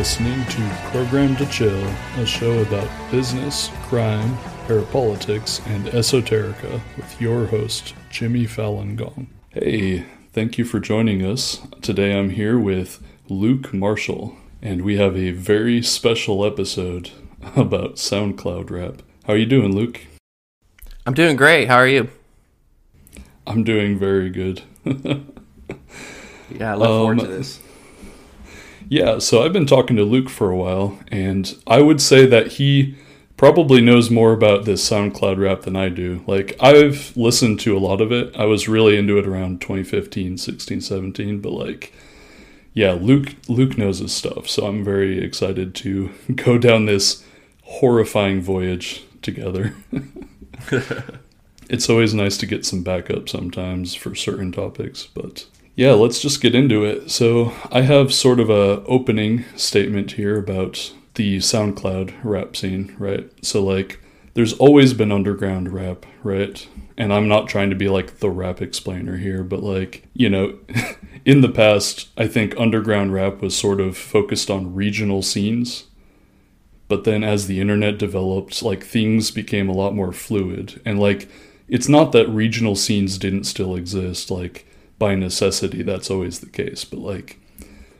You're listening to Program to Chill, a show about business, crime, parapolitics, and esoterica with your host, Jimmy Falun Gong. Hey, thank you for joining us. Today I'm here with Luke Marshall, and we have a very special episode about SoundCloud rap. How are you doing, Luke? I'm doing great. How are you? I'm doing very good. yeah, I look forward to Um, this. Yeah, so I've been talking to Luke for a while, and I would say that he probably knows more about this SoundCloud rap than I do. Like, I've listened to a lot of it. I was really into it around 2015, 16, 17, but like, yeah, Luke Luke knows his stuff, so I'm very excited to go down this horrifying voyage together. it's always nice to get some backup sometimes for certain topics, but yeah, let's just get into it. So, I have sort of a opening statement here about the SoundCloud rap scene, right? So like there's always been underground rap, right? And I'm not trying to be like the rap explainer here, but like, you know, in the past, I think underground rap was sort of focused on regional scenes. But then as the internet developed, like things became a lot more fluid. And like it's not that regional scenes didn't still exist, like by necessity that's always the case, but like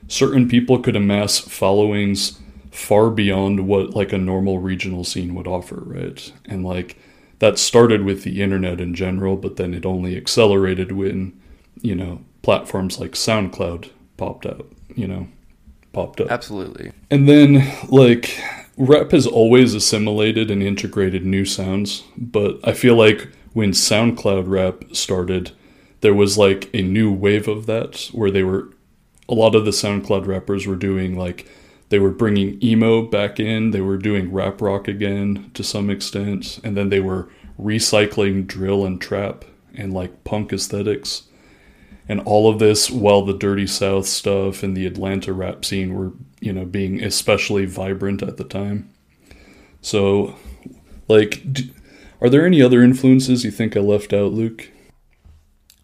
certain people could amass followings far beyond what like a normal regional scene would offer, right? And like that started with the internet in general, but then it only accelerated when, you know, platforms like SoundCloud popped out, you know, popped up. Absolutely. And then, like, rap has always assimilated and integrated new sounds, but I feel like when SoundCloud rap started, there was like a new wave of that where they were, a lot of the SoundCloud rappers were doing like, they were bringing emo back in, they were doing rap rock again to some extent, and then they were recycling drill and trap and like punk aesthetics. And all of this while the dirty south stuff and the atlanta rap scene were you know being especially vibrant at the time. So like are there any other influences you think i left out luke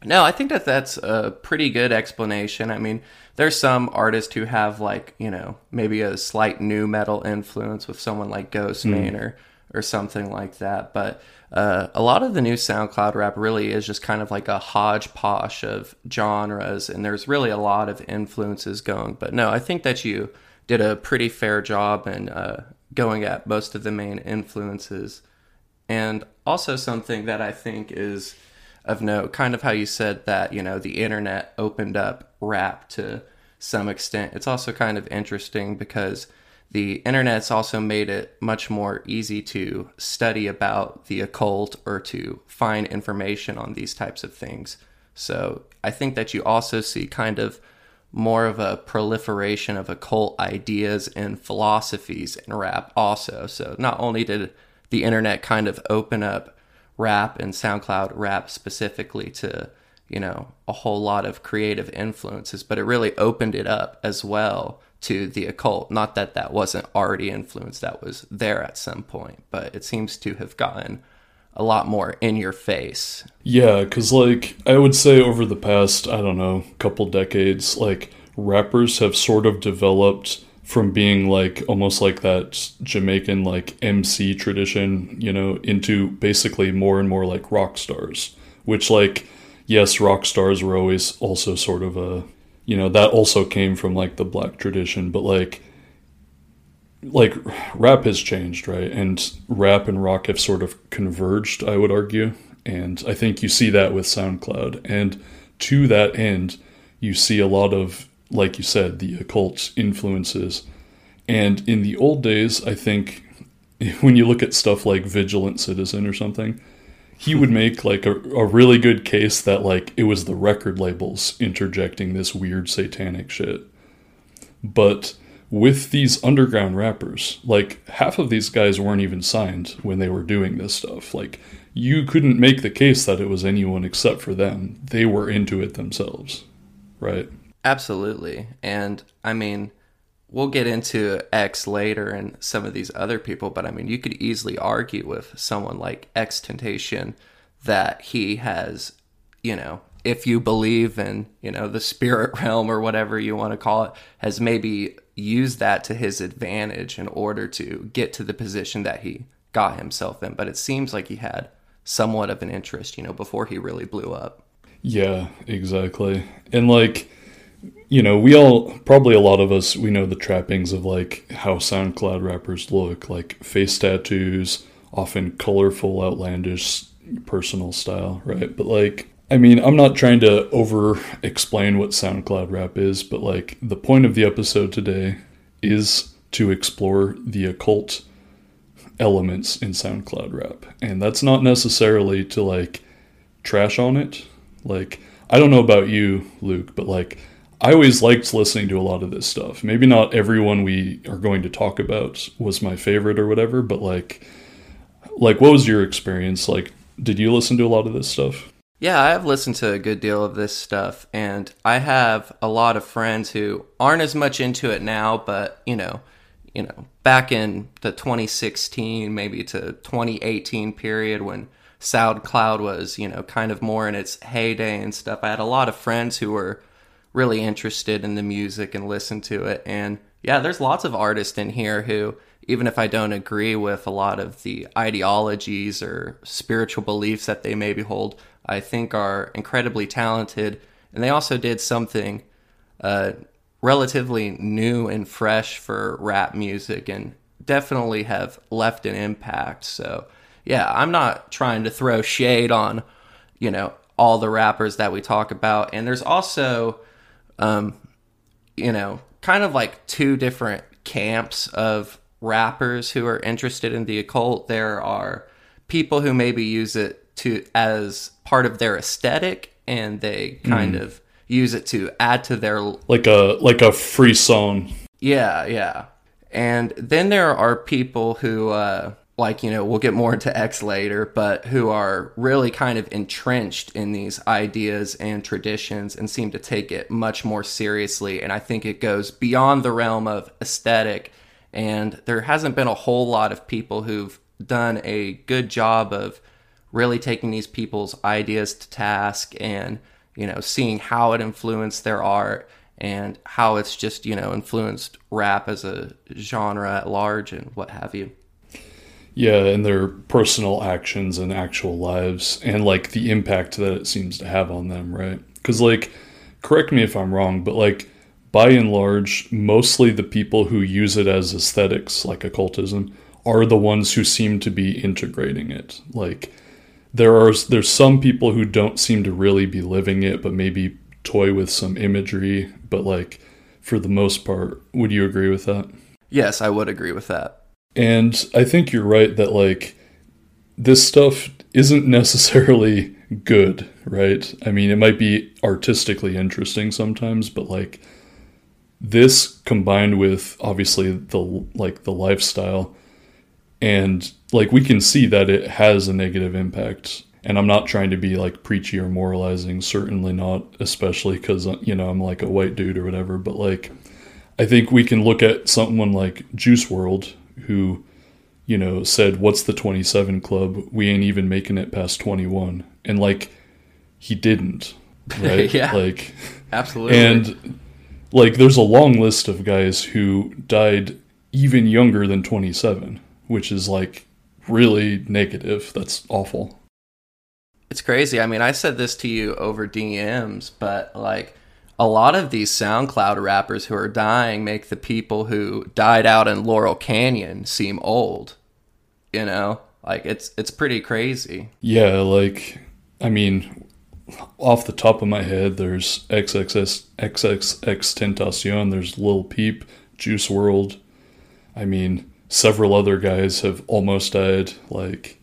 No, I think that that's a pretty good explanation. I mean, there's some artists who have like, you know, maybe a slight nu metal influence with someone like Ghostemane or or something like that, but uh, a lot of the new SoundCloud rap really is just kind of like a hodgepodge of genres, and there's really a lot of influences going. But no, I think that you did a pretty fair job in uh, going at most of the main influences. And also something that I think is of note, kind of how you said that, you know, the internet opened up rap to some extent. It's also kind of interesting because the internet's also made it much more easy to study about the occult or to find information on these types of things. So I think that you also see kind of more of a proliferation of occult ideas and philosophies in rap also. So not only did the internet kind of open up rap and SoundCloud rap specifically to, you know, a whole lot of creative influences, but it really opened it up as well to the occult. Not that that wasn't already influenced, that was there at some point, but it seems to have gotten a lot more in your face. Yeah, because, like, I would say over the past, I don't know, couple decades, like, rappers have sort of developed from being, like, almost like that Jamaican, like, MC tradition, you know, into basically more and more like rock stars. Which, like, yes, rock stars were always also sort of a, you know, that also came from, like, the black tradition, but, like, like rap has changed, right? And rap and rock have sort of converged, I would argue. And I think you see that with SoundCloud. And to that end, you see a lot of, like you said, the occult influences. And in the old days, I think when you look at stuff like Vigilant Citizen or something, he would make like a, a really good case that like it was the record labels interjecting this weird satanic shit. But with these underground rappers, like half of these guys weren't even signed when they were doing this stuff. Like you couldn't make the case that it was anyone except for them. They were into it themselves, right? Absolutely. And I mean, we'll get into X later and some of these other people, but I mean, you could easily argue with someone like XXXTentacion that he has, you know, if you believe in, you know, the spirit realm or whatever you want to call it, has maybe used that to his advantage in order to get to the position that he got himself in. But it seems like he had somewhat of an interest, you know, before he really blew up. Yeah, exactly. And like, you know, we all probably a lot of us we know the trappings of like how SoundCloud rappers look, like face tattoos, often colorful, outlandish personal style, right? But like I mean, I'm not trying to over explain what SoundCloud rap is, but like the point of the episode today is to explore the occult elements in SoundCloud rap. And that's not necessarily to like trash on it. Like, I don't know about you, Luke, but like, I always liked listening to a lot of this stuff. Maybe not everyone we are going to talk about was my favorite or whatever, but like, like what was your experience? Like, did you listen to a lot of this stuff? Yeah, I have listened to a good deal of this stuff, and I have a lot of friends who aren't as much into it now, but you know, you know, back in the 2016, maybe to 2018 period when SoundCloud was, you know, kind of more in its heyday and stuff. I had a lot of friends who were really interested in the music and listen to it. And yeah, there's lots of artists in here who, even if I don't agree with a lot of the ideologies or spiritual beliefs that they maybe hold, I think are incredibly talented. And they also did something uh, relatively new and fresh for rap music and definitely have left an impact. So, yeah, I'm not trying to throw shade on, you know, all the rappers that we talk about. And there's also, um, you know, kind of like two different camps of rappers who are interested in the occult. There are people who maybe use it to as part of their aesthetic and they kind mm. of use it to add to their like a like a free song. Yeah, yeah. And then there are people who uh like you know we'll get more into X later, but who are really kind of entrenched in these ideas and traditions and seem to take it much more seriously. And I think it goes beyond the realm of aesthetic. And there hasn't been a whole lot of people who've done a good job of really taking these people's ideas to task and you know seeing how it influenced their art and how it's just you know influenced rap as a genre at large and what have you yeah and their personal actions and actual lives and like the impact that it seems to have on them right because like correct me if i'm wrong but like by and large mostly the people who use it as aesthetics like occultism are the ones who seem to be integrating it like there are there's some people who don't seem to really be living it, but maybe toy with some imagery. But like for the most part, would you agree with that? Yes, I would agree with that. And I think you're right that like this stuff isn't necessarily good, right? I mean, it might be artistically interesting sometimes, but like this combined with obviously the like the lifestyle and like we can see that it has a negative impact and i'm not trying to be like preachy or moralizing certainly not especially because uh, you know i'm like a white dude or whatever but like i think we can look at someone like juice WRLD who you know said what's the 27 club we ain't even making it past 21 and like he didn't right yeah like absolutely and like there's a long list of guys who died even younger than 27 which is like really negative. That's awful. It's crazy. I mean, I said this to you over DMs, but like a lot of these SoundCloud rappers who are dying make the people who died out in Laurel Canyon seem old. You know? Like it's it's pretty crazy. Yeah, like I mean, off the top of my head, there's XXX XXX Tentacion, there's Lil Peep, Juice WRLD. I mean, several other guys have almost died like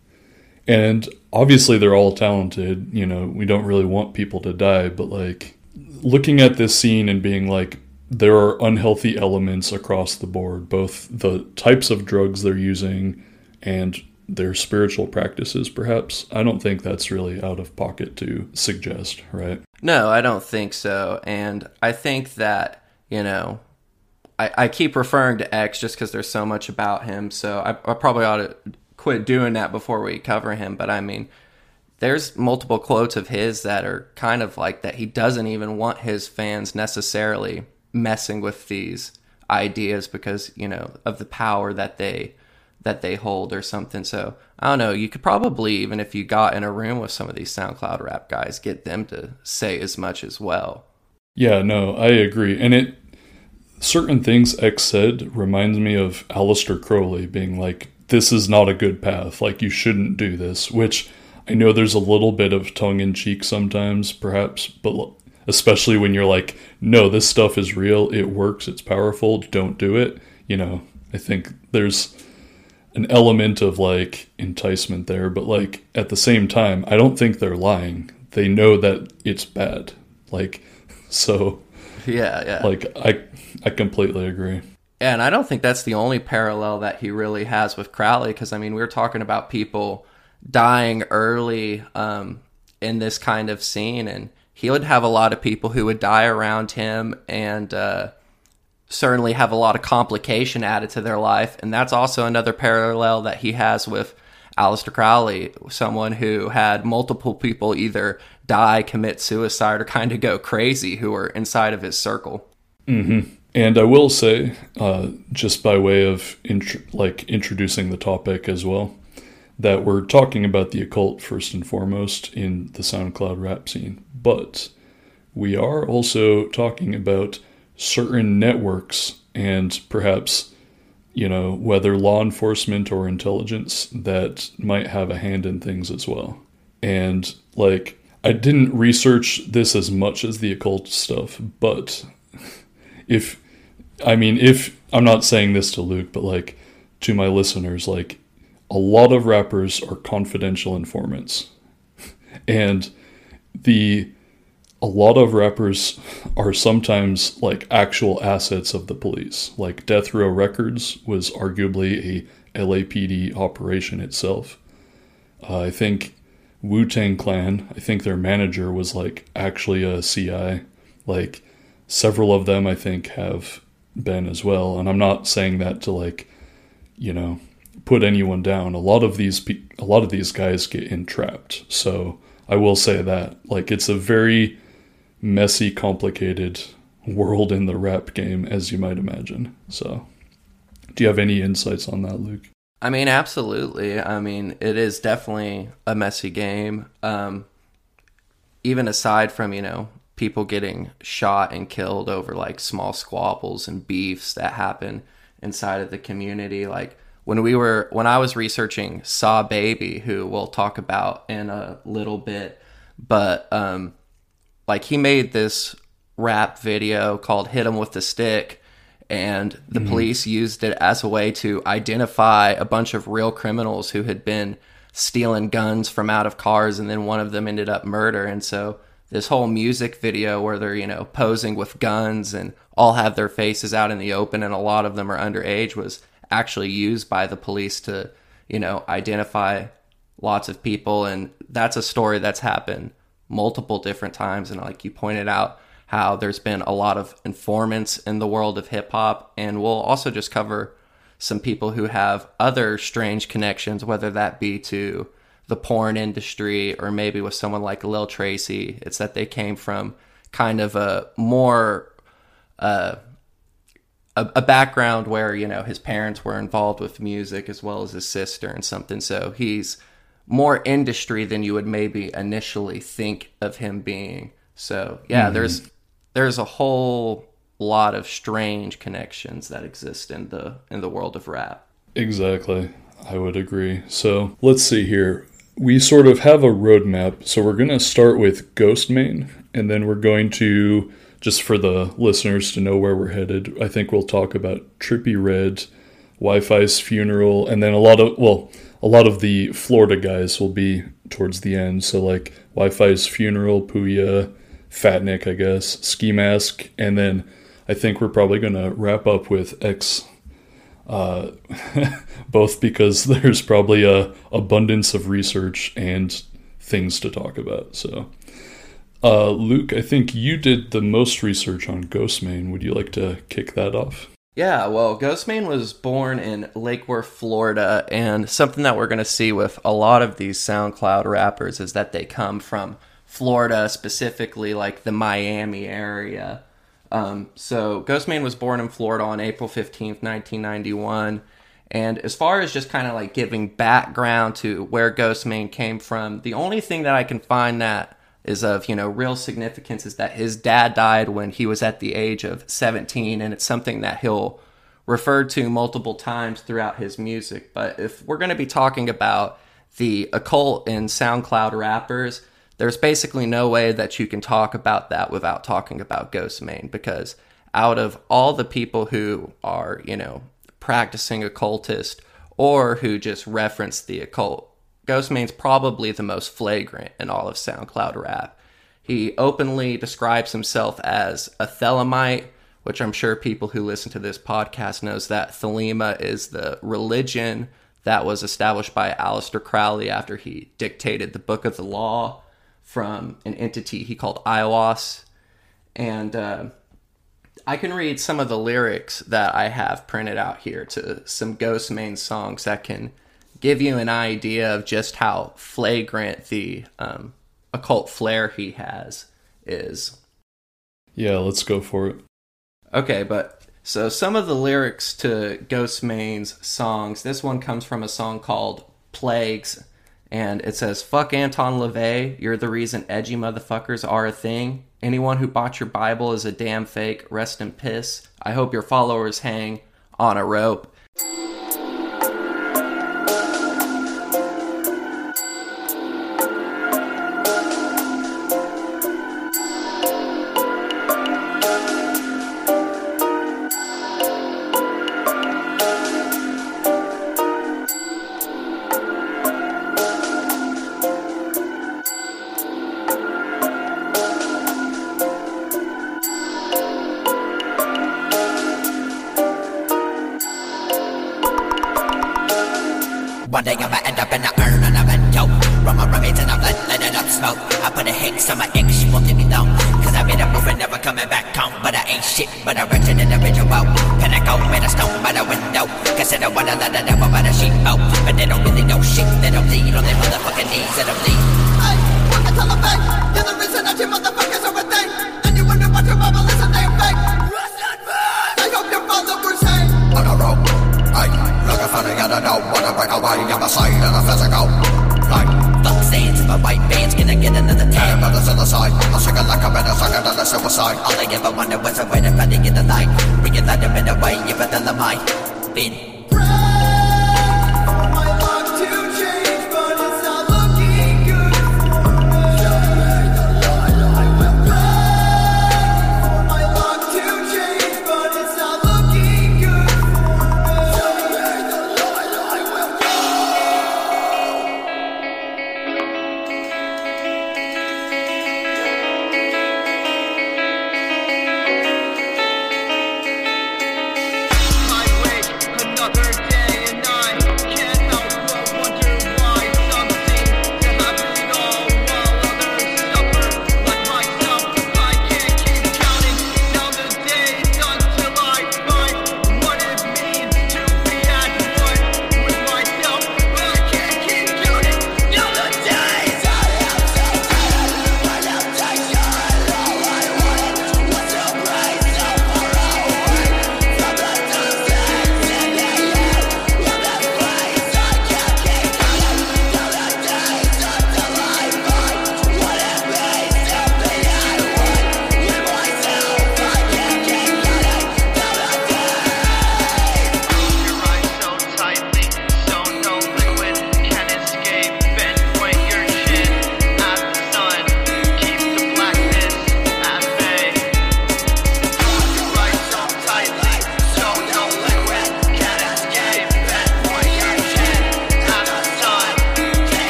and obviously they're all talented you know we don't really want people to die but like looking at this scene and being like there are unhealthy elements across the board both the types of drugs they're using and their spiritual practices perhaps i don't think that's really out of pocket to suggest right no i don't think so and i think that you know I, I keep referring to X just because there's so much about him. So I, I probably ought to quit doing that before we cover him. But I mean, there's multiple quotes of his that are kind of like that he doesn't even want his fans necessarily messing with these ideas because you know of the power that they that they hold or something. So i don't know. You could probably even if you got in a room with some of these soundcloud rap guys get them to say as much as well. Yeah no i agree. And it certain things x said reminds me of Aleister crowley being like this is not a good path. Like you shouldn't do this which i know there's a little bit of tongue-in-cheek sometimes perhaps but especially when you're like, no, this stuff is real, it works, it's powerful, don't do it. You know, I think there's an element of like enticement there, but like at the same time, I don't think they're lying. They know that it's bad. Like, so. Yeah, yeah. Like, I, I completely agree. Yeah, and I don't think that's the only parallel that he really has with Crowley, because I mean, we're talking about people dying early um, in this kind of scene, and he would have a lot of people who would die around him and uh, certainly have a lot of complication added to their life. And that's also another parallel that he has with Aleister Crowley, someone who had multiple people either die, commit suicide, or kind of go crazy who were inside of his circle. Mm-hmm. And I will say, uh, just by way of int- like introducing the topic as well, that we're talking about the occult first and foremost in the SoundCloud rap scene but we are also talking about certain networks and perhaps you know whether law enforcement or intelligence that might have a hand in things as well. And like i didn't research this as much as the occult stuff but if i mean if i'm not saying this to luke but like to my listeners like a lot of rappers are confidential informants and the a lot of rappers are sometimes like actual assets of the police. Like Death Row Records was arguably a LAPD operation itself. Uh, I think Wu Tang Clan, I think their manager was like actually a CI. Like several of them, I think, have been as well. And I'm not saying that to like, you know, put anyone down. A lot of these pe- a lot of these guys get entrapped. So I will say that like it's a very messy, complicated world in the rap game, as you might imagine. So, do you have any insights on that, Luke? I mean, absolutely. I mean, it is definitely a messy game. Um, even aside from, you know, people getting shot and killed over like small squabbles and beefs that happen inside of the community, like when we were when I was researching Saw Baby, who we'll talk about in a little bit, but um, like he made this rap video called Hit 'em with the Stick and the mm-hmm. police used it as a way to identify a bunch of real criminals who had been stealing guns from out of cars and then one of them ended up murder and so this whole music video where they're you know posing with guns and all have their faces out in the open and a lot of them are underage was actually used by the police to you know identify lots of people and that's a story that's happened multiple different times. And like you pointed out, how there's been a lot of informants in the world of hip hop. And we'll also just cover some people who have other strange connections, whether that be to the porn industry or maybe with someone like Lil Tracy. It's that they came from kind of a more uh, a, a, background where you know his parents were involved with music as well as his sister and something. So he's more industry than you would maybe initially think of him being. So yeah, mm-hmm. there's there's a whole lot of strange connections that exist in the in the world of rap. Exactly. I would agree. So let's see here. We sort of have a roadmap. So we're going to start with Ghostemane, and then we're going to, just for the listeners to know where we're headed, I think we'll talk about Trippie Redd, Wi Fi's funeral, and then a lot of, well, a lot of the Florida guys will be towards the end. So like Wi Fi's funeral, Pouya, Fat Nick, I guess, Ski Mask, and then I think we're probably gonna wrap up with X. Uh, both because there's probably a abundance of research and things to talk about. So, uh, Luke, I think you did the most research on Ghostemane. Would you like to kick that off? Yeah, well, Ghostemane was born in Lake Worth, Florida, and something that we're going to see with a lot of these SoundCloud rappers is that they come from Florida, specifically like the Miami area. Um, so Ghostemane was born in Florida on April 15th, 1991. And as far as just kind of like giving background to where Ghostemane came from, the only thing that I can find that is of you know real significance is that his dad died when he was at the age of 17 and it's something that he'll refer to multiple times throughout his music. But if we're going to be talking about the occult in soundcloud rappers there's basically no way that you can talk about that without talking about Ghostemane because out of all the people who are you know practicing occultist or who just reference the occult Ghostemane's probably the most flagrant in all of SoundCloud rap. He openly describes himself as a Thelemite, which I'm sure people who listen to this podcast knows that Thelema is the religion that was established by Aleister Crowley after he dictated the Book of the Law from an entity he called Aiwass. And uh, I can read some of the lyrics that I have printed out here to some Ghostemane songs that can give you an idea of just how flagrant the um, occult flair he has is. Yeah, let's go for it. Okay, but so some of the lyrics to Ghostemane's songs, this one comes from a song called Plagues, and it says, Fuck Anton LaVey, you're the reason edgy motherfuckers are a thing. Anyone who bought your Bible is a damn fake, rest in piss. I hope your followers hang on a rope.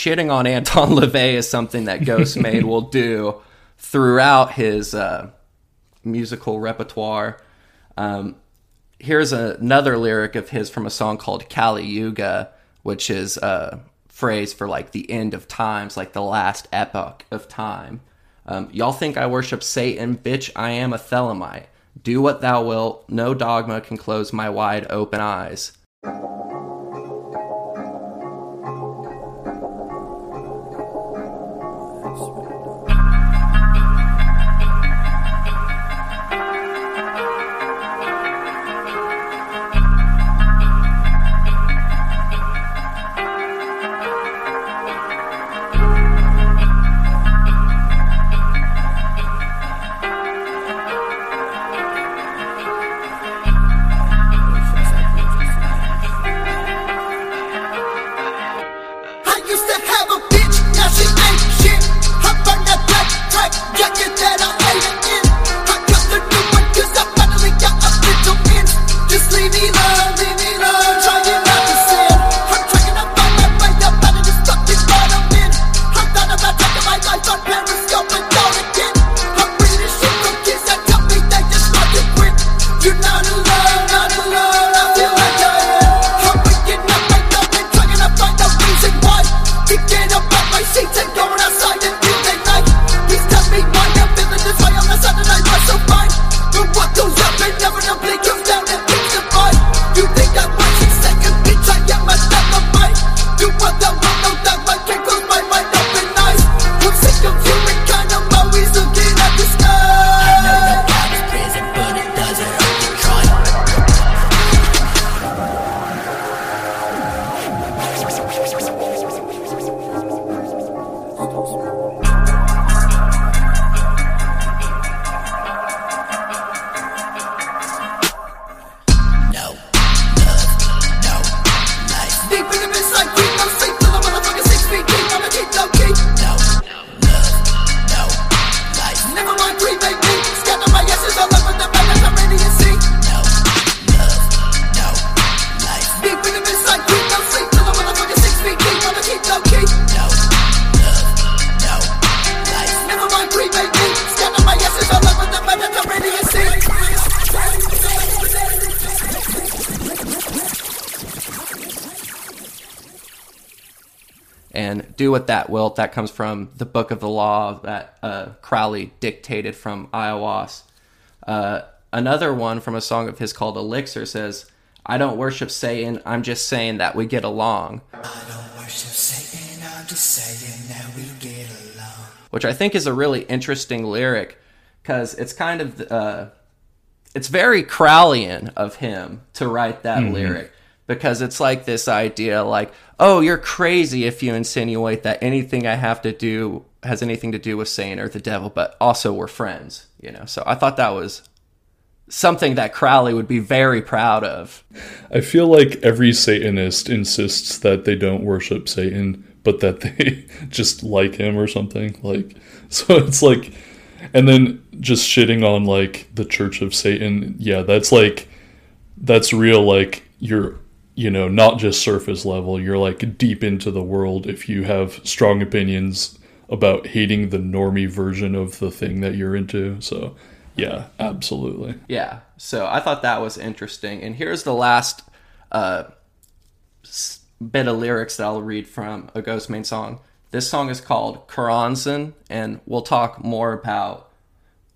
Shitting on Anton LaVey is something that Ghostemane will do throughout his uh, musical repertoire. Um, here's another lyric of his from a song called Kali Yuga, which is a phrase for like the end of times, like the last epoch of time. Um, y'all think I worship Satan? Bitch, I am a Thelemite. Do what thou wilt, no dogma can close my wide open eyes. That comes from the book of the law that uh, Crowley dictated from Aiwass. Uh, another one from a song of his called Elixir says, I don't worship Satan, I'm just saying that we get along. I don't worship Satan, I'm just saying that we get along. Which I think is a really interesting lyric because it's kind of, uh, it's very Crowleyan of him to write that lyric because it's like this idea like, oh, you're crazy if you insinuate that anything I have to do has anything to do with Satan or the devil, but also we're friends, you know. So I thought that was something that Crowley would be very proud of. I feel like every Satanist insists that they don't worship Satan, but that they just like him or something. Like, so it's like, and then just shitting on like the Church of Satan. Yeah, that's like, that's real. Like, you're, you know, not just surface level. You're like deep into the world if you have strong opinions about hating the normie version of the thing that you're into. So, yeah, absolutely. Yeah. So I thought that was interesting. And here's the last uh, bit of lyrics that I'll read from a Ghostemane song. This song is called Choronzon, and we'll talk more about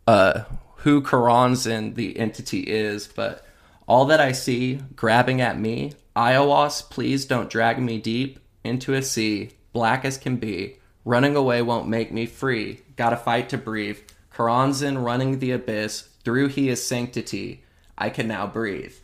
uh, who Choronzon, the entity, is. But all that I see grabbing at me, Aiwass, please don't drag me deep into a sea, black as can be. Running away won't make me free. Gotta fight to breathe. Choronzon running the abyss. Through he is sanctity. I can now breathe.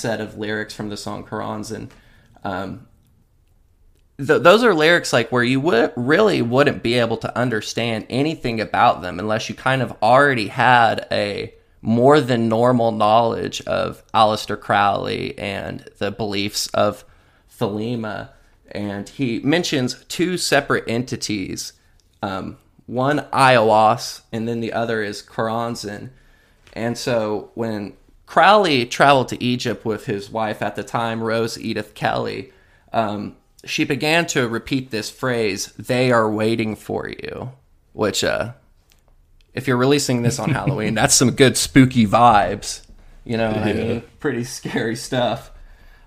Set of lyrics from the song Choronzon, um, th- those are lyrics like where you would really wouldn't be able to understand anything about them unless you kind of already had a more than normal knowledge of Aleister Crowley and the beliefs of Thelema. And he mentions two separate entities um, one Aiwass, and then the other is Choronzon. And so when Crowley traveled to Egypt with his wife at the time, Rose Edith Kelly, um, she began to repeat this phrase, they are waiting for you, which, uh, if you're releasing this on Halloween, that's some good spooky vibes. You know what I mean? Pretty scary stuff.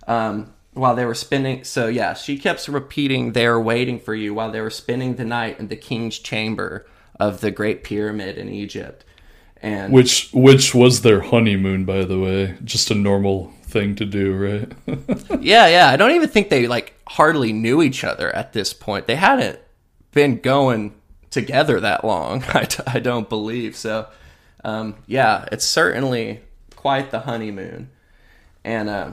Um, while they were spending, so yeah, she kept repeating, they're waiting for you while they were spending the night in the king's chamber of the Great Pyramid in Egypt. And Which which was their honeymoon, by the way. Just a normal thing to do, right? Yeah, yeah. I don't even think they like hardly knew each other at this point. They hadn't been going together that long. I, d- I don't believe so. Um, yeah, it's certainly quite the honeymoon, and uh,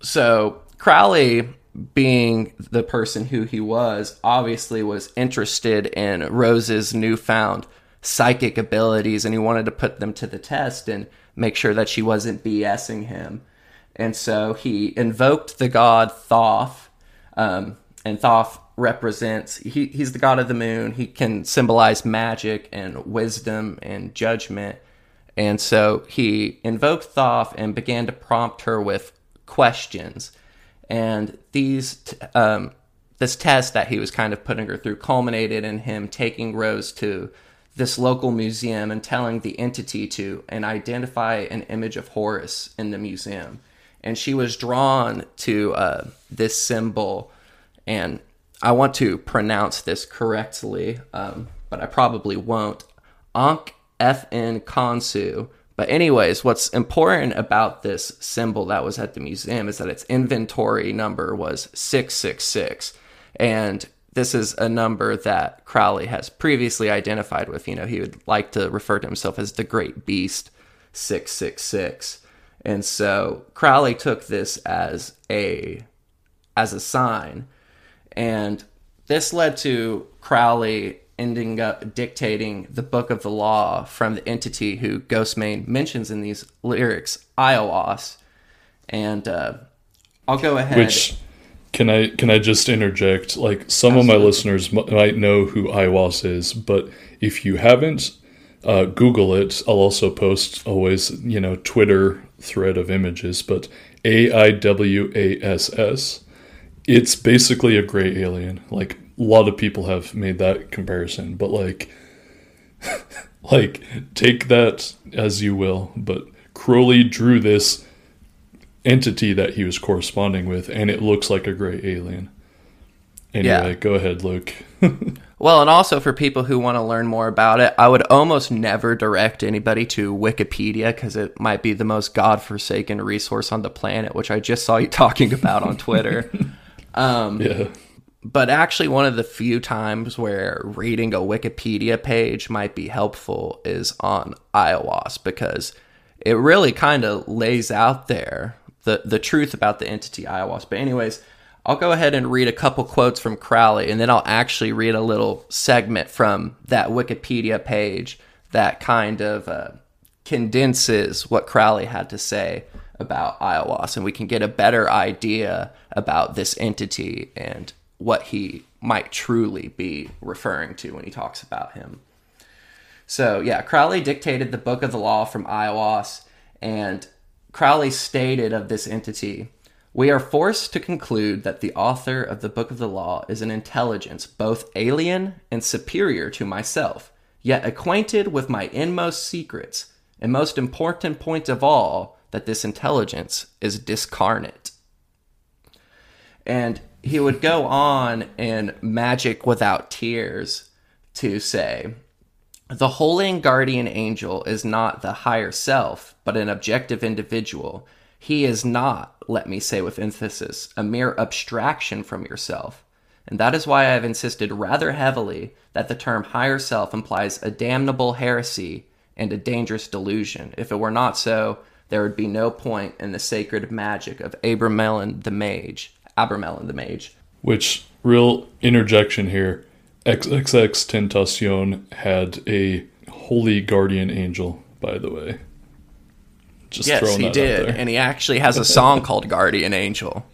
so Crowley, being the person who he was, obviously was interested in Rose's newfound psychic abilities, and he wanted to put them to the test and make sure that she wasn't BSing him. And so he invoked the god Thoth, um, and Thoth represents he, he's the god of the moon. He can symbolize magic and wisdom and judgment. And so he invoked Thoth and began to prompt her with questions. And these t- um, this test that he was kind of putting her through culminated in him taking Rose to this local museum and telling the entity to and identify an image of Horus in the museum. And she was drawn to uh, this symbol, and I want to pronounce this correctly, um, but I probably won't. Ankh FN Kansu. But anyways, what's important about this symbol that was at the museum is that its inventory number was 666. And this is a number that Crowley has previously identified with. You know, he would like to refer to himself as the Great Beast 666. And so Crowley took this as a as a sign. And this led to Crowley ending up dictating the book of the law from the entity who Ghostemane mentions in these lyrics, Aiwass. And uh, I'll go ahead. Which can I can I just interject? Like some of my listeners might know who Aiwass is, but if you haven't, uh, Google it. I'll also post always you know Twitter thread of images, but A I W A S S. It's basically a gray alien. Like a lot of people have made that comparison, but like like take that as you will. But Crowley drew this entity that he was corresponding with, and it looks like a gray alien. Anyway, Yeah. go ahead, Luke. Well, and also for people who want to learn more about it, I would almost never direct anybody to Wikipedia because it might be the most godforsaken resource on the planet, which I just saw you talking about on Twitter. Um, yeah. but actually, one of the few times where reading a Wikipedia page might be helpful is on Aiwass because it really kind of lays out there the, the truth about the entity Aiwass. But, anyways, I'll go ahead and read a couple quotes from Crowley and then I'll actually read a little segment from that Wikipedia page that kind of uh, condenses what Crowley had to say about Aiwass, and we can get a better idea about this entity and what he might truly be referring to when he talks about him. So, yeah, Crowley dictated the Book of the Law from Aiwass, and Crowley stated of this entity We are forced to conclude that the author of the Book of the Law is an intelligence both alien and superior to myself, yet acquainted with my inmost secrets, and most important point of all, that this intelligence is discarnate. And he would go on in Magic Without Tears to say, the holy and guardian angel is not the higher self, but an objective individual. He is not, let me say with emphasis, a mere abstraction from yourself. And that is why I have insisted rather heavily that the term higher self implies a damnable heresy and a dangerous delusion. If it were not so, there would be no point in the sacred magic of Abramelin the Mage. Abramelin the Mage. Which, real interjection here XXX Tentacion had a holy guardian angel, by the way. Just Yes, throwing he that out did. there. And he actually has a song called Guardian Angel.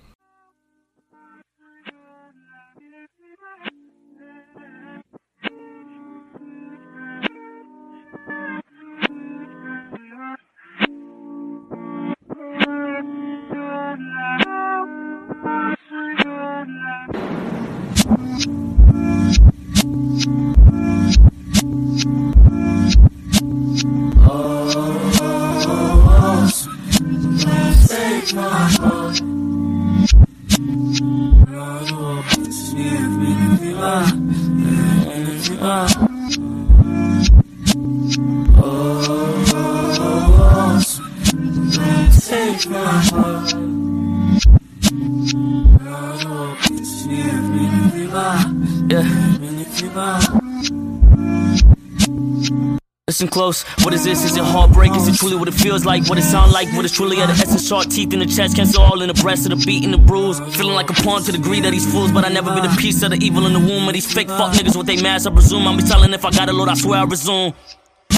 Close, what is this? Is it heartbreak? Is it truly what it feels like? What it sound like? What is truly at the essence? Sharp teeth in the chest, cancer all in the breast of the beat and the bruise. Feeling like a pawn to the greed of these fools, but I never be the piece of the evil in the womb of these fake fuck niggas with they mask. I presume I'll be telling if I got a load, I swear I resume.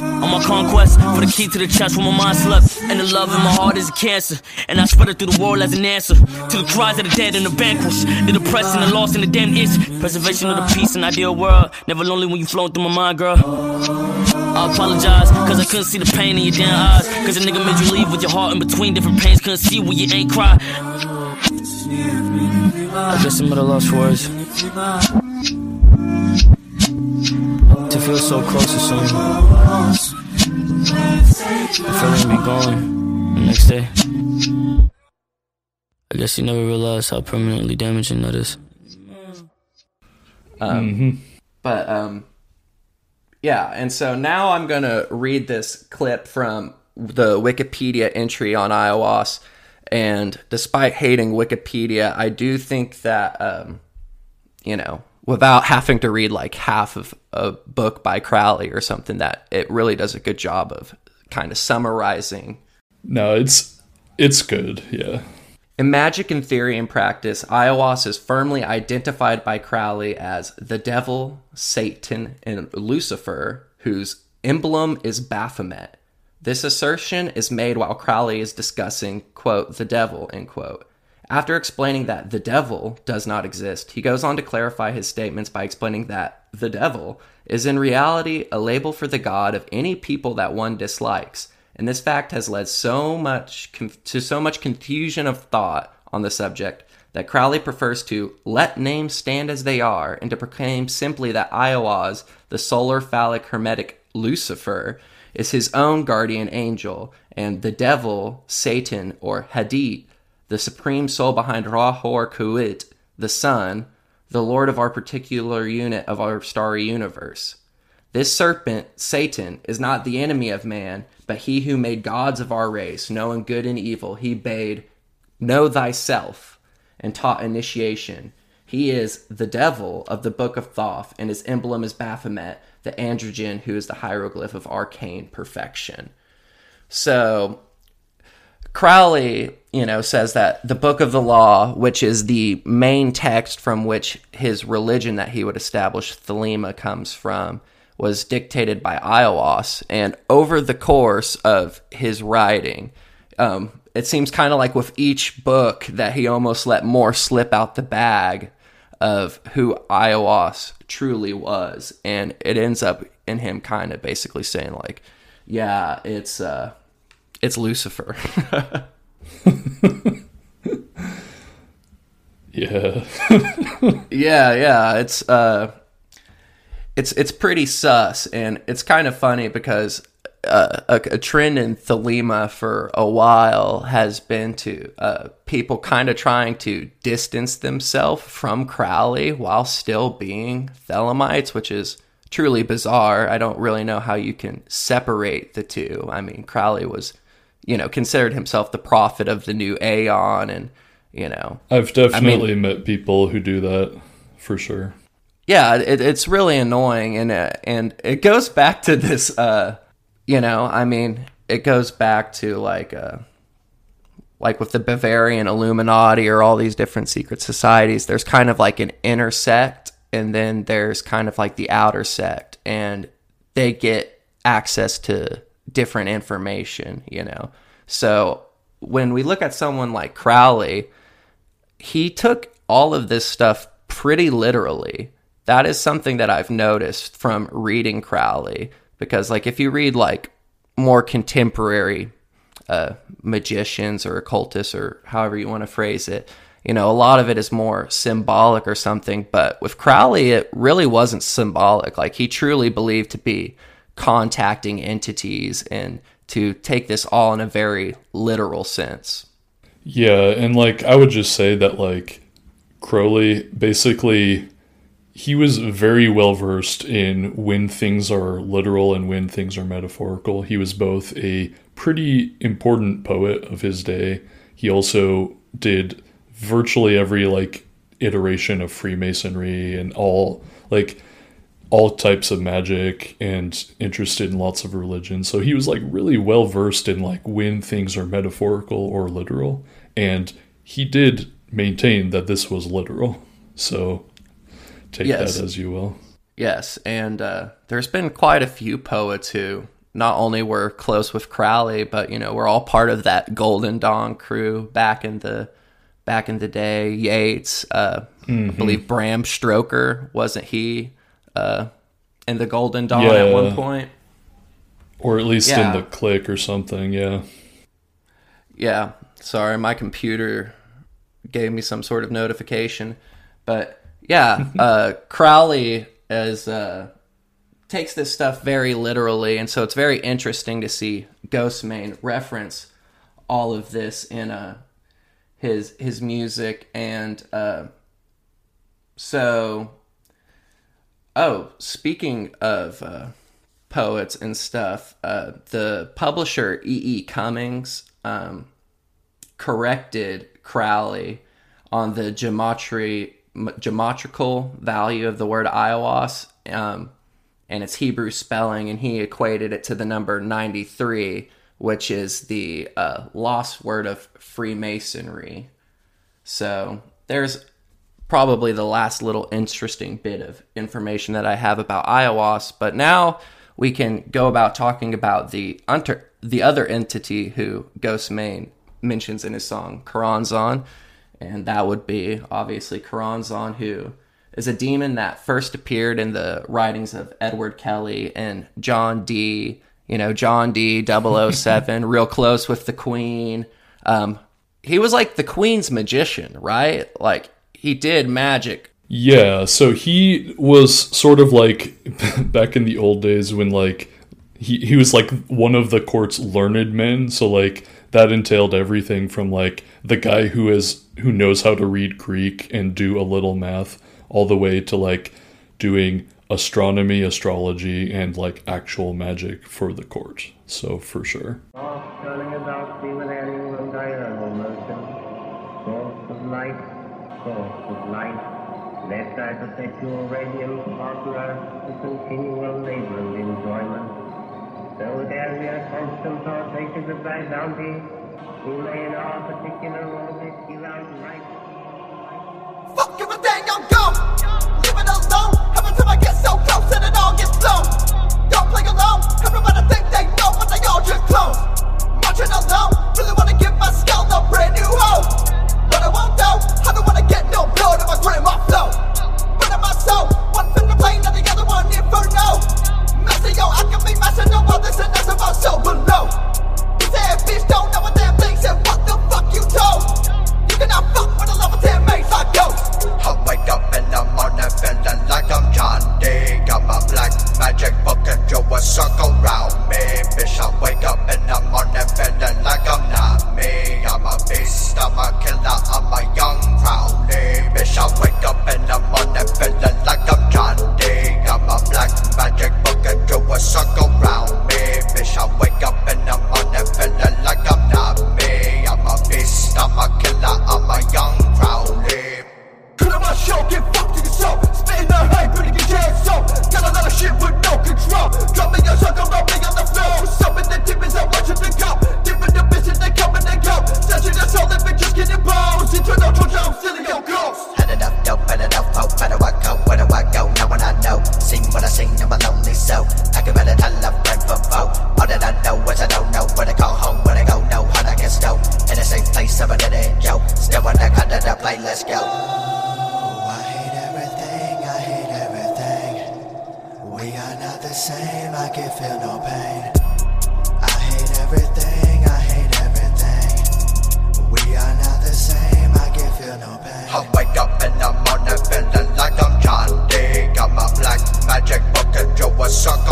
On my conquest, for the key to the chest where my mind slept. And the love in my heart is a cancer. And I spread it through the world as an answer to the cries of the dead and the vanquished, the depressed and the lost and the damned itch. Preservation of the peace and ideal world. Never lonely when you flowing through my mind, girl. I apologize, cause I couldn't see the pain in your damn eyes. Cause a nigga made you leave with your heart in between different pains. Couldn't see when you ain't cry. I guess I'm at a lost for words. To feel so close to someone. The feeling be gone the next day. I guess you never realized how permanently damaging that is. But um yeah, and so now I'm going to read this clip from the Wikipedia entry on Aiwass and despite hating Wikipedia, I do think that um you know, without having to read like half of a book by Crowley or something that it really does a good job of kind of summarizing No, it's it's good. Yeah. In magic and theory and practice, Aiwass is firmly identified by Crowley as the devil, Satan, and Lucifer, whose emblem is Baphomet. This assertion is made while Crowley is discussing, quote, the devil, end quote. After explaining that the devil does not exist, he goes on to clarify his statements by explaining that the devil is in reality a label for the god of any people that one dislikes, and this fact has led so much conf- to so much confusion of thought on the subject that Crowley prefers to let names stand as they are and to proclaim simply that Aiwass, the solar phallic hermetic Lucifer, is his own guardian angel, and the devil, Satan, or Hadit, the supreme soul behind Ra-Hoor-Khuit, the sun, the lord of our particular unit of our starry universe. This serpent, Satan, is not the enemy of man, but he who made gods of our race, knowing good and evil, he bade, Know thyself, and taught initiation. He is the devil of the Book of Thoth, and his emblem is Baphomet, the androgyne who is the hieroglyph of arcane perfection. So, Crowley, you know, says that the Book of the Law, which is the main text from which his religion that he would establish, Thelema, comes from, was dictated by Aiwass. And over the course of his writing, um, it seems kind of like with each book that he almost let more slip out the bag of who Aiwass truly was. And it ends up in him kind of basically saying, like, yeah, it's, uh, it's Lucifer. Yeah. Yeah, yeah, it's uh it's it's pretty sus and it's kind of funny because uh, a, a trend in Thelema for a while has been to uh, people kind of trying to distance themselves from Crowley while still being Thelemites, which is truly bizarre. I don't really know how you can separate the two. I mean, Crowley was, you know, considered himself the prophet of the new Aeon, and you know, I've definitely met people who do that for sure. Yeah, it, it's really annoying, and uh, and it goes back to this, uh, you know, I mean, it goes back to like uh like with the Bavarian Illuminati or all these different secret societies, there's kind of like an inner sect and then there's kind of like the outer sect and they get access to different information, you know. So when we look at someone like Crowley, he took all of this stuff pretty literally. That is something that I've noticed from reading Crowley because like if you read like more contemporary uh, magicians or occultists or however you want to phrase it, you know, a lot of it is more symbolic or something. But with Crowley, it really wasn't symbolic. Like he truly believed to be contacting entities and to take this all in a very literal sense. Yeah, and like I would just say that like Crowley basically he was very well versed in when things are literal and when things are metaphorical. He was both a pretty important poet of his day. He also did virtually every like iteration of Freemasonry and all like all types of magic and interested in lots of religions. So he was like really well versed in like when things are metaphorical or literal. And he did maintain that this was literal. So take Yes. that as you will. Yes, and uh, there's been quite a few poets who not only were close with Crowley, but you know, we're all part of that Golden Dawn crew back in the back in the day. Yeats, uh, I believe Bram Stoker wasn't he uh, in the Golden Dawn at one point? Or at least Yeah. in the click or something, yeah. Yeah, sorry, my computer gave me some sort of notification, but yeah, uh, Crowley is uh, takes this stuff very literally, and so it's very interesting to see Ghostemane reference all of this in uh, his his music, and uh, so oh, speaking of. Uh, poets and stuff. Uh, the publisher E. E. Cummings um, corrected Crowley on the gematria m- geometrical value of the word Aiwass um, and its Hebrew spelling, and he equated it to the number ninety three, which is the uh, lost word of Freemasonry. So there's probably the last little interesting bit of information that I have about Aiwass. But now we can go about talking about the the other entity who Ghostemane mentions in his song Choronzon, and that would be obviously Choronzon, who is a demon that first appeared in the writings of Edward Kelly and John Dee. You know, John Dee. 007, real close with the Queen. Um, he was like the Queen's magician, right? Like he did magic Yeah, so he was sort of like back in the old days when like he he was like one of the court's learned men, so like that entailed everything from like the guy who is who knows how to read Greek and do a little math all the way to like doing astronomy, astrology and like actual magic for the court. So for sure. The. Let thy perpetual radiance earth to continual labor and enjoyment. So that we are constant partakers of thy bounty, we may in our particular orbit out right. Fuck everything, I'm gone. Leave it alone. Every time I get so close and it all gets blown. Don't play alone. Everybody think they know, but they all just clones. Marching alone. Really wanna give my skull a brand new home. But I won't though. I don't wanna get no blood in my grandma flow. But in my soul, one finger plane and the other one inferno. Messy, yo, I can be messing no others and that's about so below. Ass bitch don't know what thing said. What the fuck you told? You cannot fuck with a level 10 mace I ghost. I wake up in the morning feeling like I'm John Dee. Got my black magic book and drew a circle round me. Bitch, I wake up in the morning feeling like I'm not me. I'm a beast, I'm a killer, I'm a young Crowley. Bitch, I wake up in the morning feeling ghost. Where I go? Where I go? Now I know, what I lonely soul. I can tell I'm for. All that I know is I don't know where to call home, where to go, no, how get. In a safe place, I'm yo. Still I got that I let's go. I hate everything, I hate everything. We are not the same, I can feel no pain. Feel no pain. I wake up in the morning feeling like I'm John Dee. Got my black magic book and drew a circle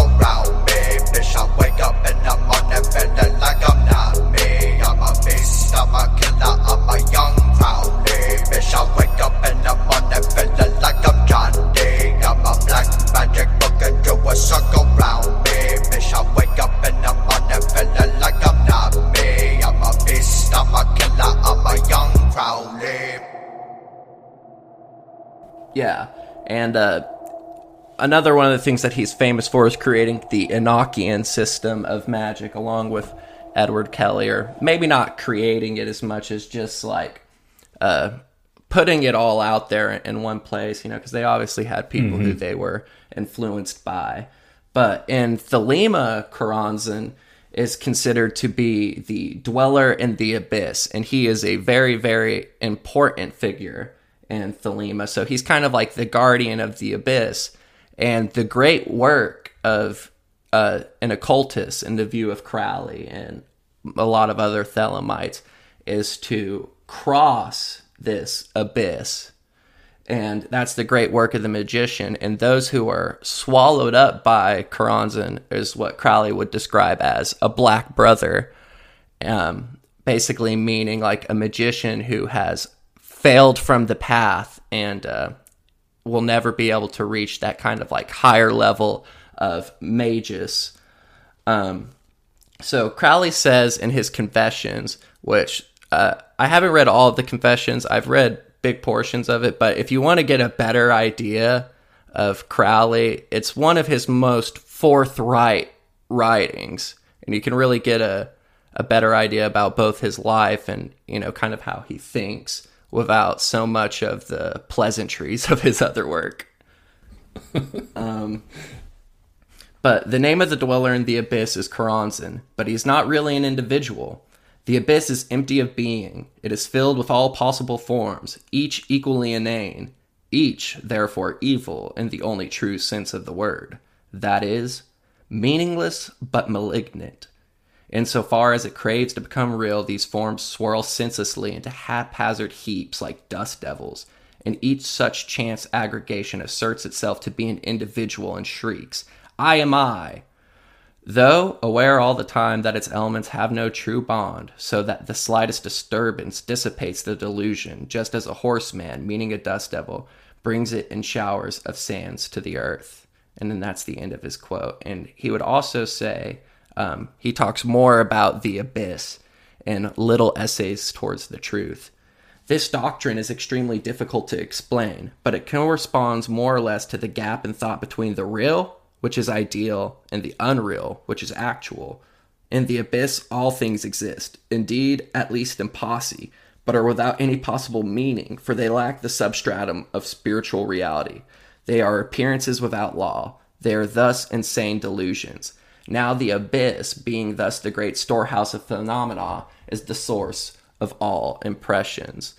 Yeah, and uh, another one of the things that he's famous for is creating the Enochian system of magic, along with Edward Kelly, or maybe not creating it as much as just like uh, putting it all out there in one place, you know, because they obviously had people who they were influenced by. But in Thelema, Choronzon is considered to be the dweller in the abyss, and he is a very, very important figure in Thelema. So he's kind of like the guardian of the abyss, and the great work of uh, an occultist in the view of Crowley and a lot of other Thelemites is to cross this abyss and that's the great work of the magician. And those who are swallowed up by Choronzon is what Crowley would describe as a black brother, um, basically meaning like a magician who has failed from the path and uh, will never be able to reach that kind of like higher level of magus. Um, so Crowley says in his confessions, which uh, I haven't read all of the confessions, I've read big portions of it, but if you want to get a better idea of Crowley, it's one of his most forthright writings, and you can really get a a better idea about both his life and you know kind of how he thinks without so much of the pleasantries of his other work. um, but the name of the dweller in the abyss is Choronzon, but he's not really an individual. The abyss is empty of being. It is filled with all possible forms, each equally inane, each, therefore, evil in the only true sense of the word. That is, meaningless but malignant. Insofar as it craves to become real, these forms swirl senselessly into haphazard heaps like dust devils, and each such chance aggregation asserts itself to be an individual and shrieks, I am I, though aware all the time that its elements have no true bond, so that the slightest disturbance dissipates the delusion, just as a horseman, meaning a dust devil, brings it in showers of sands to the earth. And then that's the end of his quote. And he would also say, um, he talks more about the abyss in little essays towards the truth. This doctrine is extremely difficult to explain, but it corresponds more or less to the gap in thought between the real which is ideal, and the unreal, which is actual. In the abyss, all things exist, indeed, at least in posse, but are without any possible meaning, for they lack the substratum of spiritual reality. They are appearances without law. They are thus insane delusions. Now, the abyss, being thus the great storehouse of phenomena, is the source of all impressions.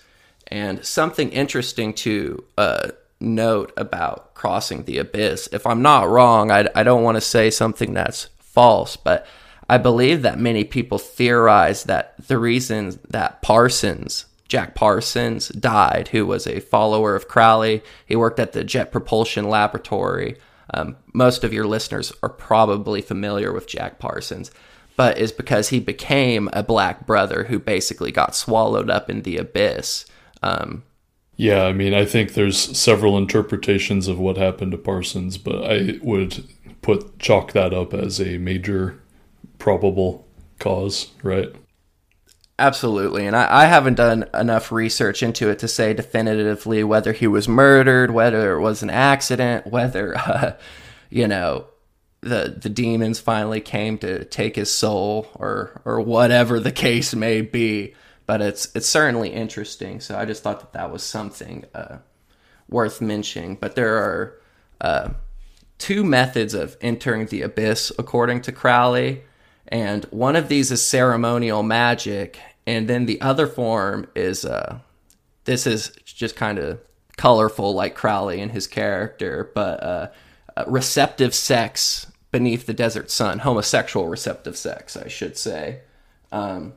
And something interesting to uh, note about crossing the abyss. If I'm not wrong, I, I don't want to say something that's false, but I believe that many people theorize that the reason that Parsons, Jack Parsons, died, who was a follower of Crowley, he worked at the Jet Propulsion Laboratory. Um, most of your listeners are probably familiar with Jack Parsons, but is because he became a black brother who basically got swallowed up in the abyss. Um, Yeah, I mean, I think there's several interpretations of what happened to Parsons, but I would put chalk that up as a major probable cause, right? Absolutely. And I, I haven't done enough research into it to say definitively whether he was murdered, whether it was an accident, whether, uh, you know, the, the demons finally came to take his soul or, or whatever the case may be. But it's, it's certainly interesting. So I just thought that that was something uh, worth mentioning. But there are uh, two methods of entering the abyss, according to Crowley. And one of these is ceremonial magic, and then the other form is uh, this is just kind of colorful, like Crowley and his character, but uh, uh, receptive sex beneath the desert sun, homosexual receptive sex, I should say. Um,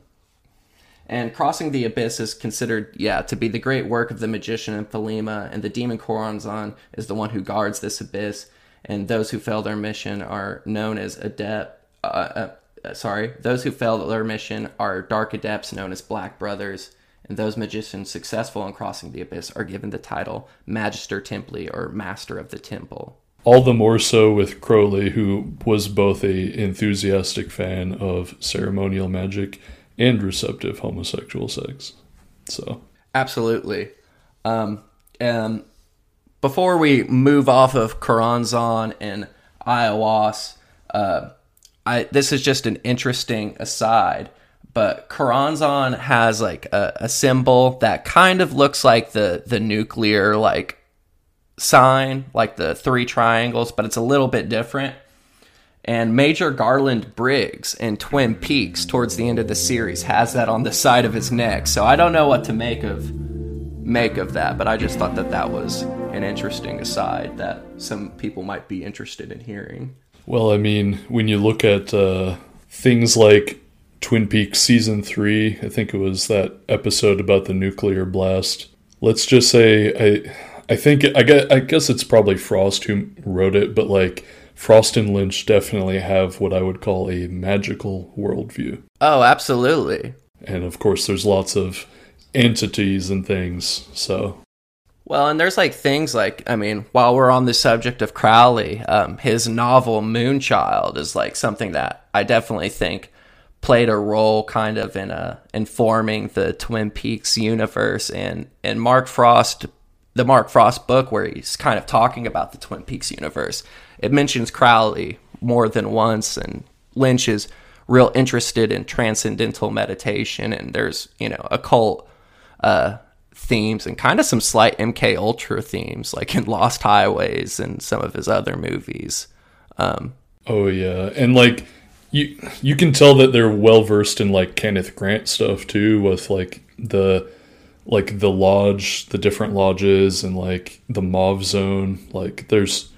and crossing the abyss is considered, yeah, to be the great work of the magician and Thelema, and the demon Choronzon is the one who guards this abyss. And those who fail their mission are known as adept. Uh, uh, sorry, those who fail their mission are dark adepts known as Black Brothers. And those magicians successful in crossing the abyss are given the title Magister Templi or Master of the Temple. All the more so with Crowley, who was both a enthusiastic fan of ceremonial magic and receptive homosexual sex. So Absolutely. Um, um, before we move off of Choronzon and Aiwass, uh, I this is just an interesting aside, but Choronzon has like a, a symbol that kind of looks like the the nuclear like sign, like the three triangles, but it's a little bit different. And Major Garland Briggs in Twin Peaks towards the end of the series has that on the side of his neck. So I don't know what to make of make of that, but I just thought that that was an interesting aside that some people might be interested in hearing. Well, I mean, when you look at uh, things like Twin Peaks season three, I think it was that episode about the nuclear blast. Let's just say I, I think I guess, I guess it's probably Frost who wrote it, but like Frost and Lynch definitely have what I would call a magical worldview, Oh, absolutely. and of course, there's lots of entities and things. So Well, and there's like things like, I mean, while we're on the subject of Crowley, um, his novel Moonchild is like something that I definitely think played a role kind of in uh, informing the Twin Peaks universe and, and Mark Frost, the Mark Frost book where he's kind of talking about the Twin Peaks universe. It mentions Crowley more than once and Lynch is real interested in transcendental meditation and there's, you know, occult uh, themes and kind of some slight MK Ultra themes, like in Lost Highways and some of his other movies. Um, Oh yeah, and like you you can tell that they're well versed in like Kenneth Grant stuff too, with like the like the lodge, the different lodges, and like the Mauve Zone. Like there's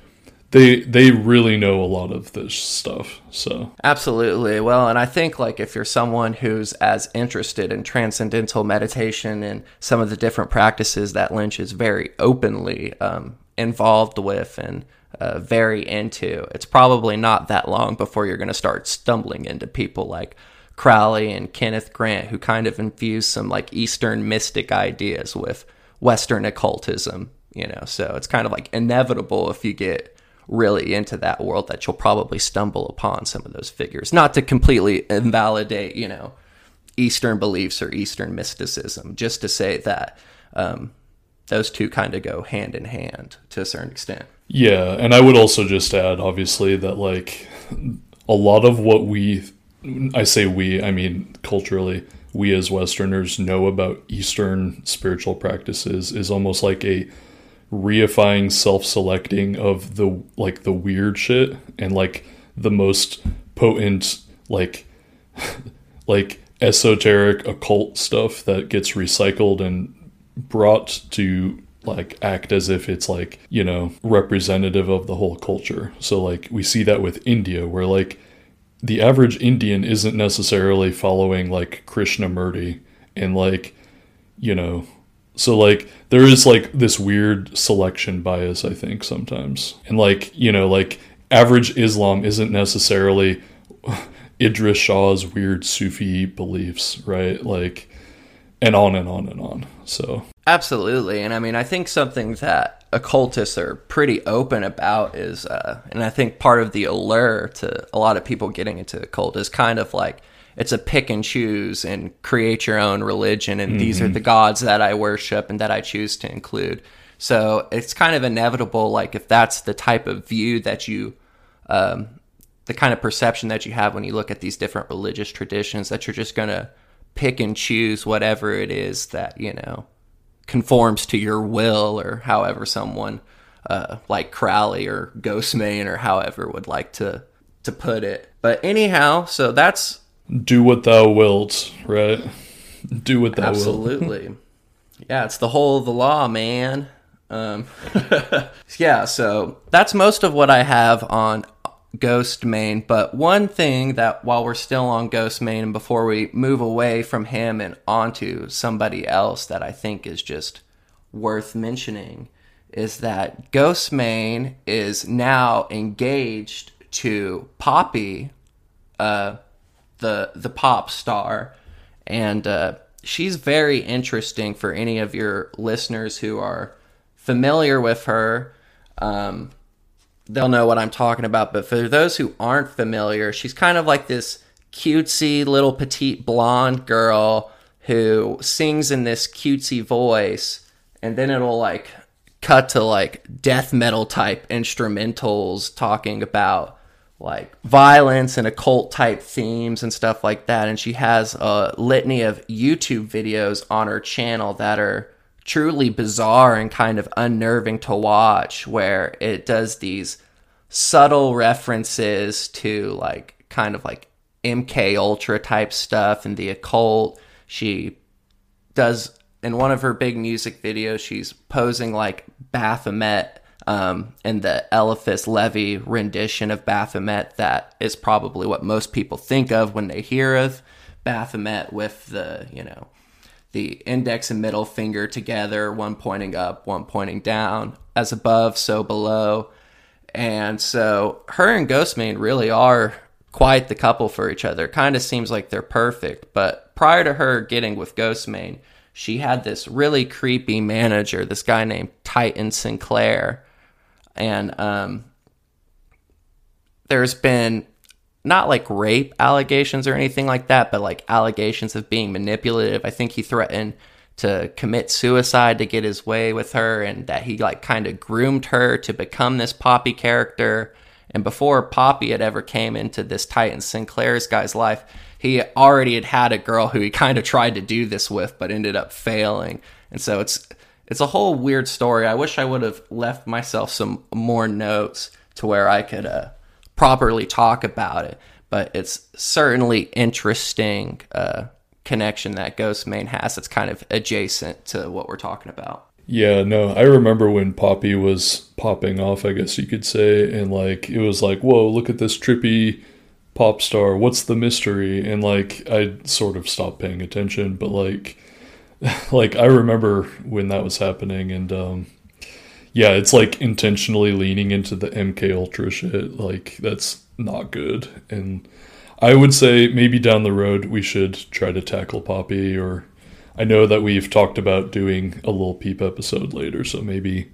they they really know a lot of this stuff. So absolutely. Well, and I think like if you're someone who's as interested in transcendental meditation and some of the different practices that Lynch is very openly um, involved with and uh, very into, it's probably not that long before you're going to start stumbling into people like Crowley and Kenneth Grant, who kind of infuse some like Eastern mystic ideas with Western occultism. You know, so it's kind of like inevitable if you get really into that world that you'll probably stumble upon some of those figures. Not to completely invalidate, you know, Eastern beliefs or Eastern mysticism, just to say that um, those two kind of go hand in hand to a certain extent. yeah, and I would also just add, obviously, that like a lot of what we I say we, I mean culturally, we as Westerners know about Eastern spiritual practices is almost like a reifying self-selecting of the like the weird shit and like the most potent like like esoteric occult stuff that gets recycled and brought to like act as if it's like you know representative of the whole culture. So like we see that with india where like the average indian isn't necessarily following like krishnamurti and like you know so like there is like this weird selection bias i think sometimes. And like you know like average islam isn't necessarily Idries Shah's weird sufi beliefs right? Like and on and on and on. So Absolutely. And I mean, I think something that occultists are pretty open about is, uh, and I think part of the allure to a lot of people getting into the occult is kind of like it's a pick and choose and create your own religion. And these are the gods that I worship and that I choose to include. So it's kind of inevitable, like, if that's the type of view that you, um, the kind of perception that you have when you look at these different religious traditions, that you're just going to pick and choose whatever it is that, you know, conforms to your will or however someone uh, like Crowley or Ghostemane or however would like to to put it. But anyhow, so that's do what thou wilt right do what thou wilt absolutely yeah, it's the whole of the law, man. Um, yeah, so that's most of what I have on Ghostemane. But one thing that while we're still on Ghostemane and before we move away from him and onto somebody else that I think is just worth mentioning is that Ghostemane is now engaged to Poppy, uh, the the pop star, and uh, she's very interesting for any of your listeners who are familiar with her. Um, they'll know what I'm talking about. But for those who aren't familiar, she's kind of like this cutesy little petite blonde girl who sings in this cutesy voice, and then it'll like cut to like death metal type instrumentals talking about like violence and occult type themes and stuff like that. And she has a litany of YouTube videos on her channel that are truly bizarre and kind of unnerving to watch, where it does these subtle references to like kind of like MK Ultra type stuff and the occult. She does in one of her big music videos, she's posing like Baphomet um, in the Eliphas Levi rendition of Baphomet. That is probably what most people think of when they hear of Baphomet with the, you know, the index and middle finger together, one pointing up, one pointing down, as above, so below. And so her and Ghostemane really are quite the couple for each other. Kind of seems like they're perfect. But prior to her getting with Ghostemane, she had this really creepy manager, this guy named Titan Sinclair. And um, there's been not like rape allegations or anything like that, but like allegations of being manipulative. I think he threatened to commit suicide to get his way with her and that he like kind of groomed her to become this Poppy character. And before Poppy had ever came into this Titan Sinclair's guy's life, he already had had a girl who he kind of tried to do this with, but ended up failing. And so it's it's a whole weird story. I wish I would have left myself some more notes to where I could uh, properly talk about it. But it's certainly interesting uh, connection that Ghostemane has. It's kind of adjacent to what we're talking about. Yeah, no, I remember when Poppy was popping off, I guess you could say, and like it was like, whoa, look at this trippy pop star. What's the mystery? And like I sort of stopped paying attention, but like like I remember when that was happening and um yeah, it's like intentionally leaning into the MK Ultra shit. Like that's not good. And I would say maybe down the road we should try to tackle Poppy or I know that we've talked about doing a little peep episode later, so maybe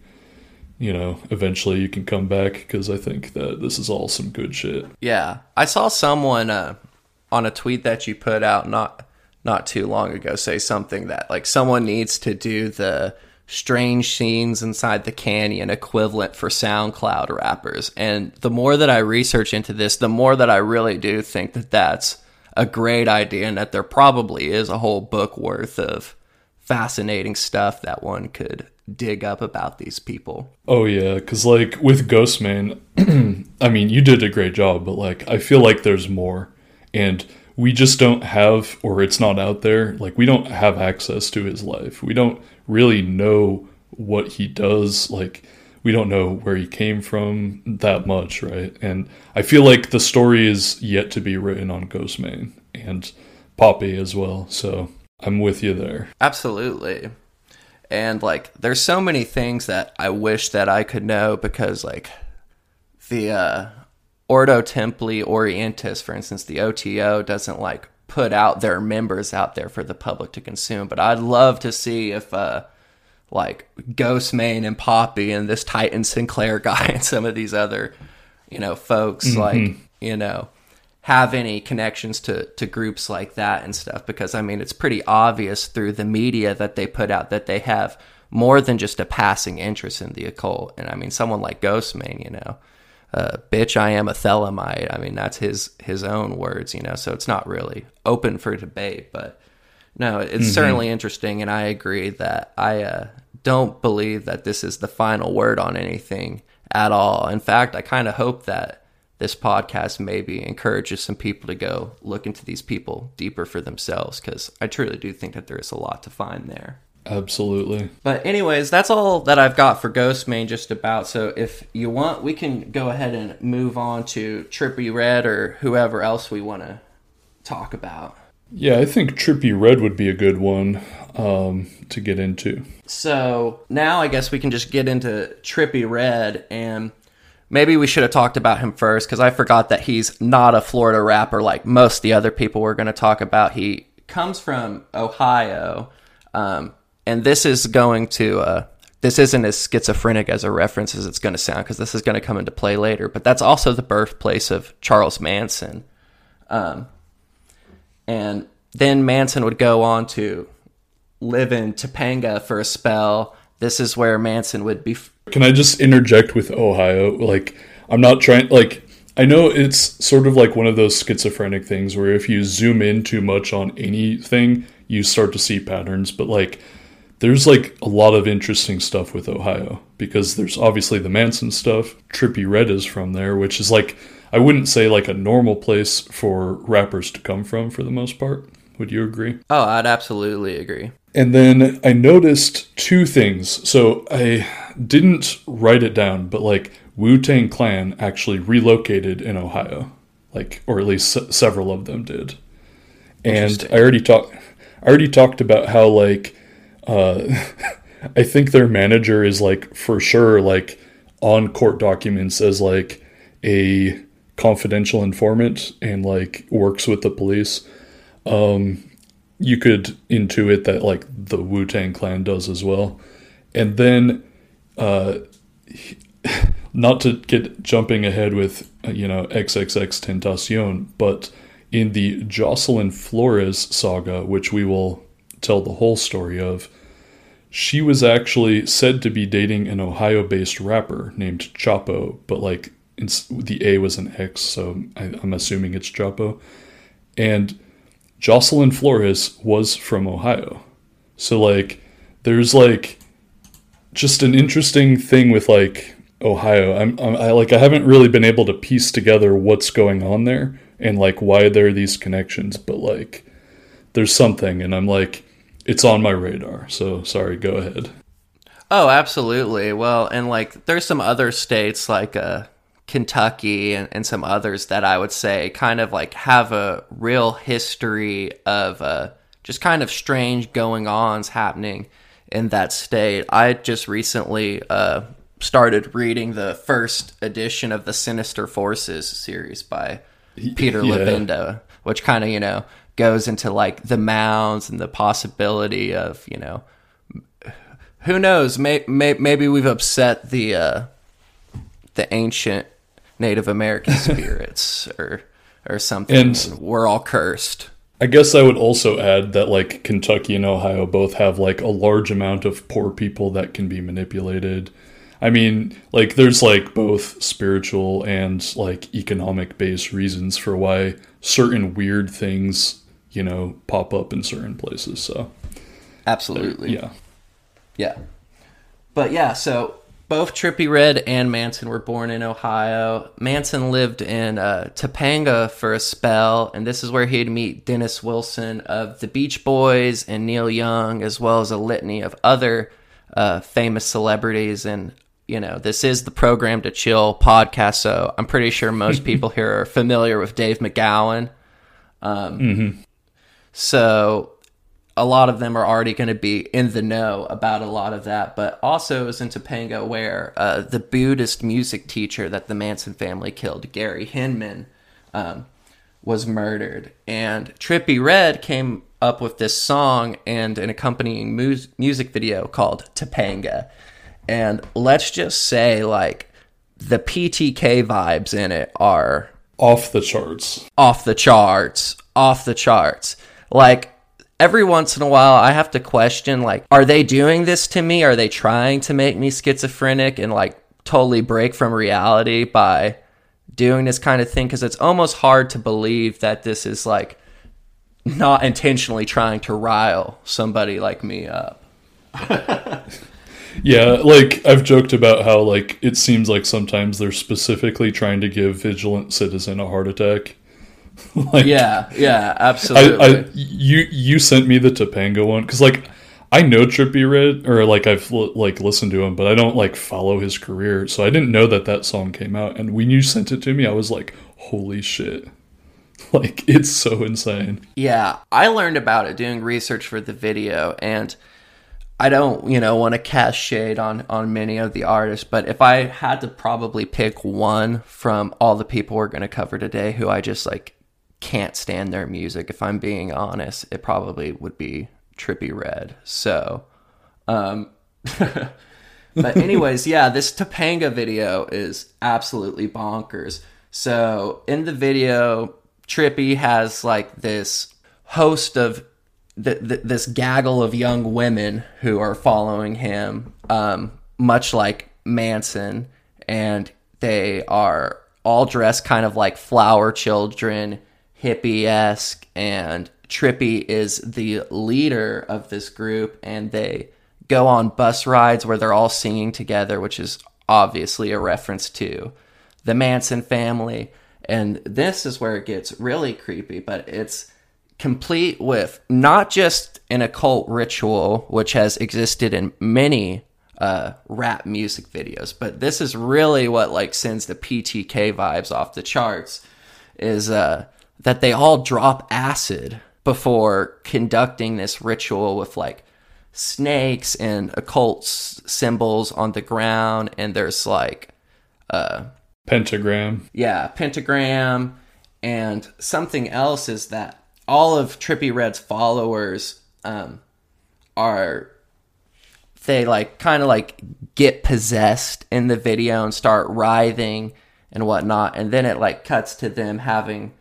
you know, eventually you can come back because I think that this is all some good shit. Yeah, I saw someone uh, on a tweet that you put out not not too long ago say something that like someone needs to do the strange scenes inside the canyon equivalent for SoundCloud rappers. And the more that I research into this, the more that I really do think that that's a great idea and that there probably is a whole book worth of fascinating stuff that one could dig up about these people. Oh yeah, cuz like with Ghostemane, I mean, you did a great job, but like I feel like there's more and we just don't have or it's not out there. Like we don't have access to his life. We don't really know what he does like we don't know where he came from that much, right? And I feel like the story is yet to be written on Ghostemane and Poppy as well. So I'm with you there. Absolutely. And like there's so many things that I wish that I could know because like the uh Ordo Templi Orientis, for instance, the OTO doesn't like put out their members out there for the public to consume. But I'd love to see if uh like Ghostemane and Poppy and this Titan Sinclair guy and some of these other, you know, folks mm-hmm. like, you know, have any connections to, to groups like that and stuff because I mean it's pretty obvious through the media that they put out that they have more than just a passing interest in the occult. And I mean someone like Ghostemane, you know, uh, bitch, I am a Thelemite. I mean that's his his own words, you know. So it's not really open for debate, but no, it's mm-hmm. certainly interesting, and I agree that I uh, don't believe that this is the final word on anything at all. In fact, I kind of hope that this podcast maybe encourages some people to go look into these people deeper for themselves because I truly do think that there is a lot to find there. Absolutely. But anyways, that's all that I've got for Ghostemane just about. So if you want, we can go ahead and move on to Trippie Redd or whoever else we want to talk about. Yeah, I think Trippie Redd would be a good one um, to get into. So now I guess we can just get into Trippie Redd and maybe we should have talked about him first because I forgot that he's not a Florida rapper like most of the other people we're going to talk about. He comes from Ohio. Um, and this is going to uh, this isn't as schizophrenic as a reference as it's going to sound because this is going to come into play later. But that's also the birthplace of Charles Manson, um, and then Manson would go on to live in Topanga for a spell. This is where Manson would be. Can I just interject with Ohio? Like, I'm not trying, like, I know it's sort of like one of those schizophrenic things where if you zoom in too much on anything, you start to see patterns, but like, there's like a lot of interesting stuff with Ohio because there's obviously the Manson stuff. Trippie Redd is from there, which is like, I wouldn't say like a normal place for rappers to come from for the most part. Would you agree? Oh, I'd absolutely agree. And then I noticed two things. So I didn't write it down, but like Wu Tang Clan actually relocated in Ohio, like, or at least se- several of them did. And I already talked. I already talked about how like, uh, I think their manager is like for sure like on court documents as like a confidential informant and like works with the police Um, you could intuit that like the Wu Tang Clan does as well. And then, uh, not to get jumping ahead with uh, you know XXXTentacion, but in the Jocelyn Flores saga, which we will tell the whole story of, she was actually said to be dating an Ohio-based rapper named Chapo, but like the A was an X, so I, I'm assuming it's Chapo. And Jocelyn Flores was from Ohio. So like there's like just an interesting thing with like Ohio. I'm, I'm I like I haven't really been able to piece together what's going on there and like why there are these connections, but like there's something and I'm like it's on my radar. So sorry, go ahead. Oh, absolutely. Well, and like there's some other states like uh Kentucky and, and some others that I would say kind of like have a real history of uh, just kind of strange going ons happening in that state. I just recently uh, started reading the first edition of the Sinister Forces series by Peter Yeah. Which kind of, you know, goes into like the mounds and the possibility of, you know, who knows? May, may, maybe we've upset the uh, the ancient Native American spirits or or something. And- we're all cursed. I guess I would also add that like Kentucky and Ohio both have like a large amount of poor people that can be manipulated. I mean, like there's like both spiritual and like economic based reasons for why certain weird things, you know, pop up in certain places. So, Absolutely. yeah. Yeah. But yeah, so both Trippie Redd and Manson were born in Ohio. Manson lived in uh, Topanga for a spell, and this is where he'd meet Dennis Wilson of the Beach Boys and Neil Young, as well as a litany of other uh, famous celebrities. And, you know, this is the Programmed to Kill podcast, so I'm pretty sure most people here are familiar with Dave McGowan. Um, So a lot of them are already going to be in the know about a lot of that, but also is in Topanga where uh, the Buddhist music teacher that the Manson family killed, Gary Hinman, um, was murdered. And Trippie Redd came up with this song and an accompanying mu- music video called Topanga. And let's just say, like, the PTK vibes in it are Off the charts. off the charts, off the charts. Like every once in a while I have to question like are they doing this to me? Are they trying to make me schizophrenic and like totally break from reality by doing this kind of thing cuz it's almost hard to believe that this is like not intentionally trying to rile somebody like me up. Yeah, like I've joked about how like it seems like sometimes they're specifically trying to give vigilant citizen a heart attack. like Yeah, yeah, absolutely. I you you sent me the Topanga one because like I know Trippie Redd, or like I've li- like listened to him, but I don't like follow his career, so I didn't know that that song came out. And when you sent it to me, I was like, "Holy shit!" Like it's so insane. Yeah, I learned about it doing research for the video, and I don't, you know, want to cast shade on on many of the artists, but if I had to probably pick one from all the people we're going to cover today, who I just like can't stand their music, if I'm being honest, it probably would be Trippie Redd. So, um, but anyways, yeah, this Topanga video is absolutely bonkers. So in the video, Trippie has like this host of th- th- this gaggle of young women who are following him, um, much like Manson, and they are all dressed kind of like flower children, hippie esque, and Trippie is the leader of this group, and they go on bus rides where they're all singing together, which is obviously a reference to the Manson family. And this is where it gets really creepy, but it's complete with not just an occult ritual, which has existed in many uh, rap music videos, but this is really what like sends the PTK vibes off the charts. Is uh, that they all drop acid before conducting this ritual with like snakes and occult symbols on the ground, and there's like Pentagram. yeah, pentagram, and something else is that all of Trippie Redd's followers um, are they like kind of like get possessed in the video and start writhing and whatnot, and then it like cuts to them having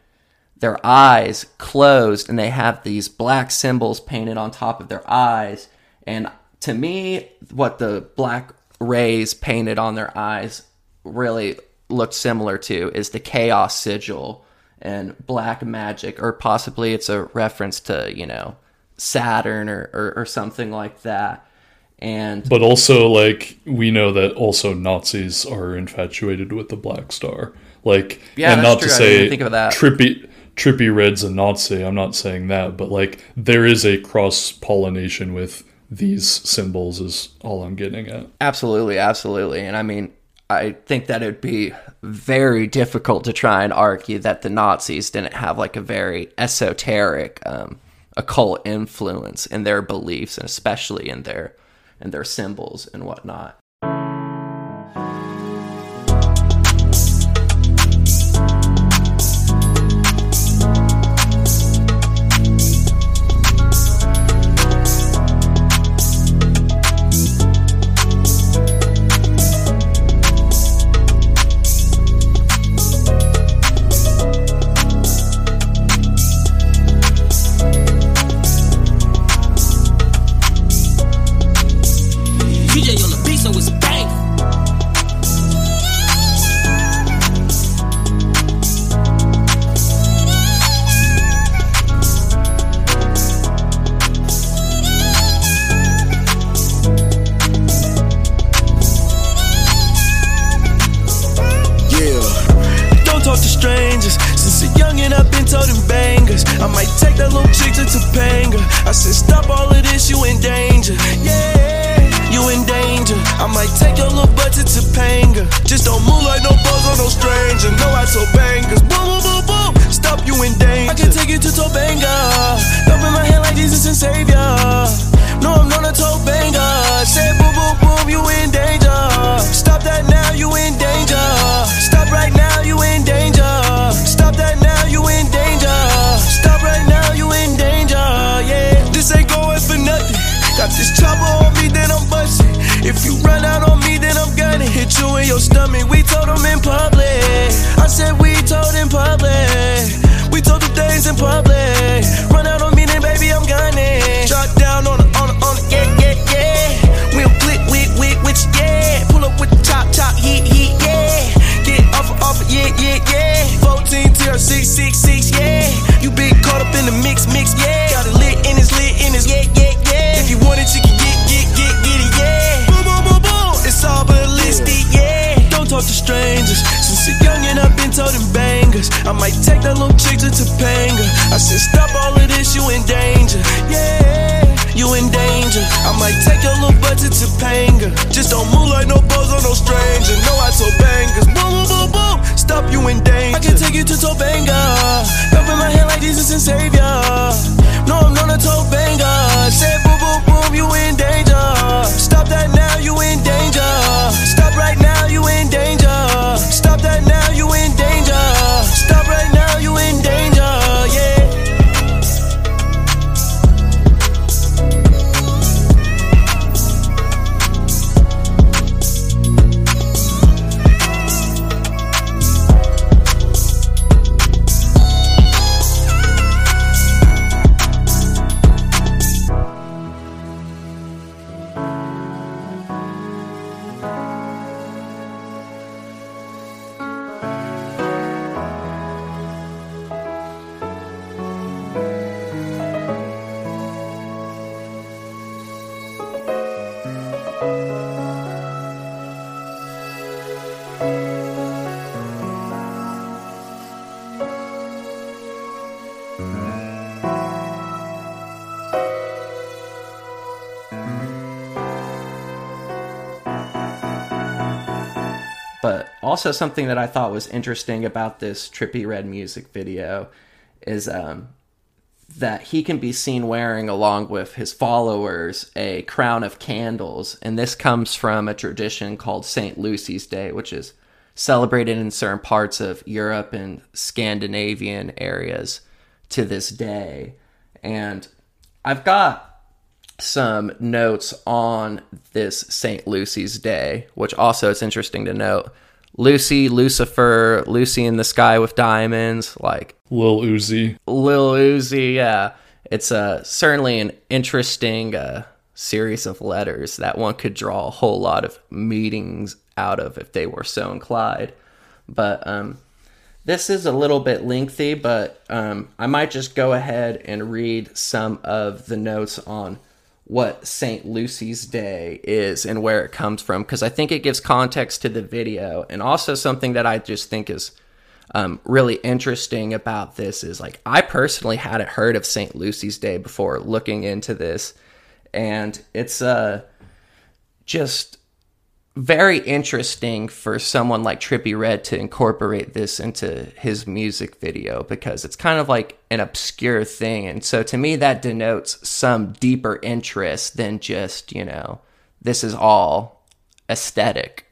their eyes closed and they have these black symbols painted on top of their eyes. And to me, what the black rays painted on their eyes really looked similar to is the chaos sigil and black magic, or possibly it's a reference to, you know, Saturn or, or, or something like that. And But also, like, we know that also Nazis are infatuated with the Black Star. Like, Yeah, and not true. to say think of that. Trippie, Trippie Redd's a Nazi. I'm not saying that, but like, there is a cross pollination with these symbols. Is all I'm getting at. Absolutely, absolutely. And I mean, I think that it'd be very difficult to try and argue that the Nazis didn't have like a very esoteric um, occult influence in their beliefs and especially in their in their symbols and whatnot. Something that I thought was interesting about this Trippie Redd music video is um, that he can be seen wearing, along with his followers, a crown of candles. And this comes from a tradition called St. Lucy's Day, which is celebrated in certain parts of Europe and Scandinavian areas to this day. And I've got some notes on this St. Lucy's Day, which also is interesting to note. Lucy, Lucifer, Lucy in the sky with diamonds, like Lil Uzi. Lil Uzi, yeah. It's uh, certainly an interesting uh, series of letters that one could draw a whole lot of meanings out of if they were so inclined. But um, this is a little bit lengthy, but um, I might just go ahead and read some of the notes on what St. Lucy's Day is and where it comes from, because I think it gives context to the video. And also, something that I just think is um, really interesting about this is like, I personally hadn't heard of St. Lucy's Day before looking into this. And it's uh, just very interesting for someone like Trippie Redd to incorporate this into his music video because it's kind of like an obscure thing. And so to me, that denotes some deeper interest than just, you know, this is all aesthetic.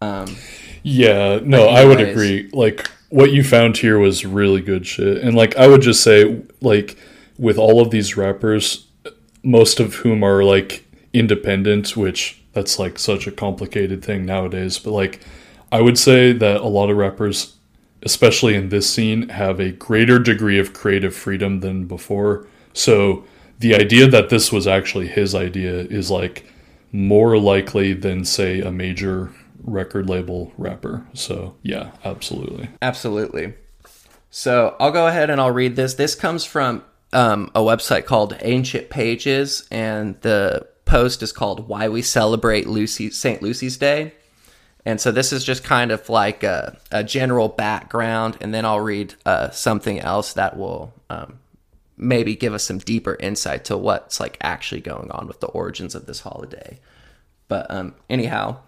Um, Yeah, no, I would agree. Like what you found here was really good shit. And like I would just say like with all of these rappers most of whom are like independent, which that's like such a complicated thing nowadays, but like I would say that a lot of rappers especially in this scene have a greater degree of creative freedom than before. So the idea that this was actually his idea is like more likely than say a major record label rapper. So yeah, absolutely. Absolutely. So I'll go ahead and I'll read this. This comes from um, a website called Ancient Pages, and the post is called "Why We Celebrate Lucy St. Lucy's Day." And so this is just kind of like a, a general background, and then I'll read uh, something else that will um, maybe give us some deeper insight to what's like actually going on with the origins of this holiday. But um, anyhow,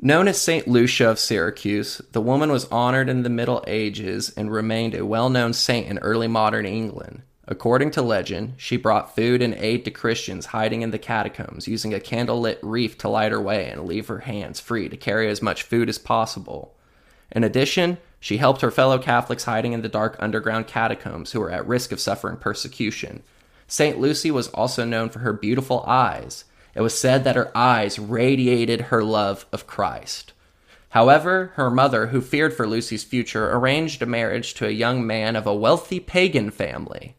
Known as St. Lucia of Syracuse, the woman was honored in the Middle Ages and remained a well known saint in early modern England. According to legend, she brought food and aid to Christians hiding in the catacombs, using a candlelit wreath to light her way and leave her hands free to carry as much food as possible. In addition, she helped her fellow Catholics hiding in the dark underground catacombs who were at risk of suffering persecution. St. Lucy was also known for her beautiful eyes. It was said that her eyes radiated her love of Christ. However, her mother, who feared for Lucy's future, arranged a marriage to a young man of a wealthy pagan family.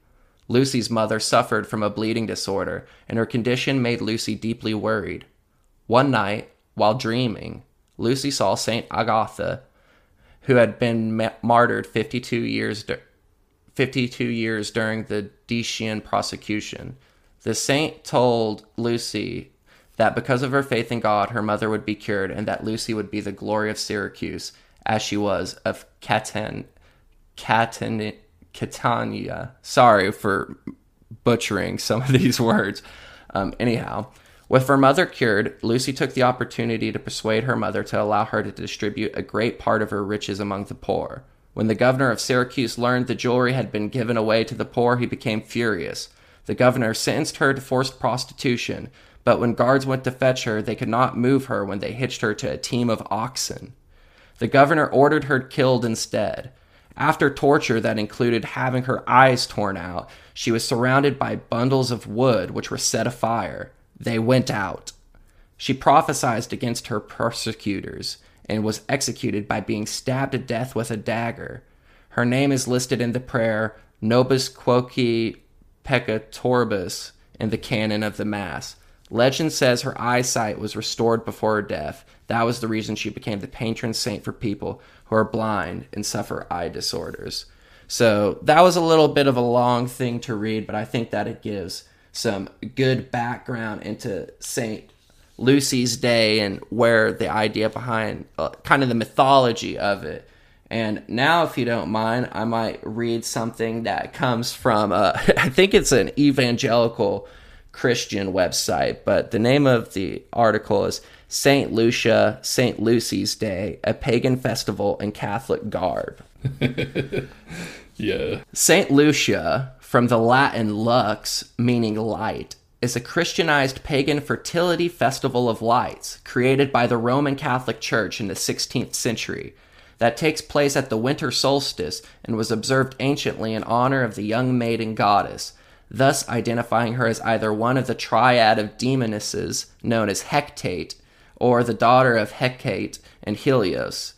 Lucy's mother suffered from a bleeding disorder, and her condition made Lucy deeply worried. One night, while dreaming, Lucy saw Saint Agatha, who had been ma- martyred 52 years, dur- 52 years during the Decian prosecution. The saint told Lucy that because of her faith in God, her mother would be cured, and that Lucy would be the glory of Syracuse, as she was of Catan, Catan, Catania. Sorry for butchering some of these words. Um, anyhow, with her mother cured, Lucy took the opportunity to persuade her mother to allow her to distribute a great part of her riches among the poor. When the governor of Syracuse learned the jewelry had been given away to the poor, he became furious. The governor sentenced her to forced prostitution, but when guards went to fetch her, they could not move her when they hitched her to a team of oxen. The governor ordered her killed instead. After torture that included having her eyes torn out, she was surrounded by bundles of wood which were set afire. They went out. She prophesied against her persecutors and was executed by being stabbed to death with a dagger. Her name is listed in the prayer Nobis Quoque Peccatoribus in the canon of the Mass. Legend says her eyesight was restored before her death. That was the reason she became the patron saint for people who are blind and suffer eye disorders. So that was a little bit of a long thing to read, but I think that it gives some good background into Saint Lucy's Day and where the idea behind uh, kind of the mythology of it. And now, if you don't mind, I might read something that comes from, uh, I think it's an evangelical Christian website, but the name of the article is St. Lucia, St. Lucy's Day, a pagan festival in Catholic garb. Yeah. St. Lucia, from the Latin lux, meaning light, is a Christianized pagan fertility festival of lights created by the Roman Catholic Church in the 16th century that takes place at the winter solstice and was observed anciently in honor of the young maiden goddess, thus identifying her as either one of the triad of demonesses known as Hecate or the daughter of Hecate and Helios.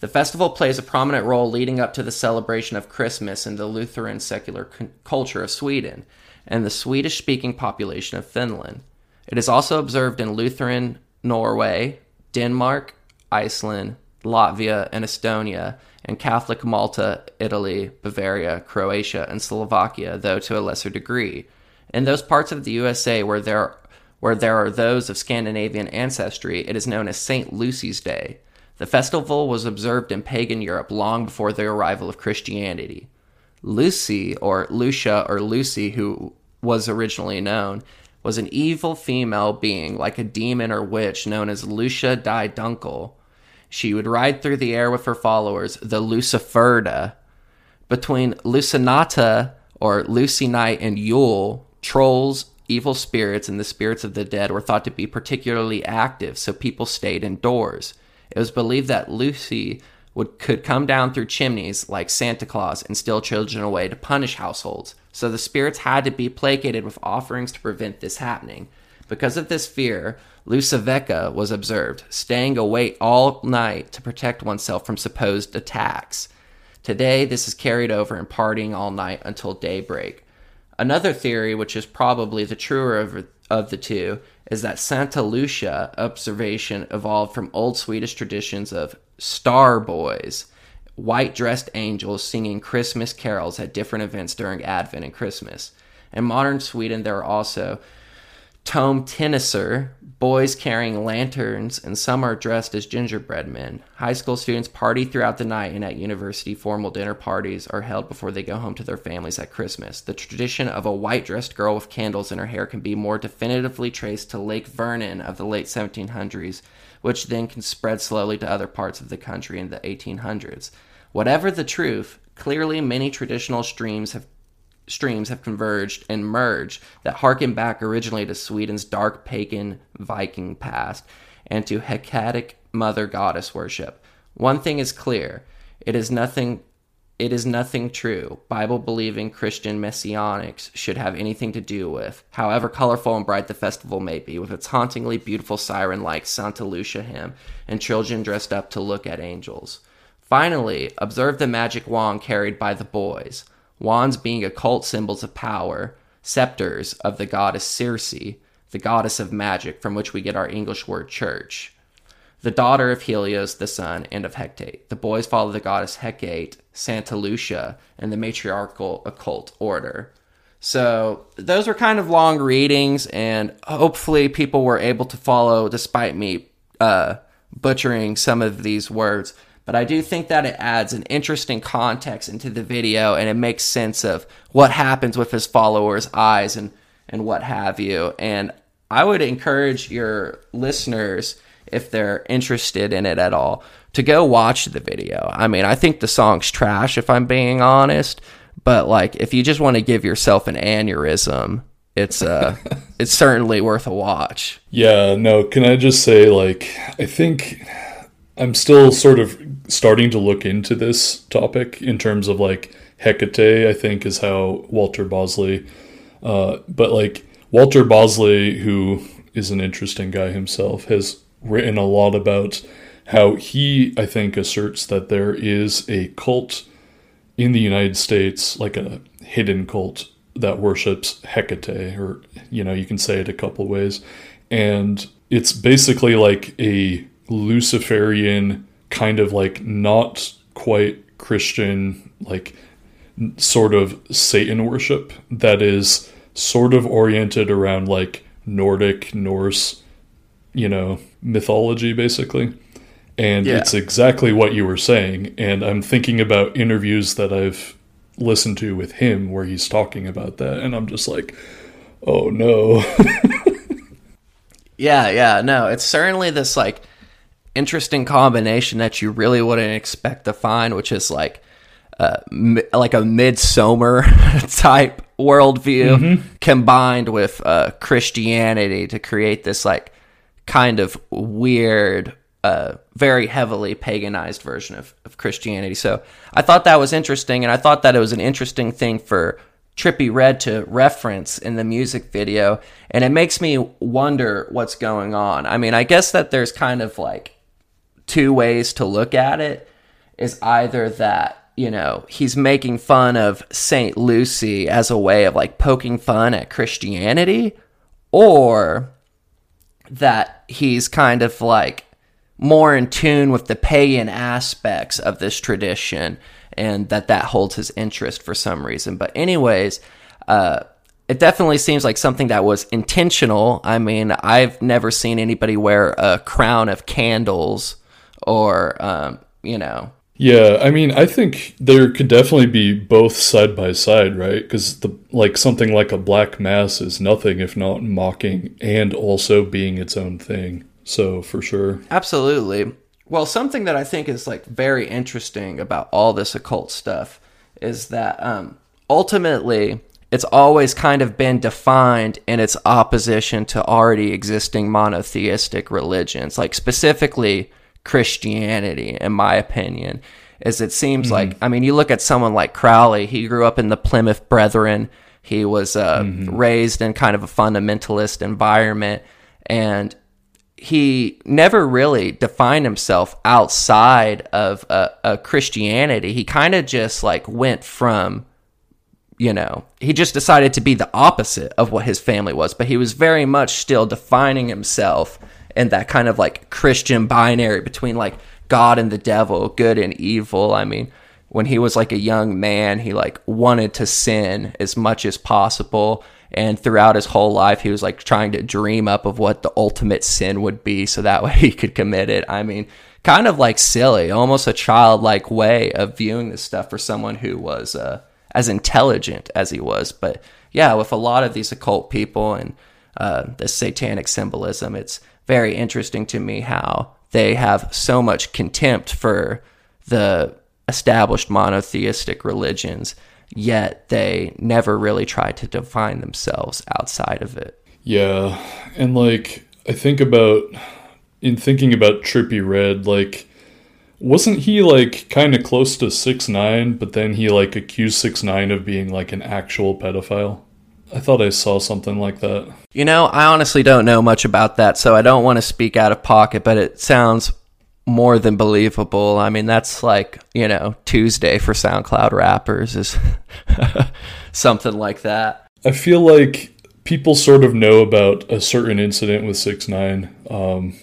The festival plays a prominent role leading up to the celebration of Christmas in the Lutheran secular c- culture of Sweden and the Swedish speaking population of Finland. It is also observed in Lutheran Norway, Denmark, Iceland, Latvia, and Estonia, and Catholic Malta, Italy, Bavaria, Croatia, and Slovakia, though to a lesser degree. In those parts of the USA where there where there are those of Scandinavian ancestry, it is known as St. Lucy's Day. The festival was observed in pagan Europe long before the arrival of Christianity. Lucy, or Lucia, or Lucy, who was originally known, was an evil female being like a demon or witch known as Lucia di Dunkel. She would ride through the air with her followers, the Luciferda. Between Lussinatta, or Lucy Night, and Yule, trolls, evil spirits, and the spirits of the dead were thought to be particularly active, so people stayed indoors. It was believed that Lucy would could come down through chimneys like Santa Claus and steal children away to punish households. So the spirits had to be placated with offerings to prevent this happening. Because of this fear, Lussevaka was observed, staying awake all night to protect oneself from supposed attacks. Today, this is carried over and partying all night until daybreak. Another theory, which is probably the truer of, of the two, is that Santa Lucia observation evolved from old Swedish traditions of star boys, white dressed angels singing Christmas carols at different events during Advent and Christmas. In modern Sweden, there are also tomtenissar, boys carrying lanterns, and some are dressed as gingerbread men. High school students party throughout the night, and at university, formal dinner parties are held before they go home to their families at Christmas. The tradition of a white dressed girl with candles in her hair can be more definitively traced to Lake Vänern of the late 1700s, which then can spread slowly to other parts of the country in the 1800s. Whatever the truth, clearly many traditional streams have streams have converged and merged that harken back originally to Sweden's dark pagan Viking past and to Hecatic mother goddess worship. One thing is clear, it is nothing it is nothing true Bible believing Christian messianics should have anything to do with, however colorful and bright the festival may be, with its hauntingly beautiful siren like Santa Lucia hymn and children dressed up to look at angels. Finally, observe the magic wand carried by the boys wands being occult symbols of power, scepters of the goddess Circe, the goddess of magic, from which we get our English word church. The daughter of Helios, the sun, and of Hecate. The boys follow the goddess Hecate, Santa Lucia, and the matriarchal occult order. So those were kind of long readings, and hopefully people were able to follow despite me uh, butchering some of these words. But I do think that it adds an interesting context into the video and it makes sense of what happens with his followers' eyes and and what have you. And I would encourage your listeners if they're interested in it at all to go watch the video. I mean, I think the song's trash if I'm being honest, but like if you just want to give yourself an aneurysm, it's uh it's certainly worth a watch. Yeah, no, can I just say, like, I think I'm still sort of starting to look into this topic in terms of, like, Hecate, I think, is how Walter Bosley, uh, but, like, Walter Bosley, who is an interesting guy himself, has written a lot about how he, I think, asserts that there is a cult in the United States, like a hidden cult that worships Hecate, or you know, you can say it a couple ways, and it's basically like a Luciferian kind of like not quite Christian, like sort of Satan worship that is sort of oriented around like Nordic Norse, you know, mythology basically. And Yeah. it's exactly what you were saying. And I'm thinking about interviews that I've listened to with him where he's talking about that. And I'm just like, oh no. Yeah, yeah, no, it's certainly this like interesting combination that you really wouldn't expect to find, which is like uh, mi- like a midsummer type worldview combined with uh, Christianity to create this like kind of weird, uh, very heavily paganized version of, of Christianity. So I thought that was interesting, and I thought that it was an interesting thing for Trippie Redd to reference in the music video, and it makes me wonder what's going on. I mean, I guess that there's kind of like two ways to look at it is either that you know he's making fun of Saint Lucy as a way of like poking fun at Christianity or that he's kind of like more in tune with the pagan aspects of this tradition and that that holds his interest for some reason. But anyways uh it definitely seems like something that was intentional. I mean i've never seen anybody wear a crown of candles or um you know Yeah, I mean, I think there could definitely be both side by side, right? Because the like something like a black mass is nothing if not mocking and also being its own thing. So for sure, Absolutely. Well, something that I think is like very interesting about all this occult stuff is that um, ultimately it's always kind of been defined in its opposition to already existing monotheistic religions, like specifically Christianity, in my opinion. Is it seems like, I mean, you look at someone like Crowley, he grew up in the Plymouth Brethren, he was uh, raised in kind of a fundamentalist environment, and he never really defined himself outside of uh, uh, Christianity. He kind of just like went from, you know, he just decided to be the opposite of what his family was, but he was very much still defining himself in that kind of like Christian binary between like God and the devil, good and evil. I mean, when he was like a young man, he like wanted to sin as much as possible. And throughout his whole life, he was like trying to dream up of what the ultimate sin would be so that way he could commit it. I mean, kind of like silly, almost a childlike way of viewing this stuff for someone who was uh, as intelligent as he was. But yeah, with a lot of these occult people and uh, the satanic symbolism, it's very interesting to me how they have so much contempt for the established monotheistic religions, yet they never really try to define themselves outside of it. yeah, and like I think about in thinking about Trippie Redd, like wasn't he like kind of close to six nine, but then he like accused six nine of being like an actual pedophile? I thought I saw something like that. You know, I honestly don't know much about that, so I don't want to speak out of pocket, but it sounds more than believable. I mean, that's like, you know, Tuesday for SoundCloud rappers is something like that. I feel like people sort of know about a certain incident with six nine, um,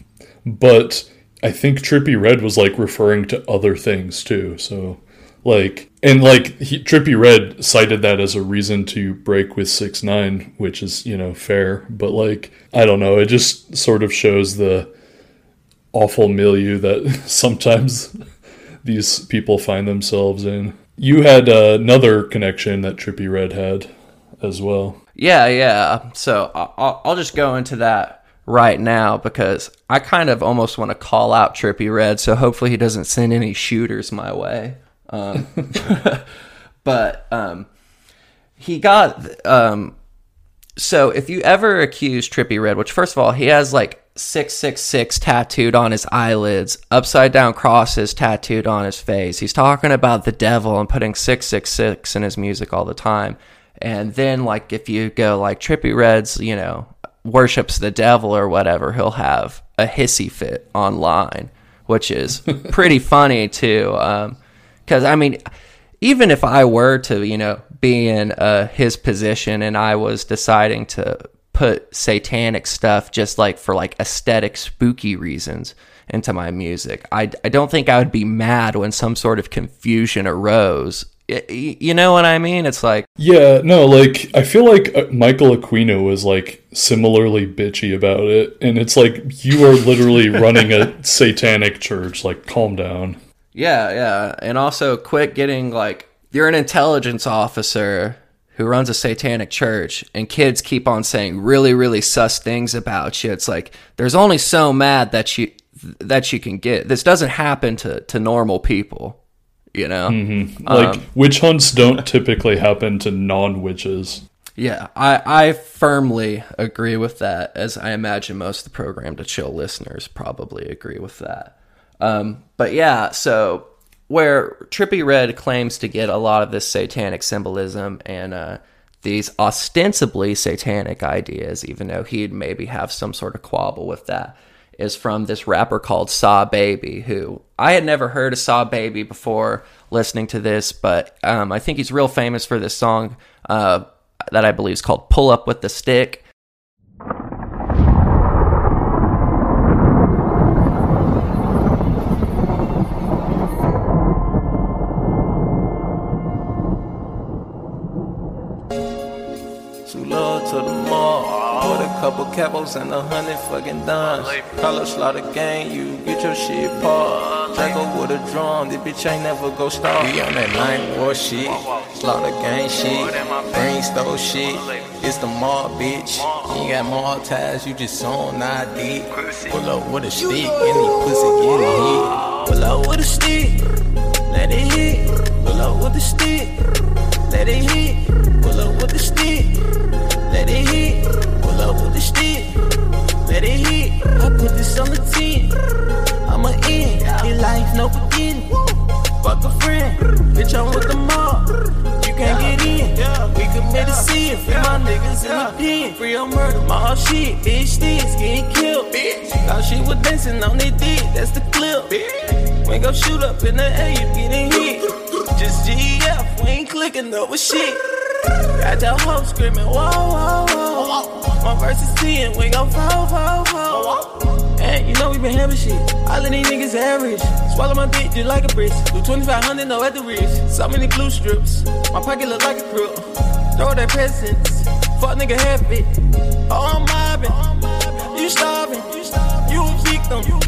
but I think Trippie Redd was like referring to other things too. So, like, and like he, Trippie Redd cited that as a reason to break with six nine, which is you know fair. But like, I don't know, it just sort of shows the awful milieu that sometimes these people find themselves in. You had uh, another connection that Trippie Redd had as well. Yeah, yeah. So I'll, I'll just go into that right now because I kind of almost want to call out Trippie Redd. So hopefully he doesn't send any shooters my way. Um, but um, he got um, so if you ever accuse Trippie Redd, which first of all he has like six six six tattooed on his eyelids, upside down crosses tattooed on his face. He's talking about the devil and putting six six six in his music all the time. And then like if you go like Trippie Redd's, you know, worships the devil or whatever, he'll have a hissy fit online, which is pretty funny too. Um, because I mean, even if I were to, you know, be in uh, his position and I was deciding to put satanic stuff just like for like aesthetic, spooky reasons into my music, I, I don't think I would be mad when some sort of confusion arose. Y- You know what I mean? It's like, Yeah, no, like I feel like uh, Michael Aquino was like similarly bitchy about it, and it's like you are literally running a satanic church. Like, calm down. Yeah, yeah. And also quit getting like you're an intelligence officer who runs a satanic church and kids keep on saying really really sus things about you. It's like there's only so mad that you that you can get. This doesn't happen to to normal people, you know. Mm-hmm. Like, um, witch hunts don't typically happen to non witches. Yeah, I, I firmly agree with that, as I imagine most of the Programmed to Kill listeners probably agree with that. Um, but yeah, so where Trippie Redd claims to get a lot of this satanic symbolism and uh, these ostensibly satanic ideas, even though he'd maybe have some sort of quabble with that, is from this rapper called SahBabii, who I had never heard of SahBabii before listening to this, but um, I think he's real famous for this song uh, that I believe is called Pull Up with the Stick. Couple capos and a hundred fucking dimes. Color slaughter gang, you get your shit paused. Draco with a drum, this bitch ain't never go stop. We on that night war shit. Slaughter gang shit. Green stove shit. It's the mall, bitch. You got mall ties, you just on ID. Pull up with a stick, any pussy get it hit. Pull up with a stick, let it hit. Pull up with a stick, let it hit. Pull up with a stick, let it hit. Up with the stick, let it hit. I put this on the 10. I'm a in, in life, no beginning. Fuck a friend, bitch, I'm with the mob. You can't get in. We committed sin, free my niggas in the pen. Free on murder, my whole shit, bitch, sticks getting killed. Bitch, thought she was dancing on their dick, that's the clip. Bitch, we go shoot up in the air, you getting hit. Just GF, we ain't clicking up with shit. Got the hoe screaming, whoa, whoa, whoa. My verse is 10, we gon' fall, fall, fall. And you know we been having shit. All of these niggas average. Swallow my dick just like a bridge. Do 2500 no at the wrist. So many blue strips. My pocket look like a crook. Throw that presents. Fuck nigga have it. Oh, I'm mobbing. You starving. You a victim.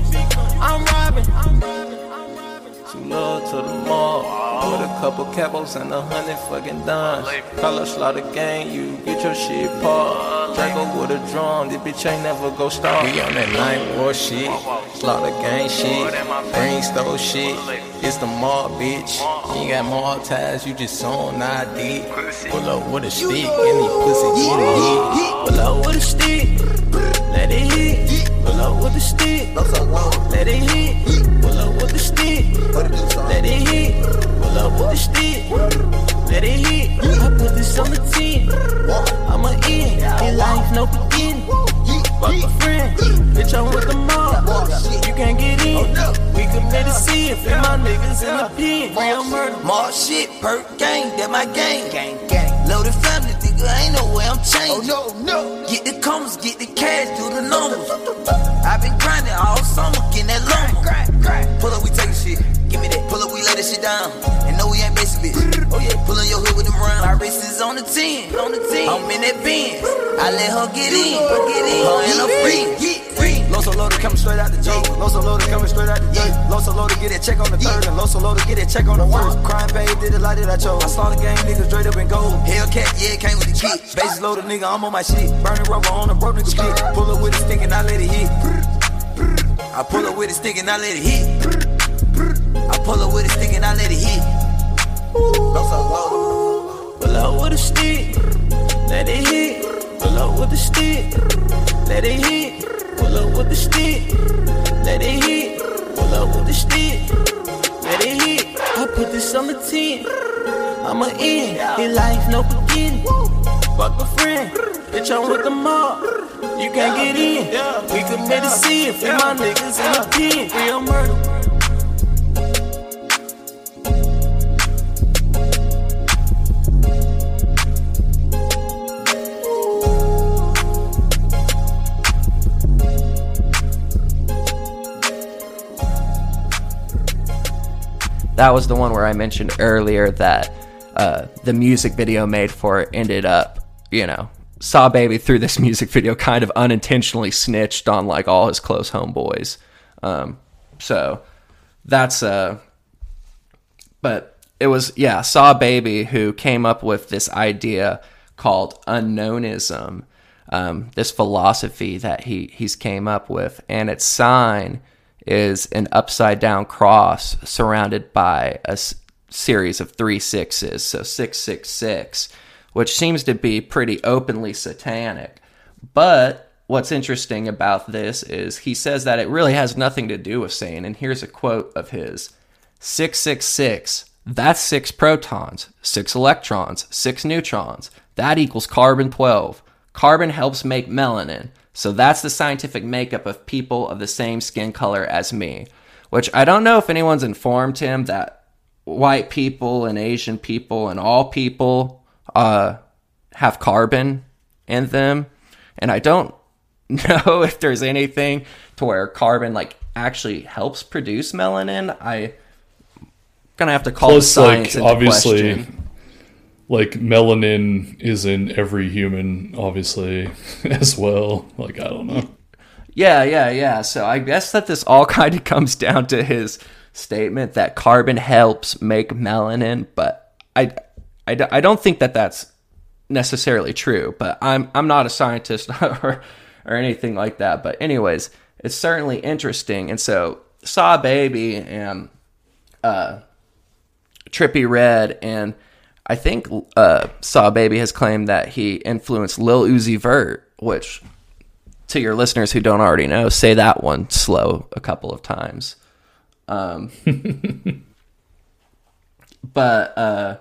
Too low to the mall. With a couple capos and a hundred fucking dimes. Color slaughter gang, you get your shit paused. Draco with a drum, this bitch ain't never go stop. We on that night war shit. Slaughter gang shit. Green stove shit. It's the mall, bitch. You ain't got mall ties, you just on ID. Pull up with a stick, any pussy get it hit. Pull up with a stick, let it hit. Pull up with a stick, let it hit. Pull up with the stick, let it hit. Pull up with the stick, let it hit. I put this on the 10. I'm a in, in life, no beginning. Fuck a friend, bitch, I'm with the mob. You can't get in. We committed sin, fit my niggas in the pen. Real murder. More shit, per gang, that my gang. Gang, gang. Loaded family, nigga, ain't no way I'm changing. Oh, no, no. Get the commas, get the cash, do the numbers. I been grinding all summer, getting that lumber. Pull up, we taking shit. Give me that. Pull up, we lay that shit down. And no, we ain't basic bitch. Oh, yeah. Pull on your hood with them round. My wrist is on the 10. On the 10. I'm in that Benz. I let her get in. Get in. her and her friend. Free. Loso loaded coming straight out the J. Loso loaded coming straight out the J. Loso loaded get that check on the third, and Loso loaded get that check on the first. Crime paid, did it like that I chose. I saw the game, niggas straight up and gold. Hellcat, yeah, came with the key. Bases loaded, nigga, I'm on my shit. Burning rubber on the broke nigga stick. Pull up with a stick and I let it hit. I pull up with a stick and I let it hit. I pull up with a stick and I let it hit. Loso loaded. Pull up with a stick, let it hit. Pull up with the stick, let it hit. Pull up with the stick, let it hit. Pull up with the stick, let it hit. I put this on the 10. I'm a in, in life, no beginning. Fuck a friend, bitch, I'm with the mob. You can't get in. We committed sin, free my niggas in the pen. Real murder. That was the one where I mentioned earlier that uh, the music video made for it ended up, you know, SahBabii through this music video kind of unintentionally snitched on like all his close homeboys. Um, so that's uh, but it was yeah, SahBabii who came up with this idea called unknownism, um, this philosophy that he he's came up with, and its sign is an upside down cross surrounded by a s- series of three sixes, so six six six, which seems to be pretty openly satanic. But what's interesting about this is he says that it really has nothing to do with Satan, and here's a quote of his. 666, that's six protons, six electrons, six neutrons. That equals carbon 12. Carbon helps make melanin. So that's the scientific makeup of people of the same skin color as me. Which I don't know if anyone's informed him that white people and Asian people and all people uh, have carbon in them. And I don't know if there's anything to where carbon like actually helps produce melanin. I gonna have to call the Plus, science like into obviously, question. Like melanin is in every human, obviously, as well. Like I don't know. Yeah, yeah, yeah. So I guess that this all kind of comes down to his statement that carbon helps make melanin, but I, I, I don't think that that's necessarily true. But I'm I'm not a scientist or or anything like that. But anyways, it's certainly interesting. And so SahBabii and uh, Trippie Redd and I think uh, SahBabii has claimed that he influenced Lil Uzi Vert, which to your listeners who don't already know, say that one slow a couple of times. Um, but uh,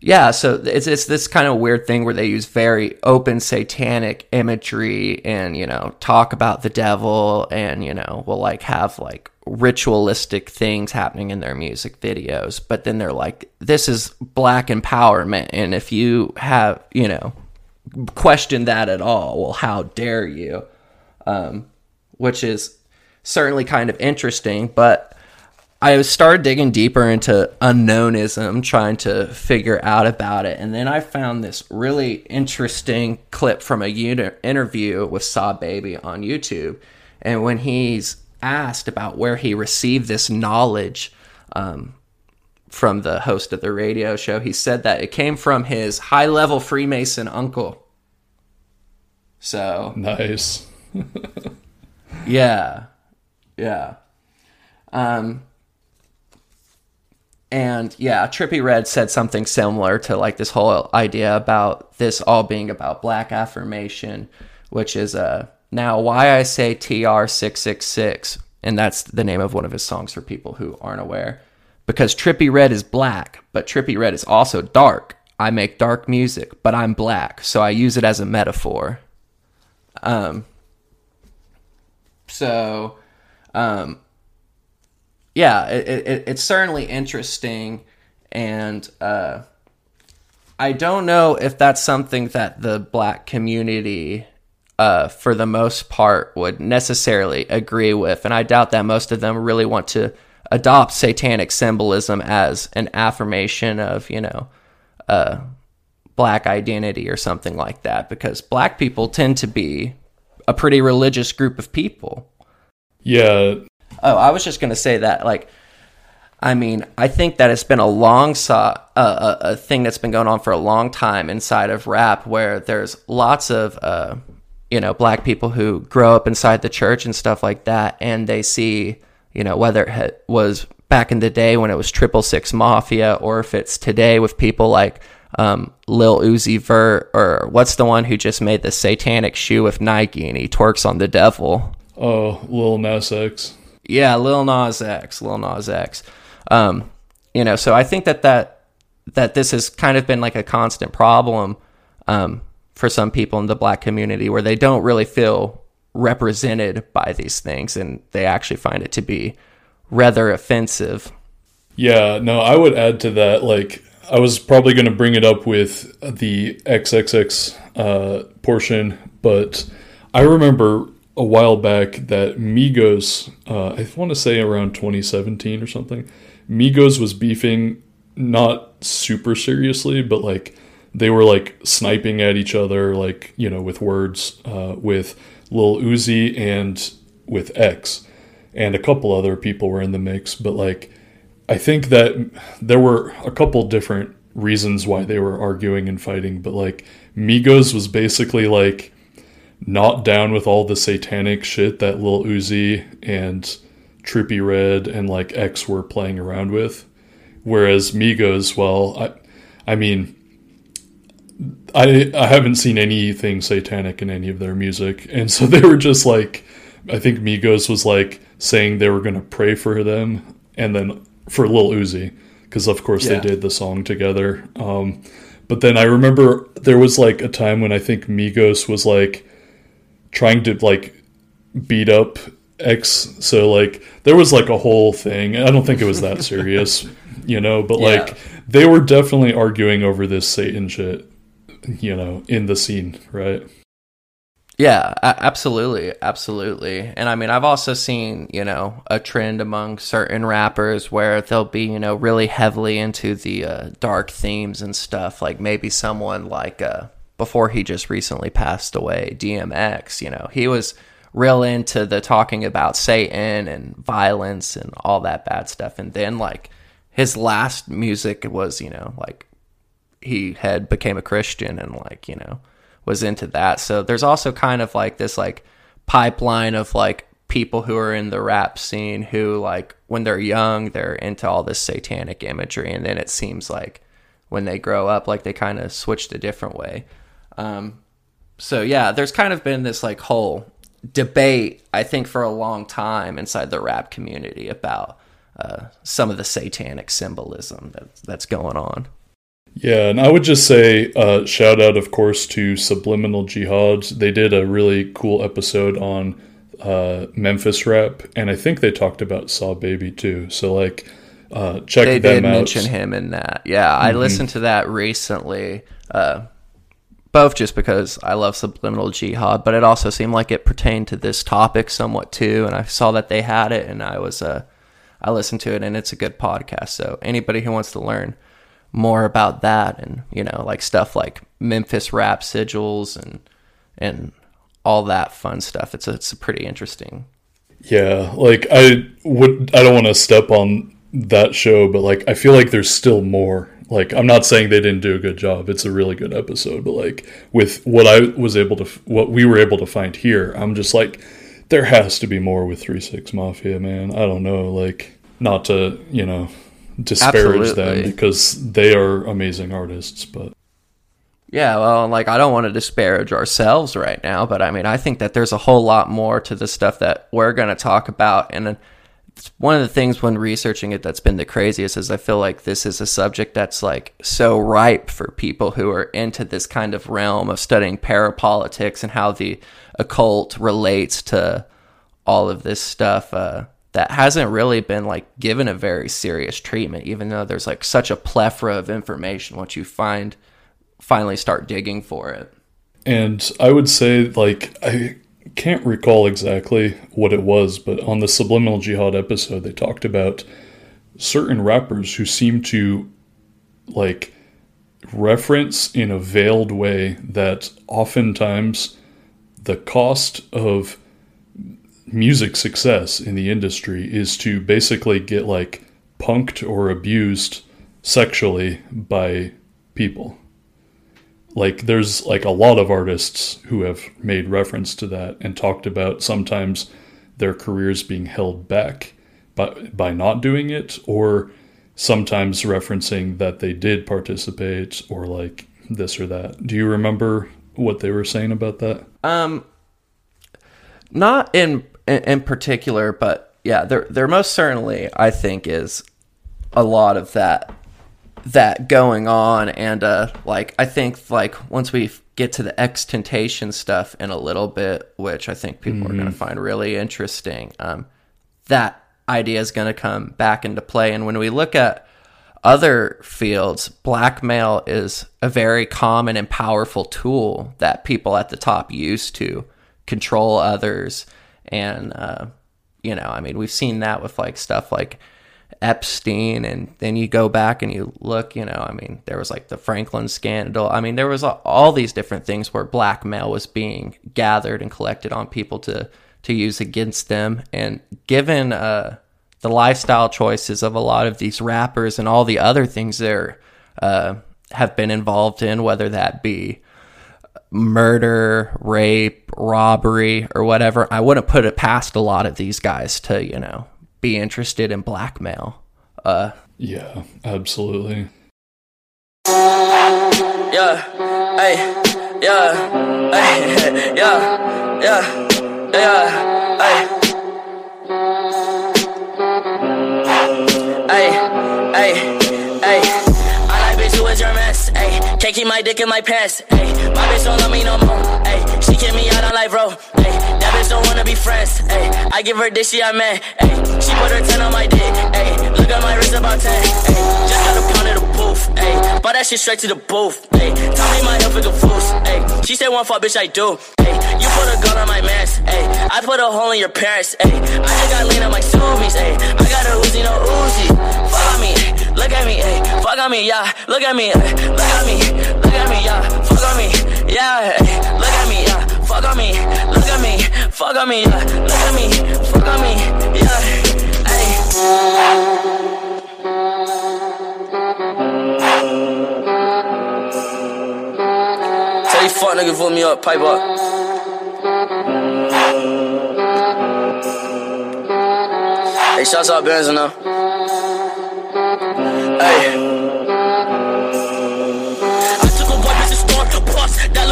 yeah, so it's it's this kind of weird thing where they use very open satanic imagery and you know talk about the devil and you know will like have like ritualistic things happening in their music videos, but then they're like, this is black empowerment, and if you have you know question that at all, well, how dare you? Um, which is certainly kind of interesting, but I started digging deeper into unknownism, trying to figure out about it. And then I found this really interesting clip from a interview with SahBabii on YouTube. And when he's asked about where he received this knowledge um, from the host of the radio show, he said that it came from his high level Freemason uncle. So Nice. yeah, yeah. Um, and yeah, Trippie Redd said something similar to like this whole idea about this all being about black affirmation, which is uh, now why I say TR666. And that's the name of one of his songs for people who aren't aware. Because Trippie Redd is black, but Trippie Redd is also dark. I make dark music, but I'm black, so I use it as a metaphor. Um, so, um, yeah, it, it, it's certainly interesting, and uh, I don't know if that's something that the black community, uh, for the most part, would necessarily agree with, and I doubt that most of them really want to adopt satanic symbolism as an affirmation of, you know, uh, black identity or something like that, because black people tend to be a pretty religious group of people. Yeah. Oh, I was just gonna say that, like, I mean, I think that it's been a long so- uh, a, a thing that's been going on for a long time inside of rap, where there's lots of uh, you know black people who grow up inside the church and stuff like that, and they see you know whether it was back in the day when it was Triple Six Mafia, or if it's today with people like um, Lil Uzi Vert, or what's the one who just made the satanic shoe with Nike and he twerks on the devil. Oh, Lil Nas X. Yeah, Lil Nas X, Lil Nas X. Um, you know, so I think that that that this has kind of been like a constant problem um, for some people in the black community where they don't really feel represented by these things, and they actually find it to be rather offensive. Yeah, no, I would add to that. Like, I was probably going to bring it up with the XXX uh, portion, but I remember a while back that Migos, uh, I want to say around 2017 or something, Migos was beefing not super seriously, but like they were like sniping at each other, like, you know, with words, uh, with Lil Uzi and with X. And a couple other people were in the mix, but like, I think that there were a couple different reasons why they were arguing and fighting, but like Migos was basically like not down with all the satanic shit that Lil Uzi and Trippie Redd and like X were playing around with. Whereas Migos, well, I I mean I I haven't seen anything satanic in any of their music. And so they were just like I think Migos was like saying they were going to pray for them and then for Lil Uzi because of course Yeah. they did the song together. Um, but then I remember there was like a time when I think Migos was like trying to like beat up X. So like there was like a whole thing. I don't think it was that serious, you know, but Yeah. like they were definitely arguing over this Satan shit, you know, in the scene, right? Yeah, absolutely, absolutely. And I mean, I've also seen, you know, a trend among certain rappers where they'll be, you know, really heavily into the uh, dark themes and stuff. Like maybe someone like uh, before he just recently passed away, DMX. You know, he was real into the talking about Satan and violence and all that bad stuff. And then like his last music was, you know, like he had became a Christian and like, you know, was into that. So there's also kind of like this like pipeline of like people who are in the rap scene who like when they're young they're into all this satanic imagery and then it seems like when they grow up like they kind of switched a different way. Um so yeah, there's kind of been this like whole debate I think for a long time inside the rap community about uh, some of the satanic symbolism that, that's going on. Yeah, and I would just say uh, shout out, of course, to Subliminal Jihad. They did a really cool episode on uh, Memphis rap, and I think they talked about SahBabii too. So like, uh, check they them did out. mention him in that. Yeah, I Mhm. listened to that recently. Uh, both just because I love subliminal jihad, but it also seemed like it pertained to this topic somewhat too. And I saw that they had it, and I was uh, I listened to it, and it's a good podcast. So anybody who wants to learn more about that, and you know, like stuff like Memphis rap sigils and and all that fun stuff, it's a, it's a pretty interesting. Yeah, like I would I don't want to step on that show, but like I feel like there's still more. Like I'm not saying they didn't do a good job. It's a really good episode, but like with what I was able to what we were able to find here, I'm just like there has to be more with 36 Mafia, man. I don't know, like not to, you know, disparage them because they are amazing artists, but Yeah, well, like I don't want to disparage ourselves right now, but I mean, I think that there's a whole lot more to the stuff that we're going to talk about. And it's one of the things when researching it that's been the craziest is I feel like this is a subject that's like so ripe for people who are into this kind of realm of studying parapolitics and how the occult relates to all of this stuff. Uh, that hasn't really been like given a very serious treatment, even though there's like such a plethora of information once you find finally start digging for it. And I would say, like, I can't recall exactly what it was, but on the Subliminal Jihad episode, they talked about certain rappers who seem to, like, reference in a veiled way that oftentimes the cost of music success in the industry is to basically get like punked or abused sexually by people. Like there's like a lot of artists who have made reference to that and talked about sometimes their careers being held back by by not doing it or sometimes referencing that they did participate or like this or that. Do you remember what they were saying about that? Um, not in in, in particular, but yeah, there there most certainly I think is a lot of that that going on, and uh, like I think like once we get to the XXXTentacion stuff in a little bit, which I think people are going to find really interesting, um, that idea is going to come back into play, and when we look at other fields, blackmail is a very common and powerful tool that people at the top use to control others. And, uh, you know, I mean, we've seen that with like stuff like Epstein. And then you go back and you look, you know, I mean, there was like the Franklin scandal. I mean, there was all these different things where blackmail was being gathered and collected on people to, to use against them. And given, uh, the lifestyle choices of a lot of these rappers and all the other things they're uh, have been involved in, whether that be murder, rape, robbery, or whatever. I wouldn't put it past a lot of these guys to you know be interested in blackmail. Uh, Yeah, absolutely. Yeah, hey, yeah, hey, yeah, yeah, yeah, hey. Hey, hey, hey. Can't keep my dick in my pants. Hey, my bitch don't love me no more. Hey, she kick me out on life, bro. Bitch don't wanna be friends. Hey, I give her this, she I man. Hey, she put her 10 on my dick. Hey, look at my wrist about 10. Hey, just got a pound of the booth. Hey, buy that shit straight to the booth. Hey, tell me my health is a fools. Hey, she said one fuck, bitch, I do. Hey, you put a gun on my mans. Hey, I put a hole in your parents. Hey, I just got lean on my zoomies. Hey, I got a Uzi, no Uzi. Fuck on me, look at me, hey, fuck on me, yeah. Look at me, hey, look at me, look at me, yeah. Fuck on me, yeah. Hey, look at me, yeah. Fuck on me, look at me, fuck on me, yeah. Look at me, fuck on me, yeah. Hey. Tell these fuck niggas vote me up, pipe up. Hey, shouts out Benz now. Hey.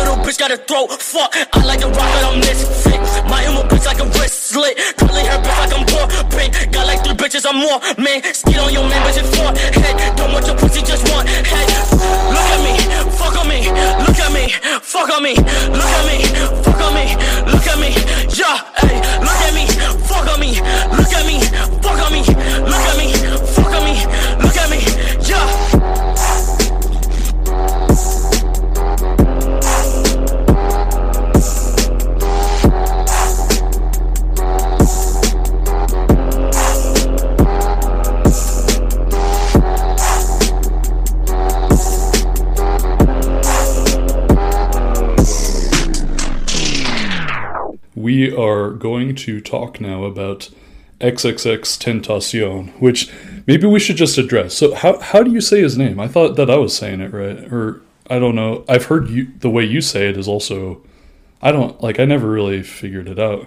Little bitch got a throat. Fuck, I like the rock, but I'm misfit. My emo bitch like a wrist slit. Curly hair bitch like I'm poor. Pink, got like three bitches, I'm more. Man, skid on your man, bitch, it's four. Head, don't want your pussy, just one. Head, look at me, fuck on me, look at me, fuck on me, look at me, fuck on me, look at me, yeah, hey, look at me, fuck on me, look at me, fuck on me, look at me, going to talk now about XXXTentacion, which maybe we should just address. So, how how do you say his name? I thought that I was saying it right, or I don't know. I've heard you the way you say it is also. I don't like. I never really figured it out.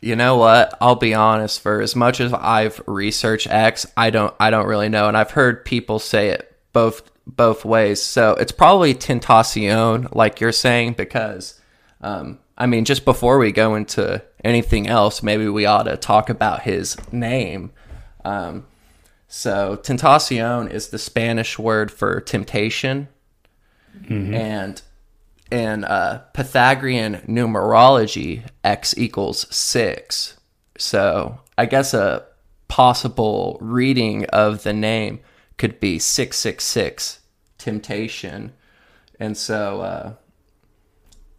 You know what? I'll be honest. For as much as I've researched X, I don't. I don't really know, and I've heard people say it both both ways. So it's probably Tentacion, like you're saying, because um, I mean, just before we go into anything else, maybe we ought to talk about his name. Um, so Tentacion is the Spanish word for temptation, and in uh, Pythagorean numerology, x equals six. So I guess a possible reading of the name could be 666 temptation. And so, uh,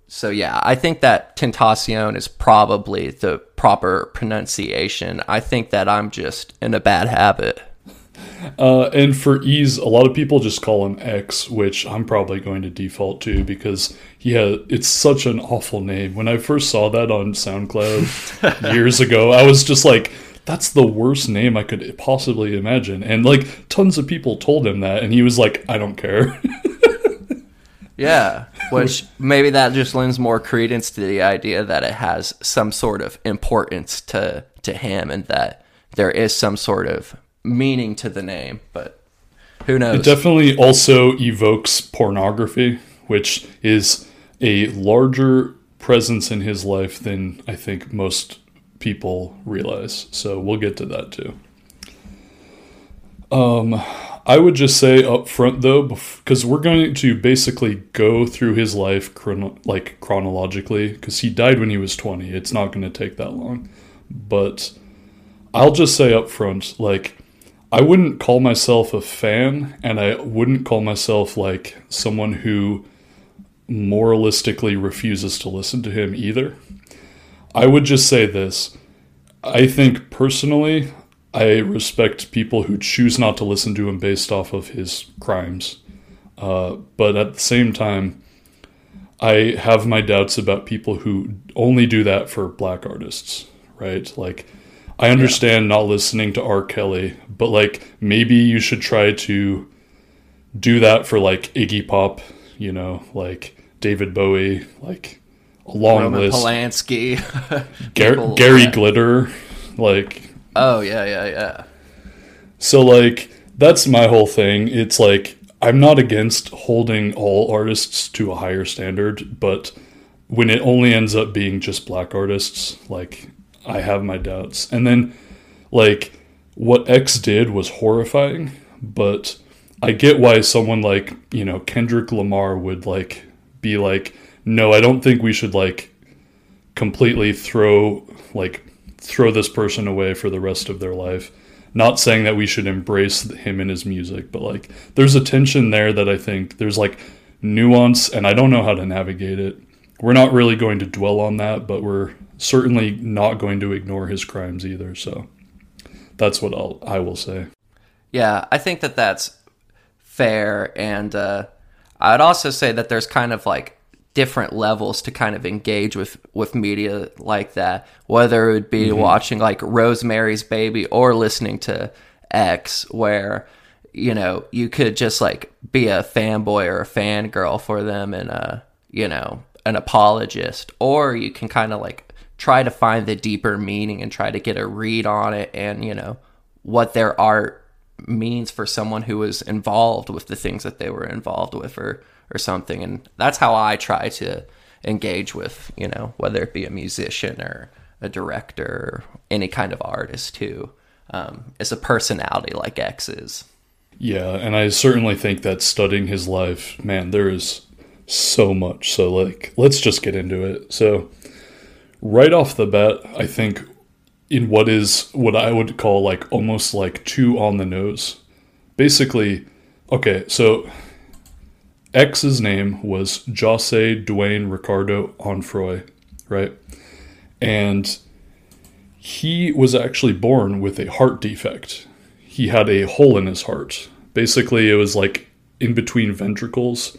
so yeah, I think that tentacion is probably the proper pronunciation. I think that I'm just in a bad habit. Uh, and for ease, a lot of people just call him X, which I'm probably going to default to because he had it's such an awful name. When I first saw that on SoundCloud years ago, I was just like, that's the worst name I could possibly imagine. And like tons of people told him that, and he was like, I don't care. Yeah, which maybe that just lends more credence to the idea that it has some sort of importance to to him and that there is some sort of meaning to the name, but who knows? It definitely also evokes pornography, which is a larger presence in his life than I think most people realize. So we'll get to that too. Um, I would just say up front though, because we're going to basically go through his life chrono- like chronologically, because he died when he was 20. It's not going to take that long. But I'll just say up front, like, I wouldn't call myself a fan, and I wouldn't call myself like someone who moralistically refuses to listen to him either. I would just say this. I think personally, I respect people who choose not to listen to him based off of his crimes. Uh, but at the same time, I have my doubts about people who only do that for black artists, right? Like, I understand not listening to R. Kelly, but like, maybe you should try to do that for like Iggy Pop, you know, like David Bowie, like a long Roman list. Polanski, Gar- Gary yeah. Glitter, like Oh yeah, yeah, yeah. So like that's my whole thing. It's like I'm not against holding all artists to a higher standard, but when it only ends up being just black artists, like I have my doubts. And then like what X did was horrifying, but I get why someone like, you know, Kendrick Lamar would like be like, "No, I don't think we should like completely throw like throw this person away for the rest of their life. Not saying that we should embrace him and his music, but like there's a tension there that I think there's like nuance and I don't know how to navigate it. We're not really going to dwell on that, but we're certainly not going to ignore his crimes either. So that's what I'll I will say. Yeah, I think that that's fair, and uh, I'd also say that there's kind of like different levels to kind of engage with with media like that. Whether it would be Mhm. watching like Rosemary's Baby or listening to X, where you know you could just like be a fanboy or a fangirl for them and uh you know an apologist, or you can kind of like try to find the deeper meaning and try to get a read on it and you know what their art means for someone who was involved with the things that they were involved with or or something and that's how I try to engage with you know whether it be a musician or a director or any kind of artist who um, a personality like X is Yeah, and I certainly think that studying his life, man, there is so much. So like, let's just get into it. So right off the bat, I think in what is what I would call like almost like two on the nose. Basically, okay, so X's name was Jahseh Dwayne Ricardo Onfroy, right? And he was actually born with a heart defect. He had a hole in his heart. Basically, it was like in between ventricles.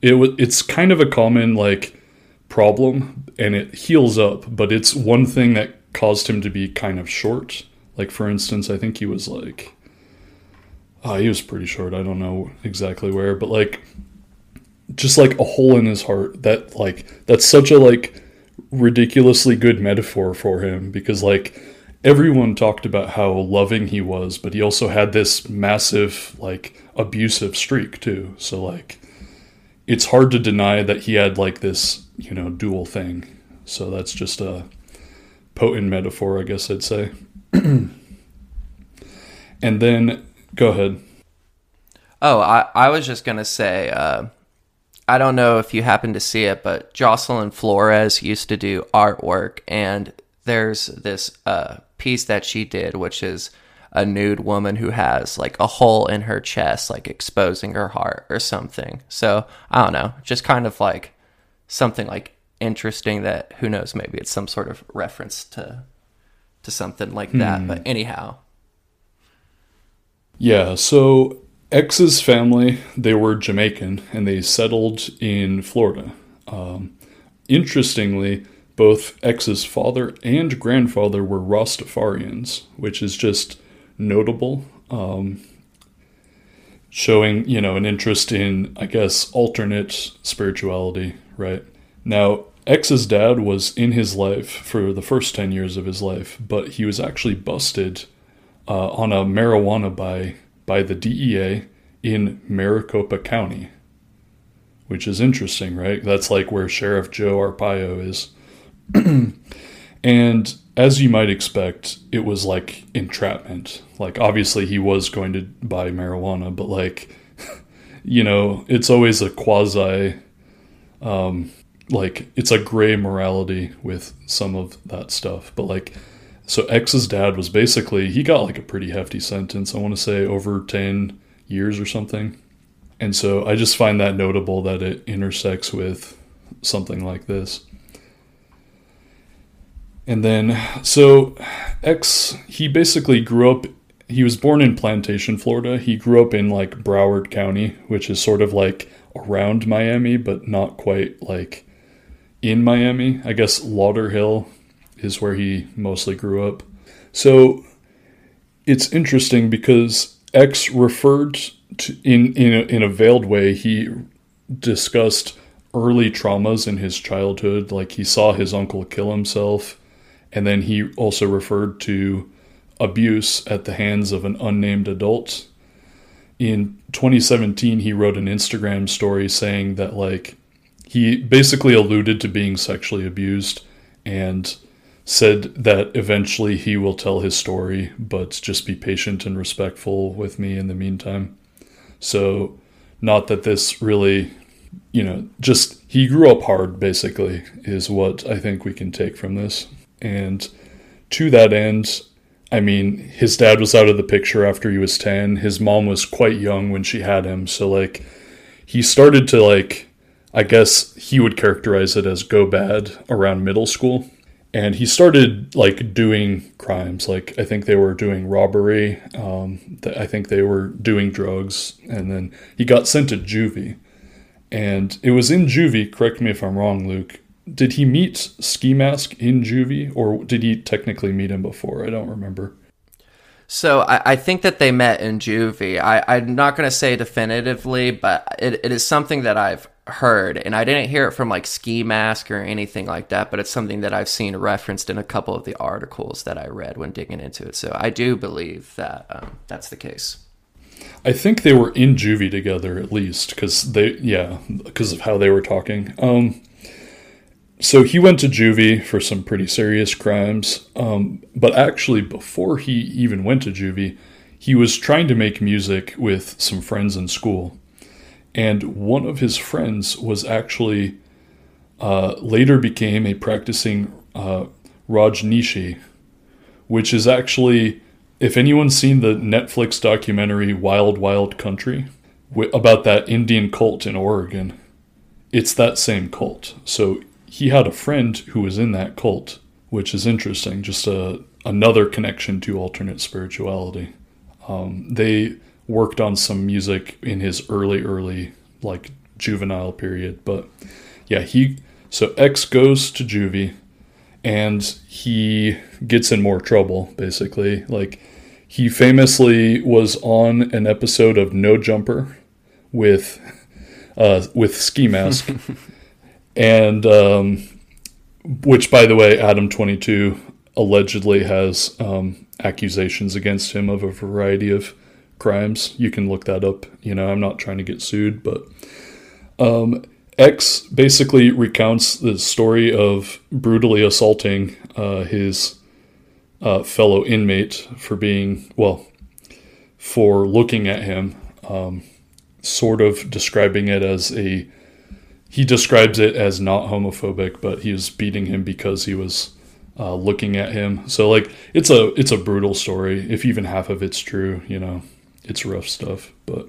It was it's kind of a common like problem and it heals up, but it's one thing that caused him to be kind of short. Like for instance, I think he was like uh, he was pretty short. I don't know exactly where, but like just like a hole in his heart that like that's such a like ridiculously good metaphor for him because like everyone talked about how loving he was but he also had this massive like abusive streak too. So like it's hard to deny that he had like this you know dual thing. So that's just a potent metaphor i guess i'd say. And then go ahead. Oh, I, I was just gonna say, uh, I don't know if you happen to see it, but Jocelyn Flores used to do artwork, and there's this uh, piece that she did, which is a nude woman who has like a hole in her chest, like exposing her heart or something. So I don't know, just kind of like something like interesting that who knows, maybe it's some sort of reference to to something like that. Hmm. But anyhow, Yeah, so X's family, they were Jamaican and they settled in Florida. Um, interestingly, both X's father and grandfather were Rastafarians, which is just notable, um, showing, you know, an interest in, I guess, alternate spirituality, right? Now, X's dad was in his life for the first 10 years of his life, but he was actually busted uh, on a marijuana buy by the DEA in Maricopa County, which is interesting, right? That's like where Sheriff Joe Arpaio is. and as you might expect, it was like entrapment. Like, obviously, he was going to buy marijuana, but like, you know, it's always a quasi, um, like, it's a gray morality with some of that stuff. But like, so X's dad was basically, he got like a pretty hefty sentence. I want to say over 10 years or something. And so I just find that notable that it intersects with something like this. And then, so X, he basically grew up, he was born in Plantation, Florida. He grew up in like Broward County, which is sort of like around Miami, but not quite like in Miami. I guess Lauderhill is where he mostly grew up. So it's interesting because X referred to, in, in, a, in a veiled way, he discussed early traumas in his childhood. Like he saw his uncle kill himself and then he also referred to abuse at the hands of an unnamed adult. In 2017, he wrote an Instagram story saying that, like, he basically alluded to being sexually abused and said that eventually he will tell his story, but just be patient and respectful with me in the meantime. So, not that this really, you know, just he grew up hard, basically, is what I think we can take from this. And to that end, I mean, his dad was out of the picture after he was 10. His mom was quite young when she had him. So, like, he started to, like, I guess he would characterize it as go bad around middle school. And he started, like, doing crimes. Like, I think they were doing robbery. Um, I think they were doing drugs. And then he got sent to juvie. And it was in juvie, correct me if I'm wrong, Luke, did he meet Ski Mask in juvie, or did he technically meet him before? I don't remember. So I, I think that they met in juvie. I, I'm not going to say definitively, but it, it is something that I've heard, and I didn't hear it from like Ski Mask or anything like that, but it's something that I've seen referenced in a couple of the articles that I read when digging into it. So I do believe that um, that's the case. I think they were in juvie together at least, because they, yeah, because of how they were talking. Um, so he went to juvie for some pretty serious crimes. Um, but actually, before he even went to juvie, he was trying to make music with some friends in school. And one of his friends was actually uh, later became a practicing uh, Rajneeshi, which is actually, if anyone's seen the Netflix documentary Wild Wild Country about that Indian cult in Oregon, it's that same cult. So he had a friend who was in that cult, which is interesting. Just a another connection to alternate spirituality. Um, they worked on some music in his early, early like juvenile period, but yeah, he so X goes to juvie, and he gets in more trouble. Basically, like he famously was on an episode of No Jumper with uh, with Ski Mask. and um, which, by the way, Adam Twenty Two allegedly has um, accusations against him of a variety of crimes. You can look that up. You know, I'm not trying to get sued, but um, X basically recounts the story of brutally assaulting uh, his uh, fellow inmate for being well, for looking at him, um, sort of describing it as a he describes it as not homophobic, but he was beating him because he was uh, looking at him. So like it's a it's a brutal story. If even half of it's true, you know, it's rough stuff. But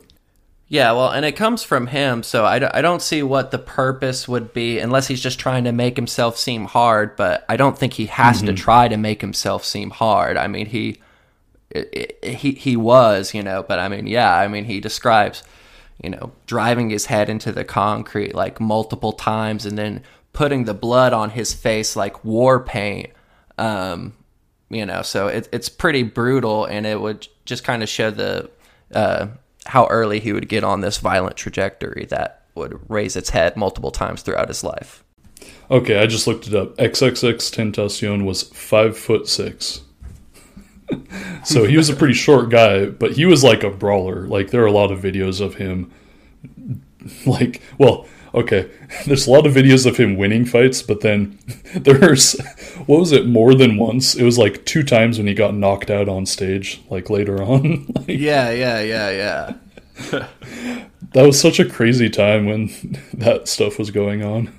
yeah, well, and it comes from him, so I d- I don't see what the purpose would be unless he's just trying to make himself seem hard. But I don't think he has mm-hmm. to try to make himself seem hard. I mean, he it, it, he he was, you know. But I mean, yeah, I mean, he describes, you know, driving his head into the concrete like multiple times, and then putting the blood on his face like war paint. Um, you know, so it, it's pretty brutal, and it would just kind of show the uh, how early he would get on this violent trajectory that would raise its head multiple times throughout his life. Okay, I just looked it up. XXXTentacion was five foot six. So he was a pretty short guy, but he was like a brawler. Like there are a lot of videos of him like well, okay. There's a lot of videos of him winning fights, but then there's what was it, more than once? It was like two times when he got knocked out on stage, like later on. like, Yeah, yeah, yeah, yeah. that was such a crazy time when that stuff was going on.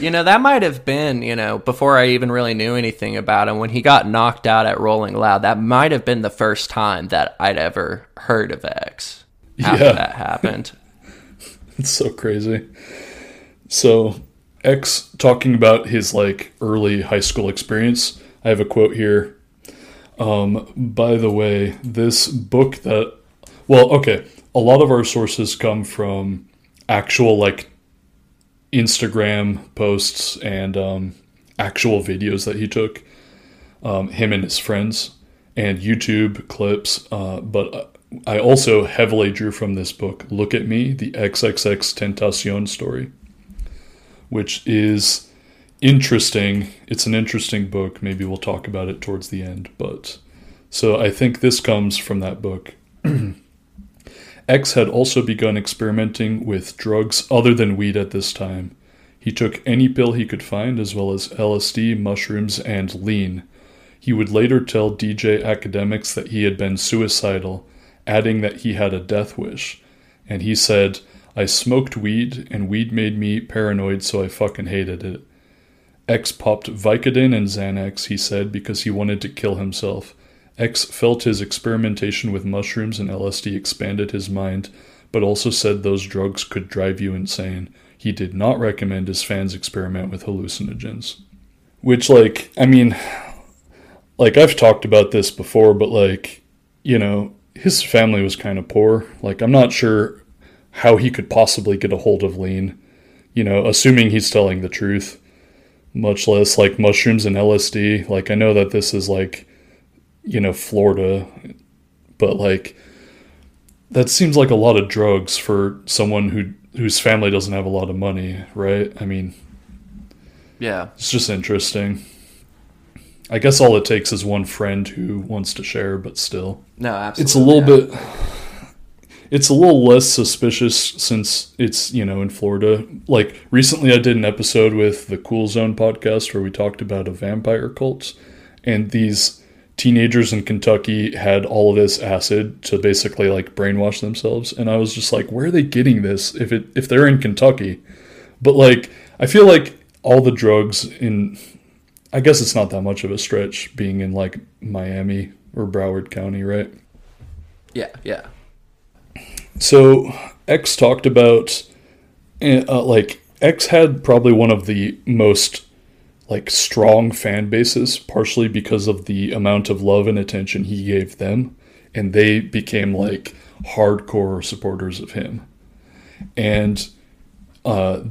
You know, that might have been, you know, before I even really knew anything about him, when he got knocked out at Rolling Loud, that might have been the first time that I'd ever heard of X after Yeah. that happened. It's so crazy. So, X talking about his like early high school experience. I have a quote here. Um, by the way, this book that, well, okay, a lot of our sources come from actual like Instagram posts and um, actual videos that he took, um, him and his friends, and YouTube clips. Uh, but I also heavily drew from this book, Look at Me, the XXXTentacion story, which is interesting. It's an interesting book. Maybe we'll talk about it towards the end. But so I think this comes from that book. X had also begun experimenting with drugs other than weed at this time. He took any pill he could find, as well as LSD, mushrooms, and lean. He would later tell DJ Akademiks that he had been suicidal, adding that he had a death wish. And he said, I smoked weed, and weed made me paranoid, so I fucking hated it. X popped Vicodin and Xanax, he said, because he wanted to kill himself. X felt his experimentation with mushrooms and LSD expanded his mind, but also said those drugs could drive you insane. He did not recommend his fans experiment with hallucinogens. Which, like, I mean, like, I've talked about this before, but, like, you know, his family was kind of poor. Like, I'm not sure how he could possibly get a hold of lean, you know, assuming he's telling the truth, much less like mushrooms and LSD. Like, I know that this is like, you know, Florida, but like, that seems like a lot of drugs for someone who whose family doesn't have a lot of money, right? I mean, Yeah. it's just interesting. I guess all it takes is one friend who wants to share, but still. No, absolutely. It's a little yeah. bit it's a little less suspicious since it's, you know, in Florida. Like recently I did an episode with the Cool Zone podcast where we talked about a vampire cult and these teenagers in Kentucky had all of this acid to basically like brainwash themselves and I was just like where are they getting this if it if they're in Kentucky? But like I feel like all the drugs in I guess it's not that much of a stretch being in like Miami or Broward County, right? Yeah, yeah. So X talked about uh, like X had probably one of the most like strong fan bases, partially because of the amount of love and attention he gave them, and they became like hardcore supporters of him. And uh,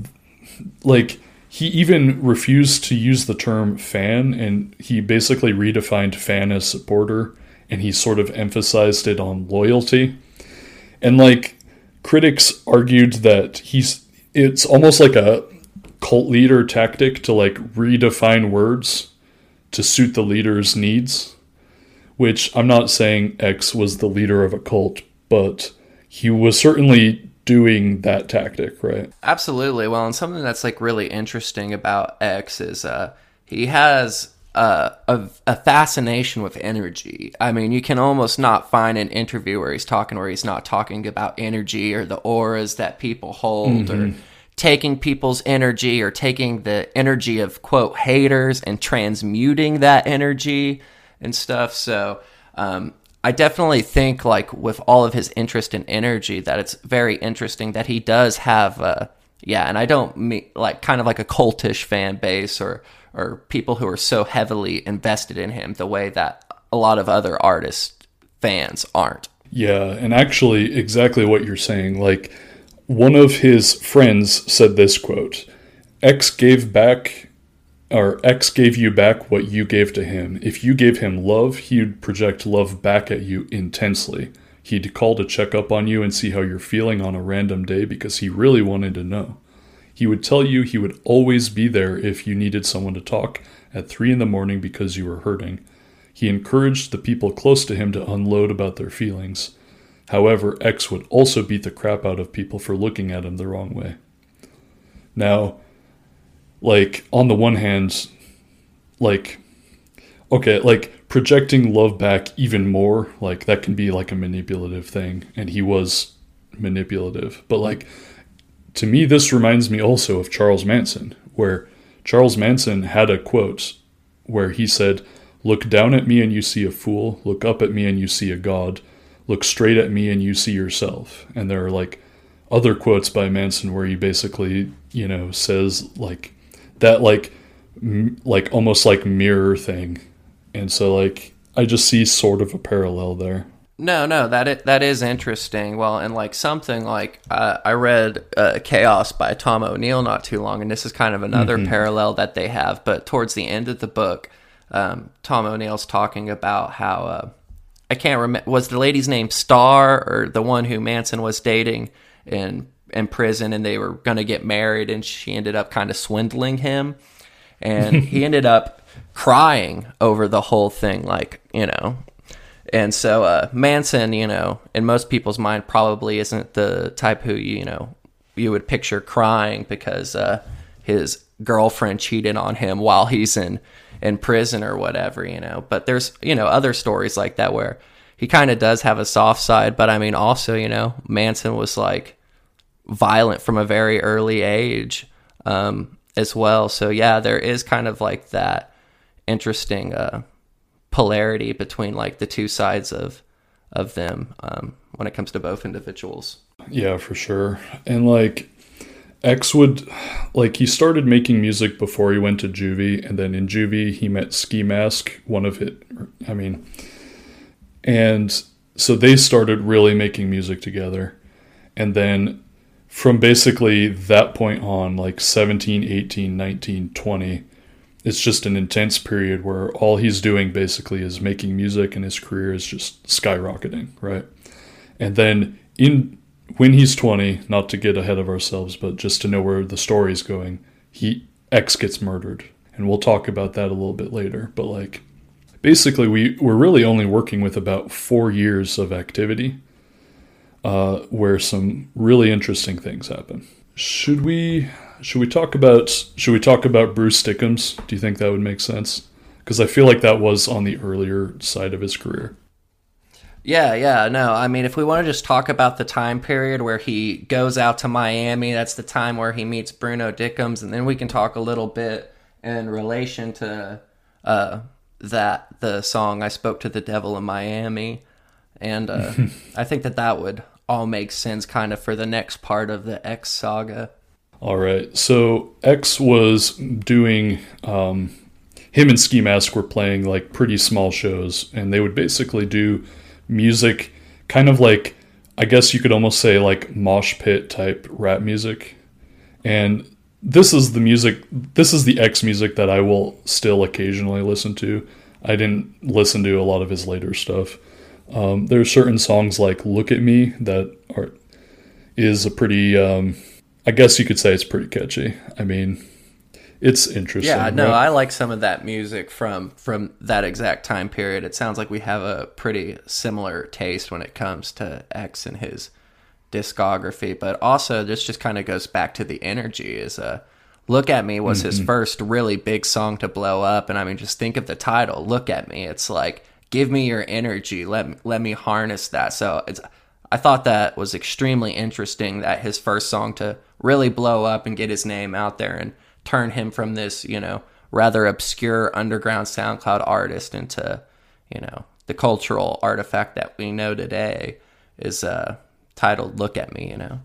like he even refused to use the term fan, and he basically redefined fan as supporter, and he sort of emphasized it on loyalty and like critics argued that he's it's almost like a cult leader tactic to like redefine words to suit the leader's needs which i'm not saying x was the leader of a cult but he was certainly doing that tactic right Absolutely. Well, and something that's like really interesting about X is uh, he has uh, a, a fascination with energy. I mean, you can almost not find an interview where he's talking where he's not talking about energy or the auras that people hold or taking people's energy or taking the energy of quote haters and transmuting that energy and stuff. So, um, I definitely think like with all of his interest in energy that it's very interesting that he does have uh yeah, and I don't mean like kind of like a cultish fan base or or people who are so heavily invested in him the way that a lot of other artists fans aren't. Yeah, and actually, exactly what you're saying. Like, one of his friends said this quote X gave back, or X gave you back what you gave to him. If you gave him love, he'd project love back at you intensely. He'd call to check up on you and see how you're feeling on a random day because he really wanted to know. He would tell you he would always be there if you needed someone to talk at 3 in the morning because you were hurting. He encouraged the people close to him to unload about their feelings. However, X would also beat the crap out of people for looking at him the wrong way. Now, like, on the one hand, like, okay, like, projecting love back even more, like, that can be like a manipulative thing, and he was manipulative. But, like, to me, this reminds me also of Charles Manson, where Charles Manson had a quote where he said, Look down at me and you see a fool. Look up at me and you see a god. Look straight at me and you see yourself. And there are like other quotes by Manson where he basically, you know, says like that, like, m- like almost like mirror thing. And so, like, I just see sort of a parallel there. No, no, that is, that is interesting. Well, and like something like uh, I read uh, Chaos by Tom O'Neill not too long, and this is kind of another Mhm. parallel that they have. But towards the end of the book, um, Tom O'Neill's talking about how uh, I can't remember was the lady's name Star or the one who Manson was dating in in prison, and they were going to get married, and she ended up kind of swindling him, and he ended up crying over the whole thing, like you know. And so uh, Manson, you know, in most people's mind, probably isn't the type who you know you would picture crying because uh, his girlfriend cheated on him while he's in in prison or whatever, you know. But there's you know other stories like that where he kind of does have a soft side, but I mean also you know Manson was like violent from a very early age um, as well. So yeah, there is kind of like that interesting uh, polarity between like the two sides of of them um, when it comes to both individuals. Yeah, for sure. And like X would like he started making music before he went to juvie, and then in juvie he met Ski Mask, one of it. I mean, and so they started really making music together, and then from basically that point on, like 17, 18, 19, 20, it's just an intense period where all he's doing basically is making music, and his career is just skyrocketing, right? And then in when he's 20, not to get ahead of ourselves, but just to know where the story's going, he X gets murdered. And we'll talk about that a little bit later, but like basically we we're really only working with about 4 years of activity uh, where some really interesting things happen. Should we should we talk about should we talk about Bruce Stickums? Do you think that would make sense? Because I feel like that was on the earlier side of his career. Yeah, yeah, no. I mean, if we want to just talk about the time period where he goes out to Miami, that's the time where he meets Bruno Dickemz, and then we can talk a little bit in relation to uh, that the song "I Spoke to the Devil in Miami," and uh, I think that that would all make sense, kind of, for the next part of the X saga. All right. So X was doing um, him and Ski Mask were playing like pretty small shows, and they would basically do music, kind of like I guess you could almost say like mosh pit type rap music. And this is the music. This is the X music that I will still occasionally listen to. I didn't listen to a lot of his later stuff. Um, there are certain songs like "Look at Me" that are is a pretty. Um, I guess you could say it's pretty catchy. I mean, it's interesting. Yeah, no, right? I like some of that music from from that exact time period. It sounds like we have a pretty similar taste when it comes to X and his discography, but also this just kind of goes back to the energy. Is a "Look at Me" was his Mhm. first really big song to blow up, and I mean, just think of the title, "Look at Me." It's like, give me your energy, let me, let me harness that. So it's. I thought that was extremely interesting that his first song to really blow up and get his name out there and turn him from this, you know, rather obscure underground SoundCloud artist into, you know, the cultural artifact that we know today is uh, titled Look at Me, you know.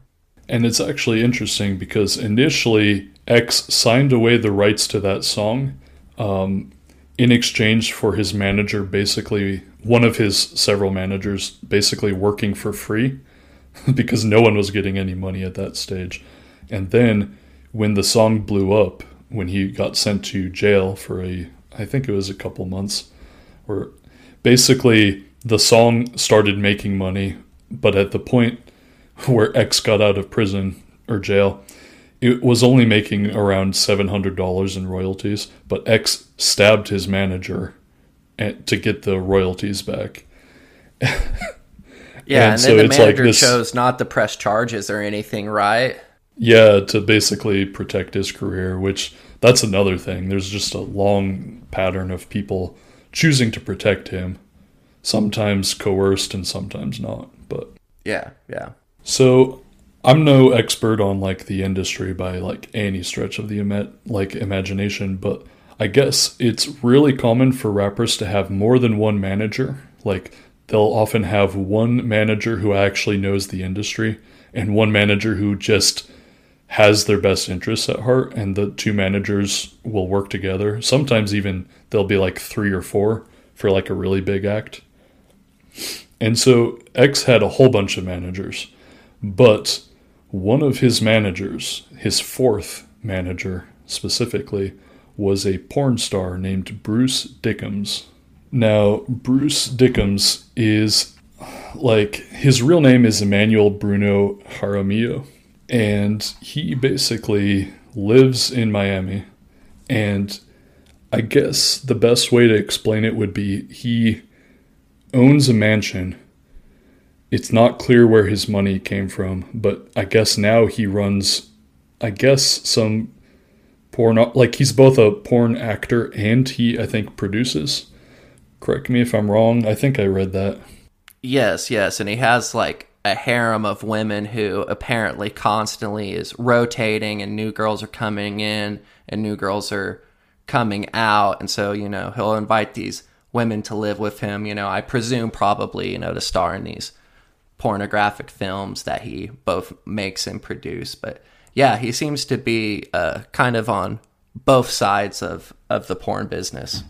And it's actually interesting because initially X signed away the rights to that song. Um, in exchange for his manager basically one of his several managers basically working for free because no one was getting any money at that stage. And then when the song blew up, when he got sent to jail for a I think it was a couple months where basically the song started making money, but at the point where X got out of prison or jail, it was only making around $700 in royalties, but X stabbed his manager and- to get the royalties back. Yeah, and, so then the it's like manager this- chose not to press charges or anything, right? Yeah, to basically protect his career, which that's another thing. There's just a long pattern of people choosing to protect him, sometimes coerced and sometimes not. But Yeah, yeah. so I'm no expert on like the industry by like any stretch of the ima- like imagination, but I guess it's really common for rappers to have more than one manager. Like they'll often have one manager who actually knows the industry and one manager who just has their best interests at heart and the two managers will work together. Sometimes even there'll be like 3 or 4 for like a really big act. And so X had a whole bunch of managers, but one of his managers, his fourth manager specifically, was a porn star named Bruce Dickemz. Now, Bruce Dickemz is like his real name is Emmanuel Bruno Jaramillo, and he basically lives in Miami. And I guess the best way to explain it would be he owns a mansion. It's not clear where his money came from, but I guess now he runs, I guess, some porn. Like he's both a porn actor and he, I think, produces. Correct me if I'm wrong. I think I read that. Yes, yes, and he has like a harem of women who apparently constantly is rotating and new girls are coming in and new girls are coming out and so, you know, he'll invite these women to live with him, you know, I presume probably, you know, to star in these pornographic films that he both makes and produce, but yeah, he seems to be uh, kind of on both sides of of the porn business.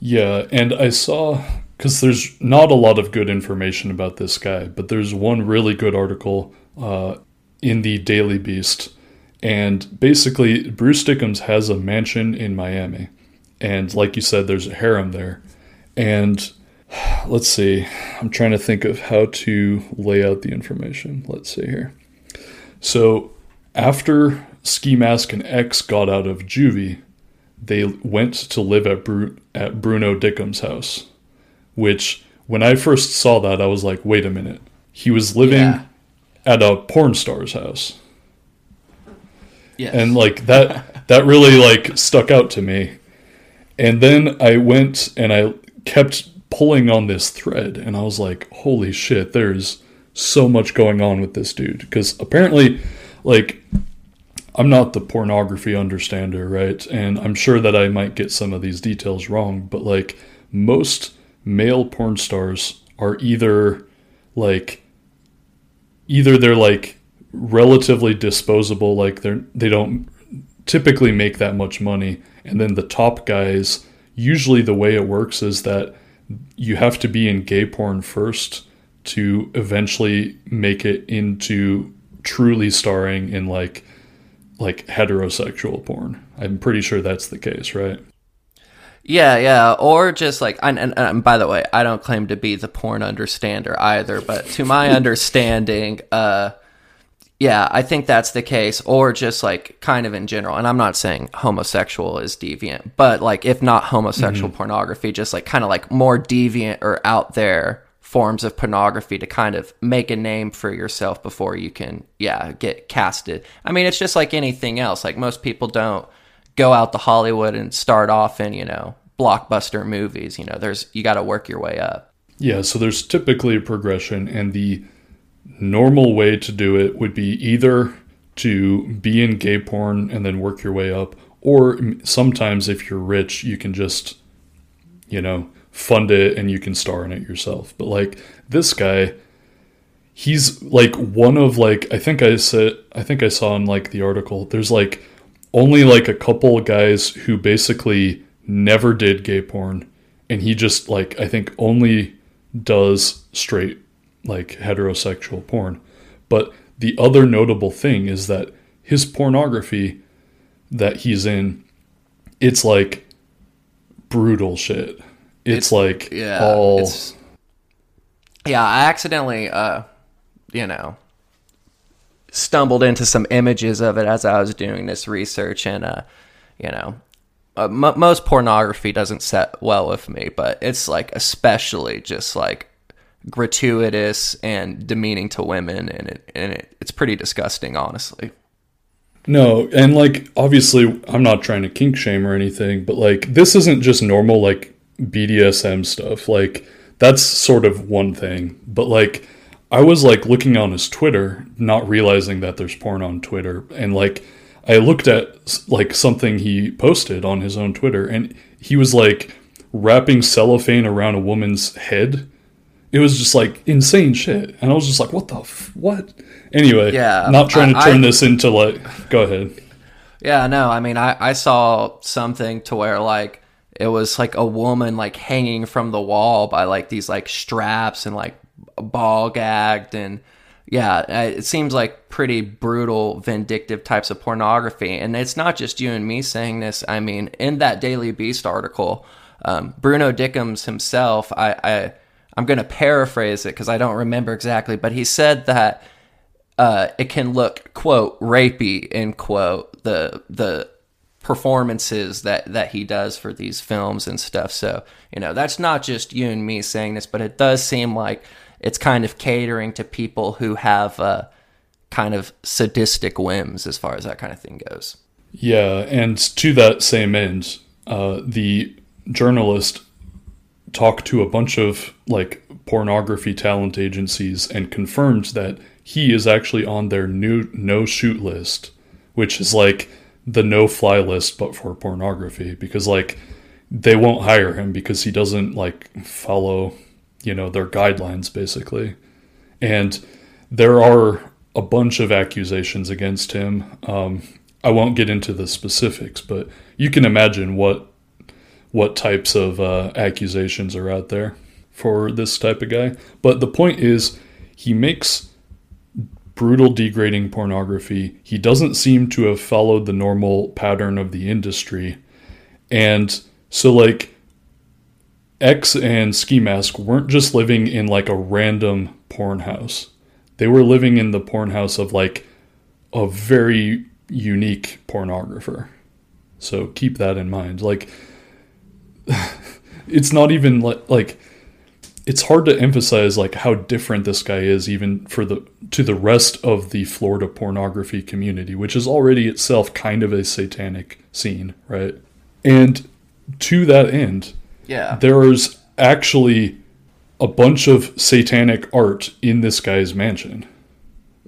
Yeah, and I saw because there's not a lot of good information about this guy, but there's one really good article uh, in the Daily Beast, and basically Bruce Dickemz has a mansion in Miami, and like you said, there's a harem there, and let's see, I'm trying to think of how to lay out the information. Let's see here. So after Ski Mask and X got out of juvie, they went to live at Bru- at Bruno Dickemz's house, which when I first saw that I was like, wait a minute, he was living Yeah. at a porn star's house, Yes. and like that that really like stuck out to me. And then I went and I kept pulling on this thread, and I was like, holy shit, there's so much going on with this dude because apparently, like I'm not the pornography understander, right? And I'm sure that I might get some of these details wrong, but like most male porn stars are either like either they're like relatively disposable, like they're they don't typically make that much money, and then the top guys usually the way it works is that you have to be in gay porn first to eventually make it into truly starring in like like heterosexual porn. I'm pretty sure that's the case, right? Yeah, yeah, or just like, and, and, and by the way, I don't claim to be the porn understander either, but to my understanding, uh, yeah, I think that's the case, or just like kind of in general. And I'm not saying homosexual is deviant, but like if not homosexual pornography, just like kind of like more deviant or out there forms of pornography to kind of make a name for yourself before you can, yeah, get casted. I mean, it's just like anything else. Like most people don't go out to Hollywood and start off in, you know, blockbuster movies. You know, there's, you got to work your way up. Yeah, so there's typically a progression, and the normal way to do it would be either to be in gay porn and then work your way up, or sometimes if you're rich, you can just, you know, fund it and you can star in it yourself. But like this guy, he's like one of like I think I said I think I saw in like the article. There's like only like a couple guys who basically never did gay porn, and he just like I think only does straight like heterosexual porn. But the other notable thing is that his pornography that he's in, it's like brutal shit. It's, like yeah, all it's- yeah, I accidentally, uh, you know, stumbled into some images of it as I was doing this research, and uh, you know, uh, m- most pornography doesn't set well with me, but it's like especially just like gratuitous and demeaning to women, and it and it, it's pretty disgusting, honestly. No, and like obviously I'm not trying to kink shame or anything, but like this isn't just normal like BDSM stuff. Like that's sort of one thing, but like I was like looking on his Twitter, not realizing that there's porn on Twitter, and like I looked at like something he posted on his own Twitter, and he was like wrapping cellophane around a woman's head. It was just like insane shit, and I was just like, "What the f- what?" Anyway, Yeah, not trying to turn I- this into like. Go ahead. Yeah, no, I mean, I, I saw something to where like it was like a woman like hanging from the wall by like these like straps and like ball gagged and yeah, it seems like pretty brutal, vindictive types of pornography. And it's not just you and me saying this. I mean, in that Daily Beast article, um, Bruno Dickemz himself, I, I I'm going to paraphrase it because I don't remember exactly, but he said that uh, it can look quote rapey end quote the the performances that that he does for these films and stuff. So you know that's not just you and me saying this, but it does seem like it's kind of catering to people who have uh, kind of sadistic whims as far as that kind of thing goes. Yeah, and to that same end, uh, the journalist talked to a bunch of like pornography talent agencies and confirmed that he is actually on their new no shoot list, which is like the no fly list but for pornography because like they won't hire him because he doesn't like follow, you know, their guidelines basically. And there are a bunch of accusations against him. Um, I won't get into the specifics, but you can imagine what what types of uh, accusations are out there for this type of guy. But the point is, he makes brutal, degrading pornography. He doesn't seem to have followed the normal pattern of the industry, and so like X and Ski Mask weren't just living in like a random porn house. They were living in the porn house of like a very unique pornographer. So keep that in mind. Like it's not even like like it's hard to emphasize like how different this guy is even for the to the rest of the Florida pornography community, which is already itself kind of a satanic scene, right? And to that end, Yeah. there's actually a bunch of satanic art in this guy's mansion.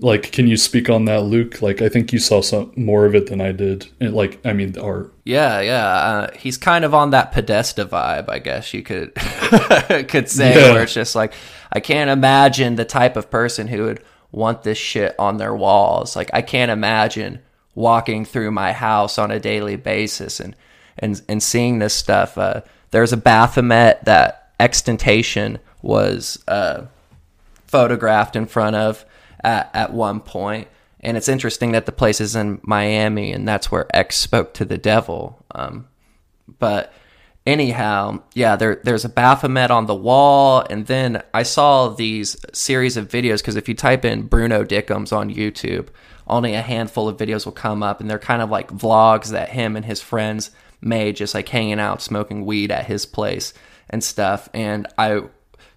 Like, can you speak on that, Luke? Like, I think you saw some more of it than I did. And like, I mean, the art. Yeah, yeah. Uh, he's kind of on that Podesta vibe, I guess you could could say, Yeah. where it's just like I can't imagine the type of person who would want this shit on their walls. Like I can't imagine walking through my house on a daily basis and and and seeing this stuff. Uh, there's a Baphomet that XXXTentacion was uh, photographed in front of at, at one point. And it's interesting that the place is in Miami, and that's where X spoke to the devil. Um, but anyhow, yeah, there there's a Baphomet on the wall, and then I saw these series of videos because if you type in Bruno Dickemz on YouTube, only a handful of videos will come up, and they're kind of like vlogs that him and his friends made, just like hanging out, smoking weed at his place and stuff. And I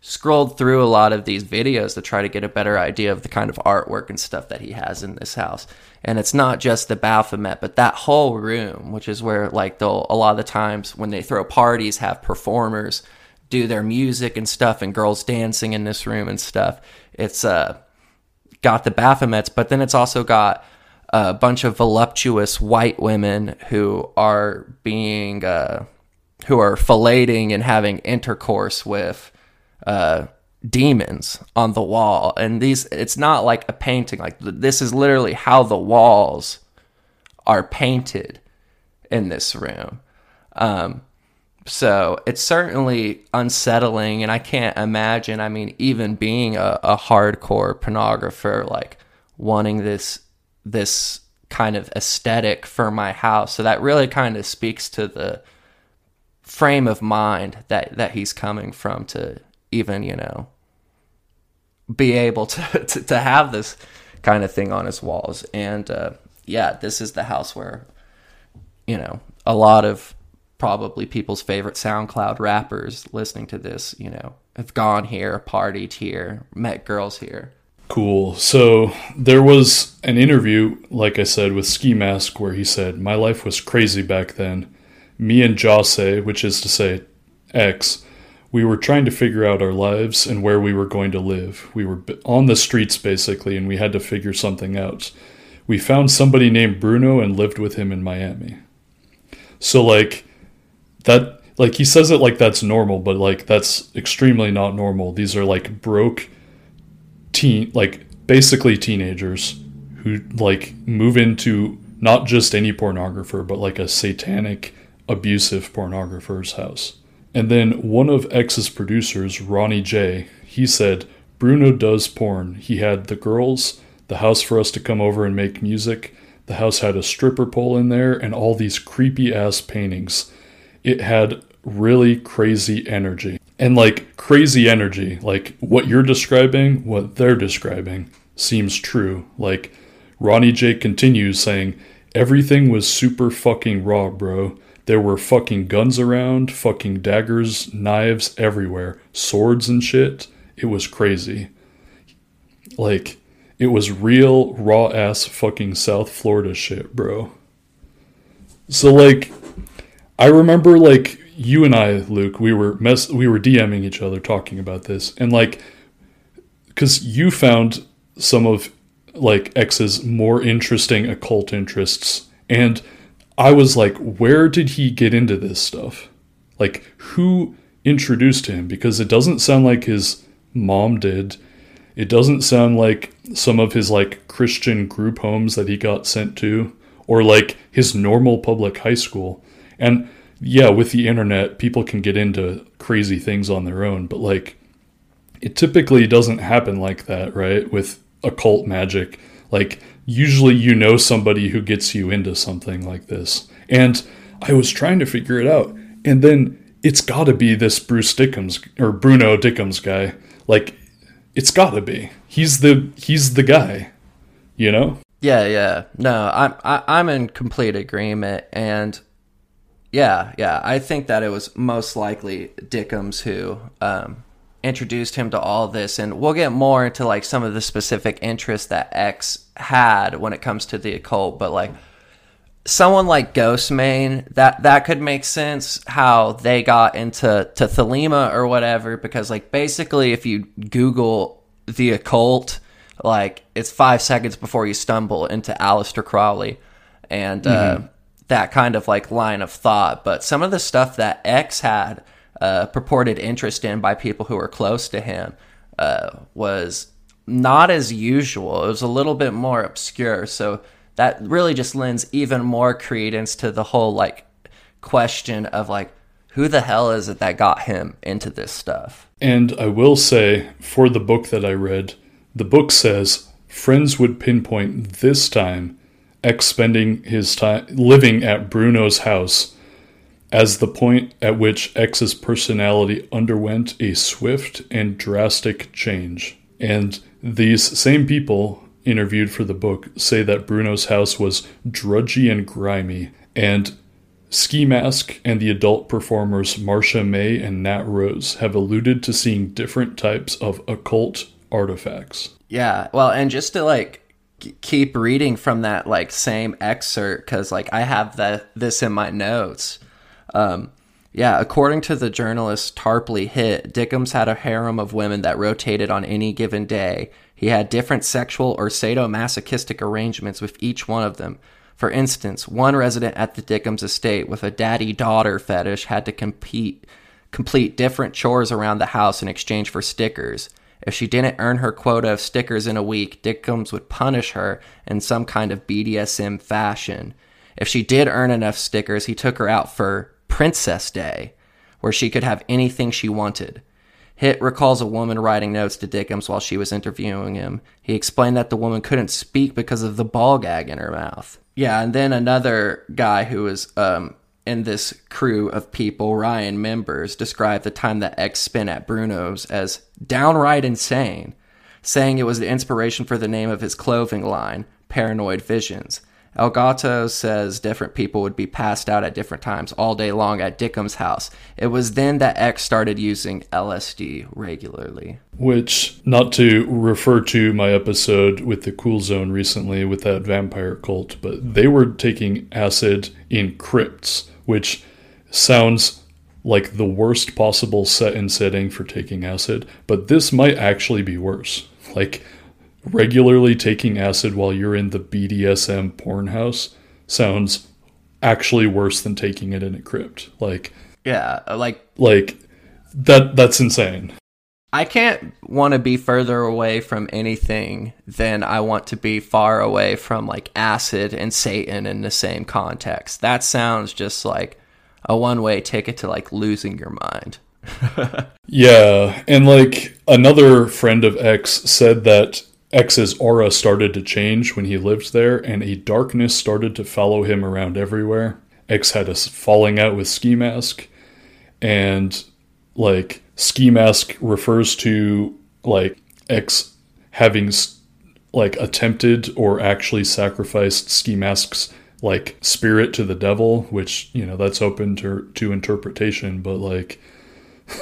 scrolled through a lot of these videos to try to get a better idea of the kind of artwork and stuff that he has in this house. And it's not just the Baphomet, but that whole room, which is where like they'll a lot of the times when they throw parties have performers do their music and stuff and girls dancing in this room and stuff. It's uh got the Baphomets, but then it's also got a bunch of voluptuous white women who are being uh who are filleting and having intercourse with uh, demons on the wall. And these, it's not like a painting. Like this is literally how the walls are painted in this room. Um, So it's certainly unsettling, and I can't imagine. I mean, even being a, a hardcore pornographer, like wanting this this kind of aesthetic for my house. So that really kind of speaks to the frame of mind that that he's coming from to even you know be able to to, to have this kind of thing on his walls. And uh, yeah, this is the house where you know a lot of probably people's favorite SoundCloud rappers listening to this, you know, have gone here, partied here, met girls here. Cool. So there was an interview, like I said, with Ski Mask where he said, My life was crazy back then. Me and Jose, which is to say X, we were trying to figure out our lives and where we were going to live. We were on the streets basically, and we had to figure something out. We found somebody named Bruno and lived with him in Miami. So, like, that like he says it like that's normal but like that's extremely not normal these are like broke teen like basically teenagers who like move into not just any pornographer but like a satanic abusive pornographer's house. And then one of x's producers ronny j he said bruno does porn. He had the girls the house for us to come over and make music. The house had a stripper pole in there and all these creepy ass paintings. It had really crazy energy. And like crazy energy, like what you're describing, what they're describing seems true. Like Ronny J continues saying, everything was super fucking raw, bro. There were fucking guns around, fucking daggers, knives everywhere, swords and shit. It was crazy. Like, it was real raw ass fucking South Florida shit, bro. So, like, I remember like you and I, Luke, we were mess we were DMing each other talking about this, and like, because you found some of like X's more interesting occult interests, and I was like, where did he get into this stuff? Like, who introduced him? Because it doesn't sound like his mom did. It doesn't sound like some of his like Christian group homes that he got sent to, or like his normal public high school. And yeah, with the internet, people can get into crazy things on their own, but like it typically doesn't happen like that, right? With occult magic. Like usually you know somebody who gets you into something like this. And I was trying to figure it out. And then it's got to be this Bruce Dickemz or Bruno Dickemz guy. Like it's got to be. He's the he's the guy. You know? Yeah, yeah. No, I'm I, I'm in complete agreement and yeah, yeah. I think that it was most likely Dickemz who um, introduced him to all this, and we'll get more into like some of the specific interests that X had when it comes to the occult. But like someone like Ghostemane, that that could make sense how they got into to Thelema or whatever, because like basically if you Google the occult, like it's five seconds before you stumble into Aleister Crowley, and. Uh, that kind of like line of thought. But some of the stuff that X had uh, purported interest in by people who were close to him uh, was not as usual. It was a little bit more obscure. So that really just lends even more credence to the whole like question of like who the hell is it that got him into this stuff? And I will say, for the book that I read, the book says friends would pinpoint this time X spending his time living at Bruno's house as the point at which X's personality underwent a swift and drastic change. And these same people interviewed for the book say that Bruno's house was drudgy and grimy, and Ski Mask and the adult performers Marsha May and Nat Rose have alluded to seeing different types of occult artifacts. Yeah, well, and just to like keep reading from that like same excerpt because like I have that this in my notes. Um, yeah, according to the journalist Tarpley Hitt, Dickemz had a harem of women that rotated on any given day. He had different sexual or sadomasochistic arrangements with each one of them. For instance, one resident at the Dickemz estate with a daddy daughter fetish had to compete complete different chores around the house in exchange for stickers. If she didn't earn her quota of stickers in a week, Dickemz would punish her in some kind of BDSM fashion. If she did earn enough stickers, he took her out for Princess Day. where she could have anything she wanted. Hitt recalls a woman writing notes to Dickemz while she was interviewing him. He explained that the woman couldn't speak because of the ball gag in her mouth. Yeah, and then another guy who was um, in this crew of people, Ryan members, described the time that X spent at Bruno's as downright insane, saying it was the inspiration for the name of his clothing line, Paranoid Visions. Elgato says different people would be passed out at different times all day long at Dickemz's house. It was then that X started using LSD regularly. Which, not to refer to my episode with the Cool Zone recently with that vampire cult, but they were taking acid in crypts, which sounds like the worst possible set and setting for taking acid, but this might actually be worse. Like, regularly taking acid while you're in the BDSM porn house sounds actually worse than taking it in a crypt. Like, Yeah, like like that that's insane. I can't want to be further away from anything than I want to be far away from like acid and Satan in the same context. That sounds just like a one way ticket to like losing your mind. Yeah, and like another friend of X said that X's aura started to change when he lived there, and a darkness started to follow him around everywhere. X had a falling out with Ski Mask, and like Ski Mask refers to like X having like attempted or actually sacrificed Ski Mask's like spirit to the devil, which you know that's open to to interpretation, but like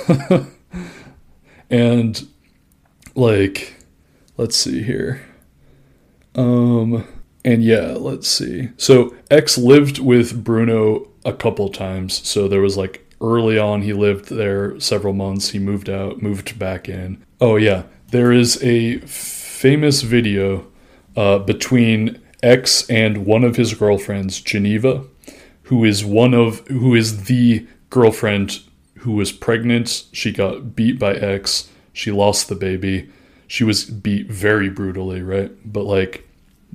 and like let's see here. Um and yeah let's see. So x lived with bruno a couple times so there was like early on he lived there several months he moved out moved back in oh yeah there is a famous video uh, between x and one of his girlfriends geneva who is one of who is the girlfriend who was pregnant. She got beat by X. She lost the baby. She was beat very brutally, right? But like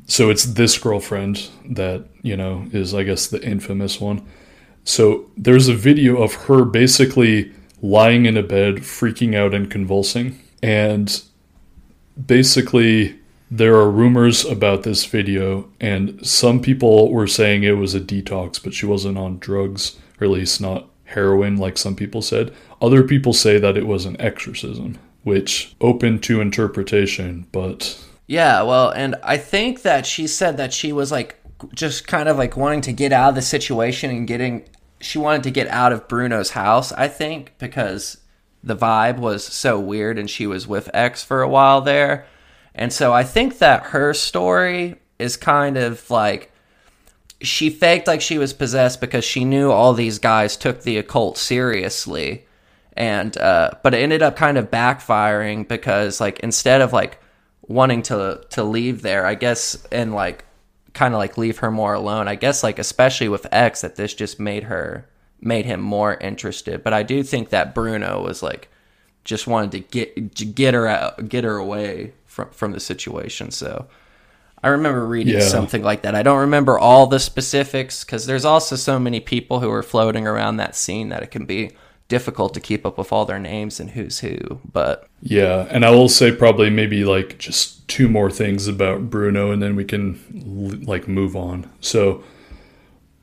so it's this girlfriend that, you know, is I guess the infamous one. So there's a video of her basically lying in a bed, freaking out and convulsing. And basically there are rumors about this video and some people were saying it was a detox but she wasn't on drugs or at least not heroin like some people said other people say that it was an exorcism which open to interpretation but Yeah, well, and I think that she said that she was like just kind of like wanting to get out of the situation and getting she wanted to get out of Bruno's house, I think, because the vibe was so weird and she was with X for a while there. And so I think that her story is kind of like she faked like she was possessed because she knew all these guys took the occult seriously and uh but it ended up kind of backfiring because like instead of like wanting to to leave there i guess and like kind of like leave her more alone i guess like especially with x that this just made her made him more interested but i do think that bruno was like just wanted to get to get her out get her away from from the situation so I remember reading Yeah. something like that. I don't remember all the specifics because there's also so many people who are floating around that scene that it can be difficult to keep up with all their names and who's who. But yeah and i will say probably maybe like just two more things about bruno and then we can like move on so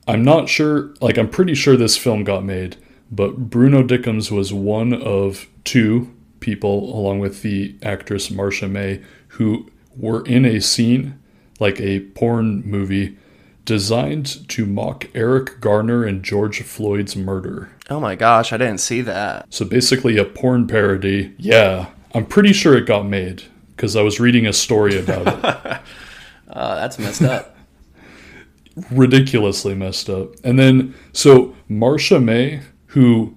i'm not sure like i'm pretty sure this film got made but bruno dickemz was one of two people along with the actress marsha may who were in a scene like a porn movie designed to mock eric garner and george floyd's murder oh my gosh, I didn't see that. so basically, a porn parody. Yeah, I'm pretty sure it got made because I was reading a story about it. Uh, that's messed up. Ridiculously messed up. And then, so Marsha May, who,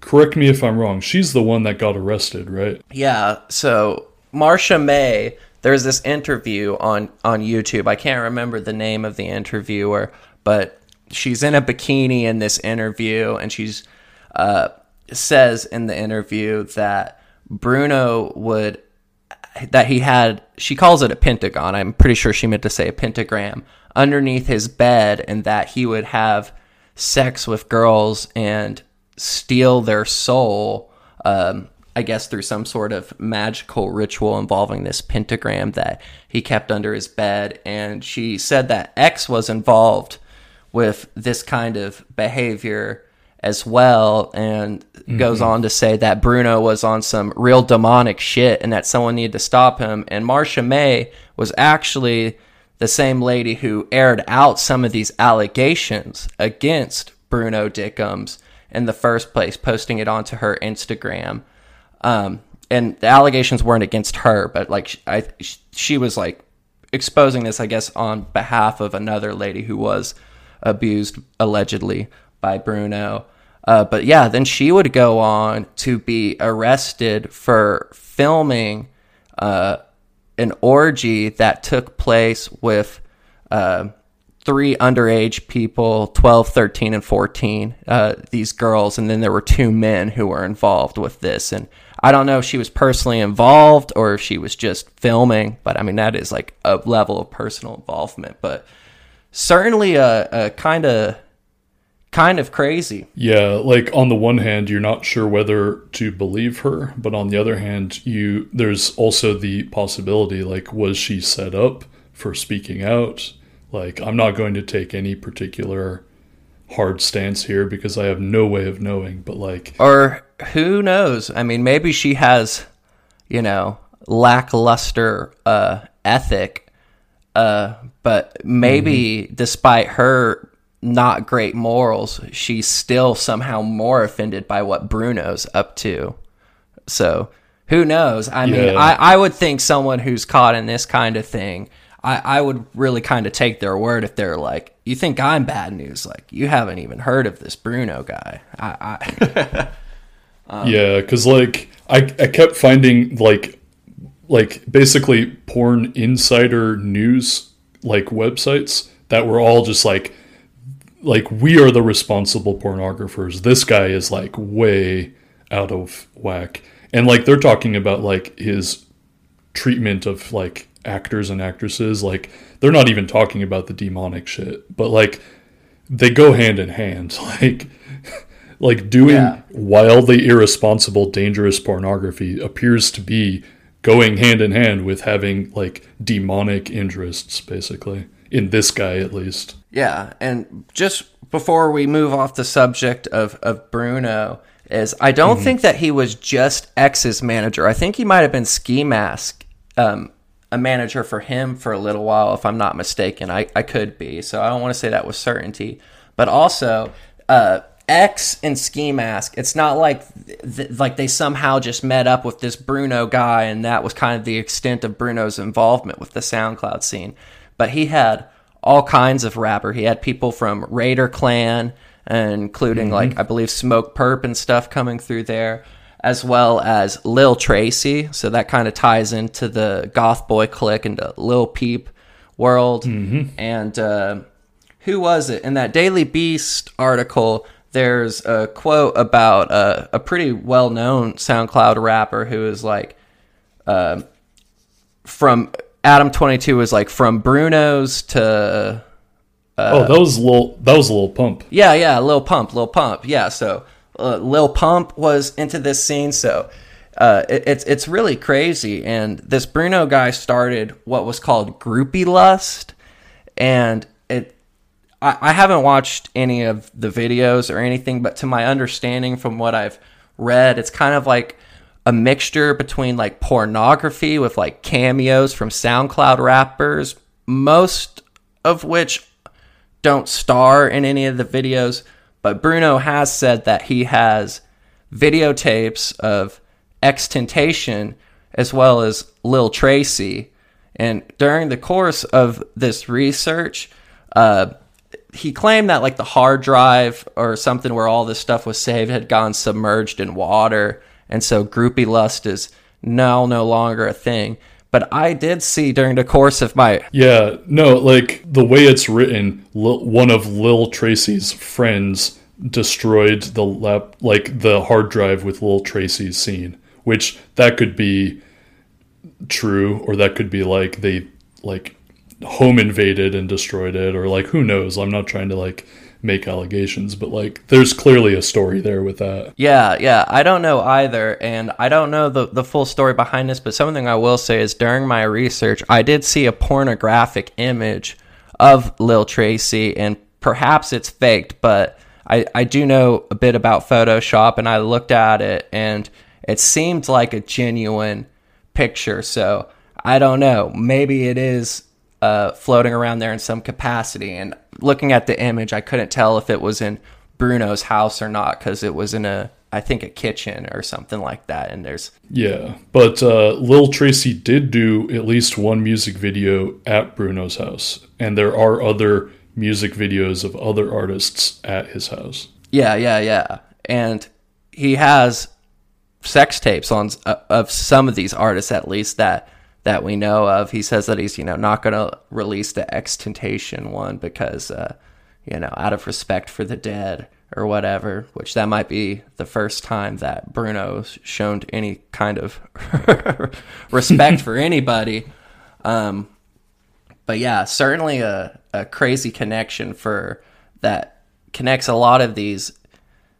correct me if I'm wrong, she's the one that got arrested, right? Yeah, so Marsha May, there's this interview on on YouTube. I can't remember the name of the interviewer, but she's in a bikini in this interview, and she's uh, says in the interview that Bruno would that he had. She calls it a pentagon. I'm pretty sure she meant to say a pentagram underneath his bed, and that he would have sex with girls and steal their soul. Um, I guess through some sort of magical ritual involving this pentagram that he kept under his bed. And she said that X was involved with this kind of behavior as well and goes on to say that Bruno was on some real demonic shit and that someone needed to stop him. And Marsha May was actually the same lady who aired out some of these allegations against Bruno Dickemz in the first place posting it onto her Instagram. Um, and the allegations weren't against her, but like I, she was like exposing this, I guess, on behalf of another lady who was abused allegedly by Bruno. Uh, but yeah, then she would go on to be arrested for filming uh, an orgy that took place with uh, three underage people 12 13 and 14 uh, these girls. And then there were two men who were involved with this. And i don't know if she was personally involved or if she was just filming but i mean that is like a level of personal involvement. But certainly a, a kind of kind of crazy. Yeah, like on the one hand, you're not sure whether to believe her, but on the other hand, you there's also the possibility like was she set up for speaking out? Like I'm not going to take any particular hard stance here because I have no way of knowing, but like or who knows? I mean maybe she has you know lackluster uh ethic uh but maybe despite her not great morals she's still somehow more offended by what bruno's up to. So who knows? I mean Yeah. I, I would think someone who's caught in this kind of thing I, I would really kind of take their word if they're like you think i'm bad news? Like you haven't even heard of this bruno guy. I, I Yeah, because like I I kept finding like like basically porn insider news like websites that were all just like like we are the responsible pornographers. This guy is like way out of whack. And like they're talking about like his treatment of like actors and actresses like they're not even talking about the demonic shit but like they go hand in hand like like doing Yeah. wildly irresponsible dangerous pornography appears to be going hand in hand with having like demonic interests basically in this guy at least Yeah, and just before we move off the subject of, of Bruno, is I don't think that he was just X's manager. I think he might have been Ski Mask, um, a manager for him for a little while, if I'm not mistaken. I, I could be, so I don't want to say that with certainty. But also, uh, X and Ski Mask, it's not like th- like they somehow just met up with this Bruno guy, and that was kind of the extent of Bruno's involvement with the SoundCloud scene. But he had all kinds of rapper. He had people from Raider Clan, including like I believe Smoke Perp and stuff coming through there, as well as Lil Tracy. So that kind of ties into the GothBoiClique and the Lil Peep world. And uh, who was it in that Daily Beast article? There's a quote about uh, a pretty well-known SoundCloud rapper who is like from Adam22 was like from Bruno's to oh that was a little that was a Lil Pump. Yeah yeah Lil Pump Lil Pump yeah so uh, Lil Pump was into this scene so uh, it, it's it's really crazy and this Bruno guy started what was called groupie lust and it I, I haven't watched any of the videos or anything but to my understanding from what I've read it's kind of like a mixture between like pornography with like cameos from SoundCloud rappers, most of which don't star in any of the videos. But Bruno has said that he has videotapes of XXXTentacion as well as Lil Tracy. And during the course of this research, uh, he claimed that like the hard drive or something where all this stuff was saved had gone submerged in water and so groupie lust is now no longer a thing but i did see during the course of my Yeah, no, like the way it's written, one of Lil Tracy's friends destroyed the lap, like the hard drive with Lil Tracy's scene, which that could be true, or that could be like they like home invaded and destroyed it, or like who knows? I'm not trying to like make allegations, but like there's clearly a story there with that. Yeah, yeah. I don't know either, and I don't know the the full story behind this. But something I will say is during my research, I did see a pornographic image of Lil Tracy, and perhaps it's faked, but I I do know a bit about Photoshop, and I looked at it, and it seemed like a genuine picture. So I don't know. Maybe it is uh, floating around there in some capacity. And looking at the image, I couldn't tell if it was in Bruno's house or not because it was in a, I think, a kitchen or something like that. And there's Yeah, but uh, Lil Tracy did do at least one music video at Bruno's house, and there are other music videos of other artists at his house. Yeah, yeah, yeah. And he has sex tapes on uh, of some of these artists at least that that we know of. He says that he's, you know, not going to release the XXXTentacion one because uh, you know, out of respect for the dead or whatever, which that might be the first time that Bruno's shown any kind of respect for anybody. Um, but yeah, certainly a, a crazy connection for that connects a lot of these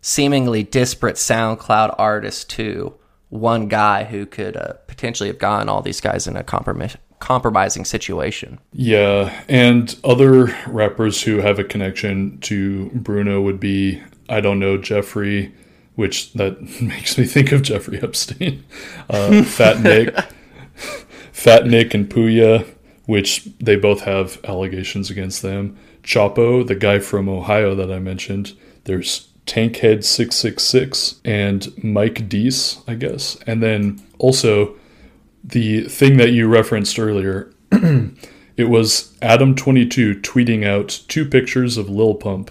seemingly disparate SoundCloud artists to one guy who could uh, potentially have gotten all these guys in a compromis- compromising situation. Yeah, and other rappers who have a connection to Bruno would be I don't know Jeffrey, which that makes me think of Jeffrey Epstein, uh, Fat Nick, Fat Nick and Pouya, which they both have allegations against them. Chapo, the guy from Ohio that I mentioned. There's Tankhead six six six and Mike Deese, I guess, and then also the thing that you referenced earlier, it was Adam22 tweeting out two pictures of Lil Pump,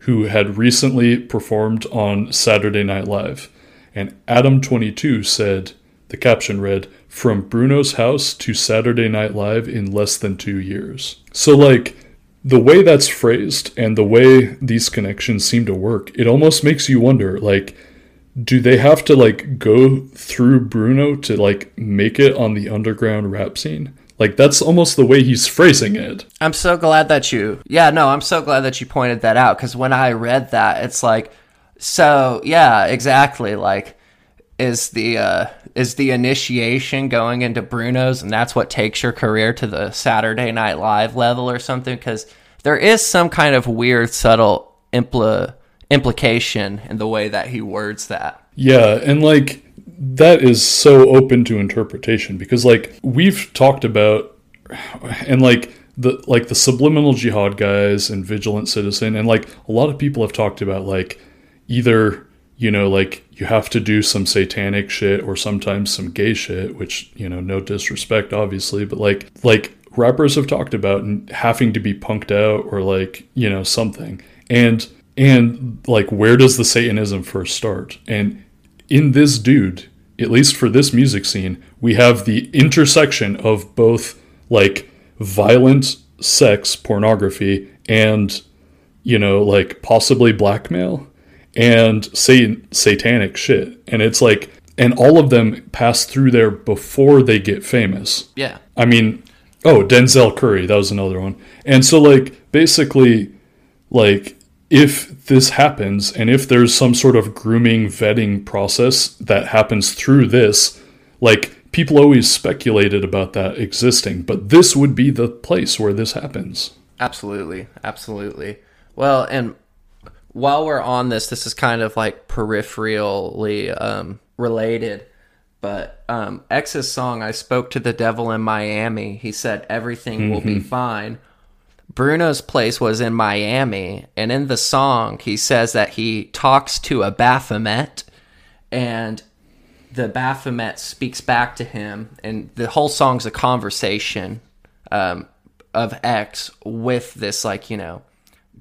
who had recently performed on Saturday Night Live. And Adam22 said, the caption read, From Bruno's house to Saturday Night Live in less than two years. So, like, the way that's phrased and the way these connections seem to work, it almost makes you wonder, like, do they have to like go through Bruno to like make it on the underground rap scene? Like that's almost the way he's phrasing it. I'm so glad that you, yeah, no, I'm so glad that you pointed that out because when I read that, it's like, so yeah, exactly. Like, is the uh, is the initiation going into Bruno's, and that's what takes your career to the Saturday Night Live level or something? Because there is some kind of weird, subtle impl- implication in the way that he words that. Yeah, and like that is so open to interpretation because like we've talked about and like the like the subliminal jihad guys and vigilant citizen and like a lot of people have talked about like either you know like you have to do some satanic shit or sometimes some gay shit which you know no disrespect obviously but like like rappers have talked about having to be punked out or like you know something. And and like where does the satanism first start? And in this dude at least for this music scene we have the intersection of both like violent sex pornography and you know like possibly blackmail and satan satanic shit and it's like and all of them pass through there before they get famous Yeah. I mean, oh, Denzel Curry, that was another one. And so, like, basically, like, if this happens and if there's some sort of grooming vetting process that happens through this, like, people always speculated about that existing, but this would be the place where this happens. Absolutely, absolutely. Well, and while we're on this, this is kind of like peripherally um, related. But um, X's song, I spoke to the devil in Miami. He said everything will be Mhm. fine. Bruno's place was in Miami, and in the song, he says that he talks to a Baphomet, and the Baphomet speaks back to him, and the whole song's a conversation um, of X with this, like, you know,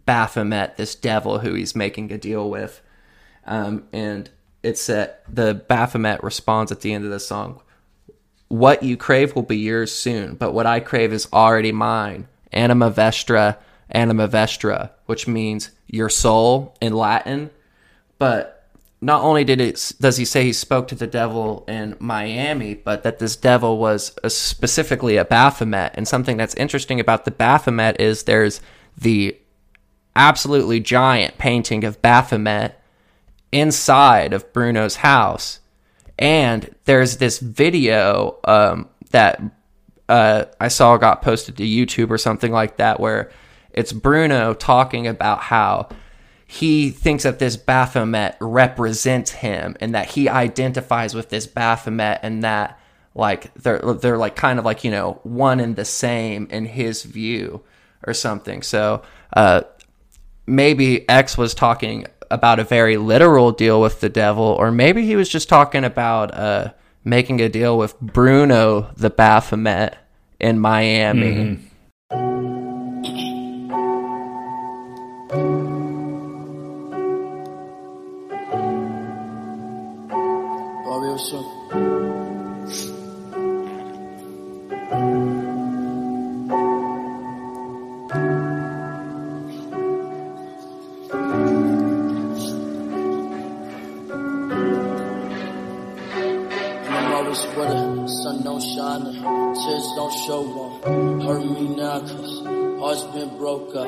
Baphomet, this devil who he's making a deal with. Um, and it's that the Baphomet responds at the end of the song, What you crave will be yours soon, but what I crave is already mine. Anima vestra, anima vestra, which means your soul in Latin. But not only did it does he say he spoke to the devil in Miami, but that this devil was a, specifically a Baphomet. And something that's interesting about the Baphomet is there's the absolutely giant painting of Baphomet inside of Bruno's house. And there's this video um, that uh, I saw got posted to YouTube or something like that where it's Bruno talking about how he thinks that this Baphomet represents him and that he identifies with this Baphomet and that like they're they're like kind of like you know one and the same in his view or something. So uh, maybe X was talking about a very literal deal with the devil, or maybe he was just talking about uh, making a deal with Bruno the Baphomet in Miami. Bobby, what's up? With it. Sun don't shine, tears don't show one. Hurt me now, cause heart's been broke. I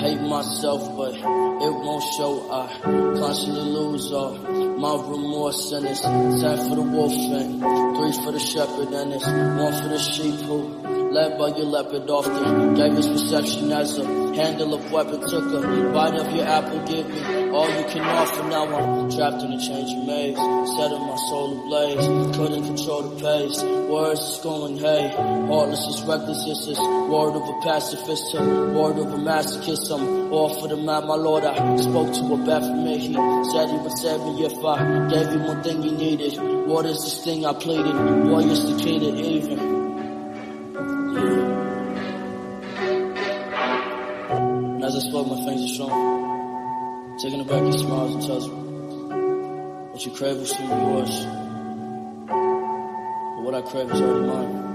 hate myself, but it won't show. I constantly lose all my remorse, and it's ten for the wolf and three for the shepherd, and it's one for the sheep who led by your leopard often gave his perception as a handle of weapon. Took a bite of your apple, give me all you can offer. Now I'm trapped in a changing maze, setting my soul ablaze. Couldn't control the pace. Words is going hey, heartless is reckless. It's this word of a pacifist, to word of a masochist. I'm all for the man, my lord. I spoke to a Baphomet. He said he would save me if I gave you one thing you needed. What is this thing I pleaded? It's the key to even. And as I spoke, my fingers are strong. Taking it back, he smiles and tells me, What you crave will soon be yours. But what I crave is already mine.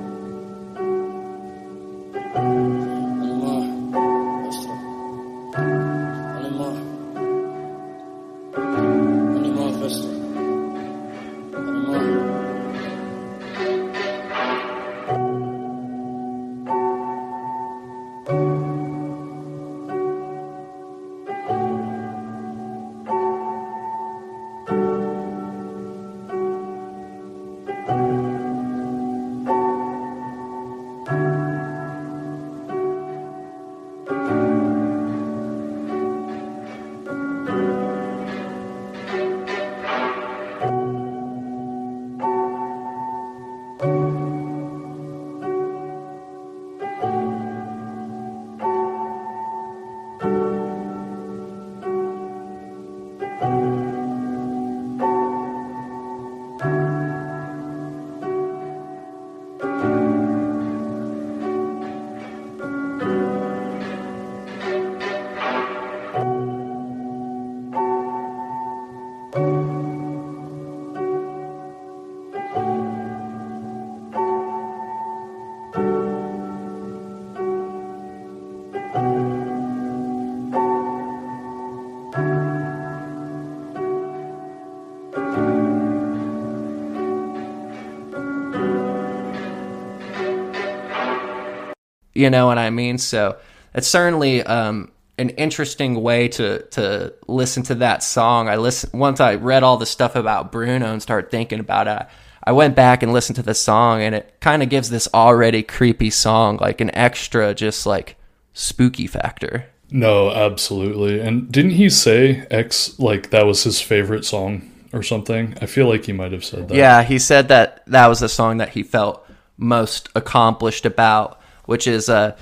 You know what I mean? So it's certainly um, an interesting way to to listen to that song. I listen once I read all the stuff about Bruno and start thinking about it. I went back and listened to the song, and it kind of gives this already creepy song like an extra, just like spooky factor. No, absolutely. And didn't he say X like that was his favorite song or something? I feel like he might have said that. Yeah, he said that that was the song that he felt most accomplished about, which is uh,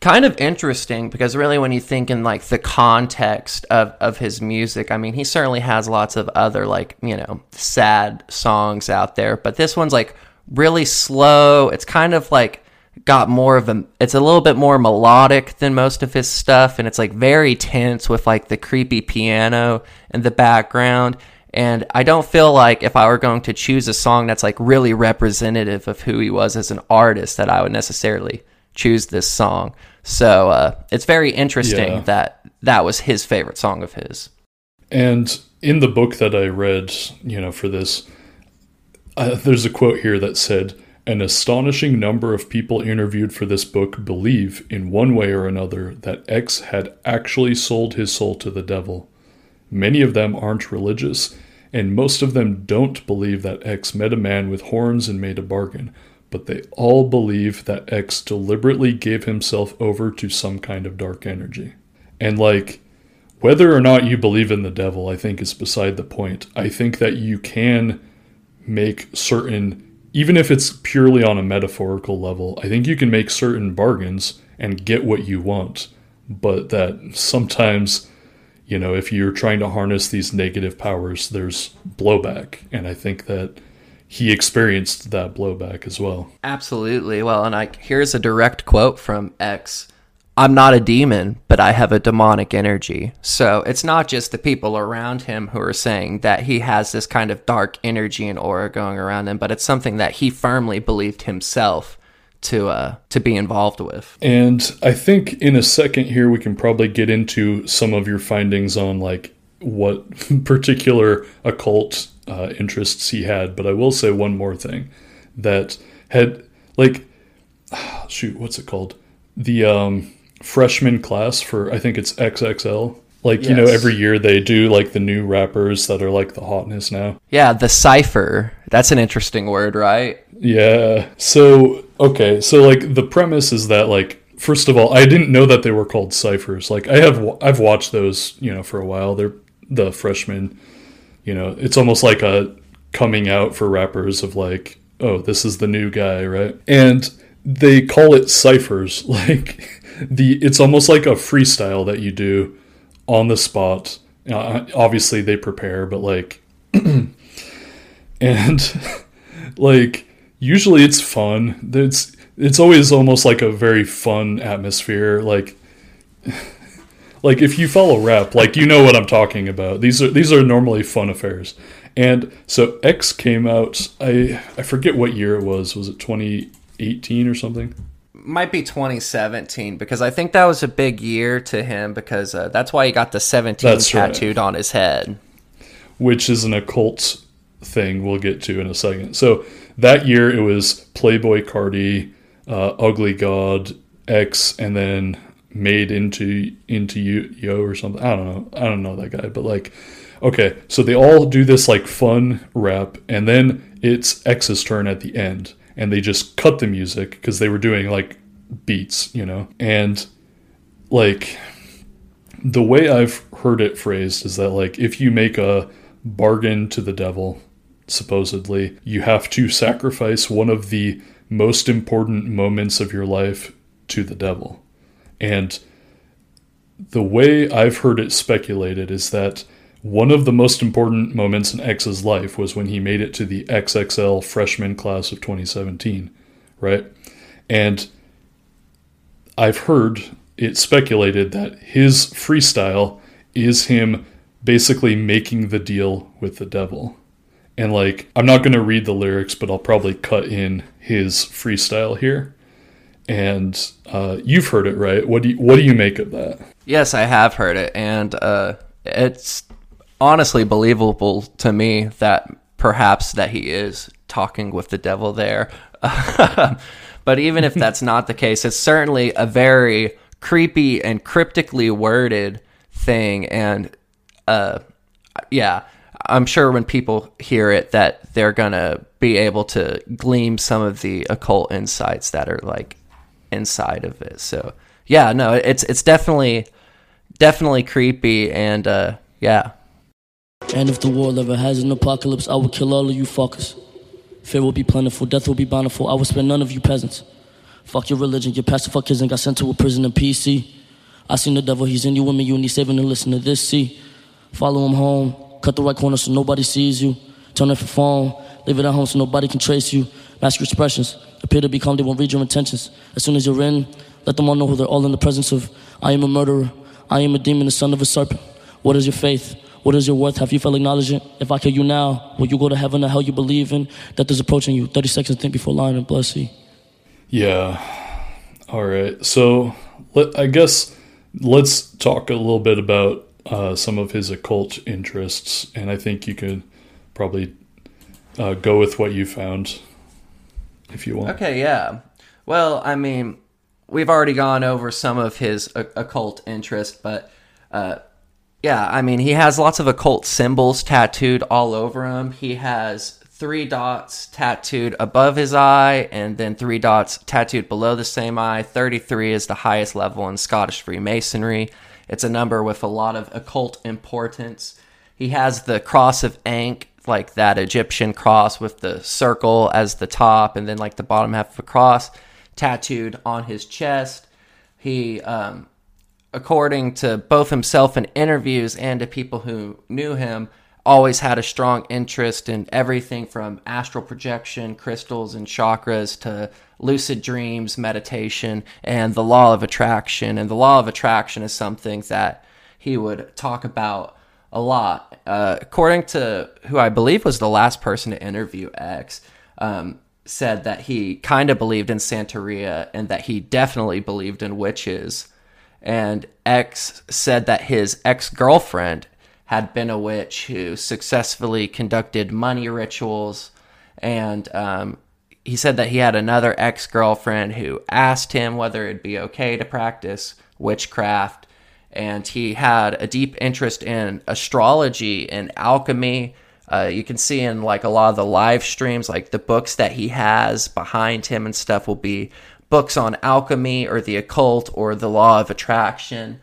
kind of interesting because really when you think in like the context of, of his music, I mean, he certainly has lots of other like, you know, sad songs out there, but this one's like really slow. It's kind of like got more of a it's a little bit more melodic than most of his stuff and it's like very tense with like the creepy piano in the background and I don't feel like if I were going to choose a song that's like really representative of who he was as an artist that I would necessarily choose this song. So uh, it's very interesting Yeah. that that was his favorite song of his. And in the book that I read, you know, for this, uh, there's a quote here that said, an astonishing number of people interviewed for this book believe, in one way or another, that X had actually sold his soul to the devil. Many of them aren't religious, and most of them don't believe that X met a man with horns and made a bargain, but they all believe that X deliberately gave himself over to some kind of dark energy. And, like, whether or not you believe in the devil, I think is beside the point. I think that you can make certain, even if it's purely on a metaphorical level, I think you can make certain bargains and get what you want. But that sometimes, you know, if you're trying to harness these negative powers, there's blowback. And I think that he experienced that blowback as well. Absolutely. Well, and I here's a direct quote from X. I'm not a demon, but I have a demonic energy. So it's not just the people around him who are saying that he has this kind of dark energy and aura going around him, but it's something that he firmly believed himself to uh to be involved with. And I think in a second here we can probably get into some of your findings on like what particular occult uh, interests he had. But I will say one more thing that had like shoot, what's it called? The um, freshman class for I think it's XXL. Like you know, every year they do like the new rappers that are like the hotness now. Yeah, the cipher. That's an interesting word, right? Yeah. So, okay. So like the premise is that like first of all, I didn't know that they were called ciphers. Like I have I've watched those, you know, for a while. They're the freshmen, you know, it's almost like a coming out for rappers of like, oh, this is the new guy, right? And they call it ciphers. Like the it's almost like a freestyle that you do on the spot. Uh, obviously they prepare, but like and like usually it's fun it's it's always almost like a very fun atmosphere like like if you follow rap like you know what i'm talking about these are these are normally fun affairs and so x came out i i forget what year it was was it 2018 or something Might be 2017 because I think that was a big year to him because uh, that's why he got the 17 That's right. tattooed on his head. which is an occult thing we'll get to in a second. So that year it was Playboi Carti, uh, Ugly God, X, and then made into into you yo or something. I don't know. I don't know that guy, but like, okay, so they all do this like fun rap, and then it's X's turn at the end, and they just cut the music because they were doing like beats, you know, and like the way I've heard it phrased is that like if you make a bargain to the devil, supposedly, you have to sacrifice one of the most important moments of your life to the devil. And the way I've heard it speculated is that one of the most important moments in X's life was when he made it to the XXL freshman class of 2017, right? And I've heard it speculated that his freestyle is him basically making the deal with the devil. And like, I'm not going to read the lyrics, but I'll probably cut in his freestyle here. And uh, you've heard it, right? What do you, what do you make of that? Yes, I have heard it, and uh, it's honestly believable to me that perhaps that he is talking with the devil there. but even if that's not the case, it's certainly a very creepy and cryptically worded thing, and uh, yeah, I'm sure when people hear it that they're gonna be able to glean some of the occult insights that are like inside of it. So yeah, no, it's it's definitely definitely creepy and uh yeah. And if the world ever has an apocalypse, I will kill all of you fuckers. Fear will be plentiful, death will be bountiful. I will spare none of you peasants. Fuck your religion, your pastor fuck kids and got sent to a prison in PC. I seen the devil, he's in you women, you need saving to listen to this. See, follow him home, cut the right corner so nobody sees you. Turn off your phone, leave it at home so nobody can trace you. Mask your expressions, appear to be calm, they won't read your intentions. As soon as you're in, let them all know who they're all in the presence of. I am a murderer, I am a demon, the son of a serpent. What is your faith? What is your worth? Have you felt acknowledged? If I kill you now, will you go to heaven or hell you believe in? Death is approaching you. 30 seconds think before lying and blood see. Yeah. All right. So let, I guess let's talk a little bit about uh, some of his occult interests, and I think you could probably uh, go with what you found. if you want. Okay, yeah. Well, I mean, we've already gone over some of his occult interest, but uh, yeah, I mean, he has lots of occult symbols tattooed all over him. He has three dots tattooed above his eye, and then three dots tattooed below the same eye. 33 is the highest level in Scottish Freemasonry. It's a number with a lot of occult importance. He has the cross of Ankh, like that Egyptian cross with the circle as the top, and then like the bottom half of a cross tattooed on his chest. He, um, according to both himself in interviews and to people who knew him, always had a strong interest in everything from astral projection, crystals, and chakras to lucid dreams, meditation, and the law of attraction. And the law of attraction is something that he would talk about a lot. Uh, according to who I believe was the last person to interview X, um, said that he kind of believed in Santeria and that he definitely believed in witches. And X said that his ex girlfriend had been a witch who successfully conducted money rituals. And um, he said that he had another ex girlfriend who asked him whether it'd be okay to practice witchcraft. And he had a deep interest in astrology and alchemy. Uh, you can see in like a lot of the live streams, like the books that he has behind him and stuff will be books on alchemy or the occult or the law of attraction.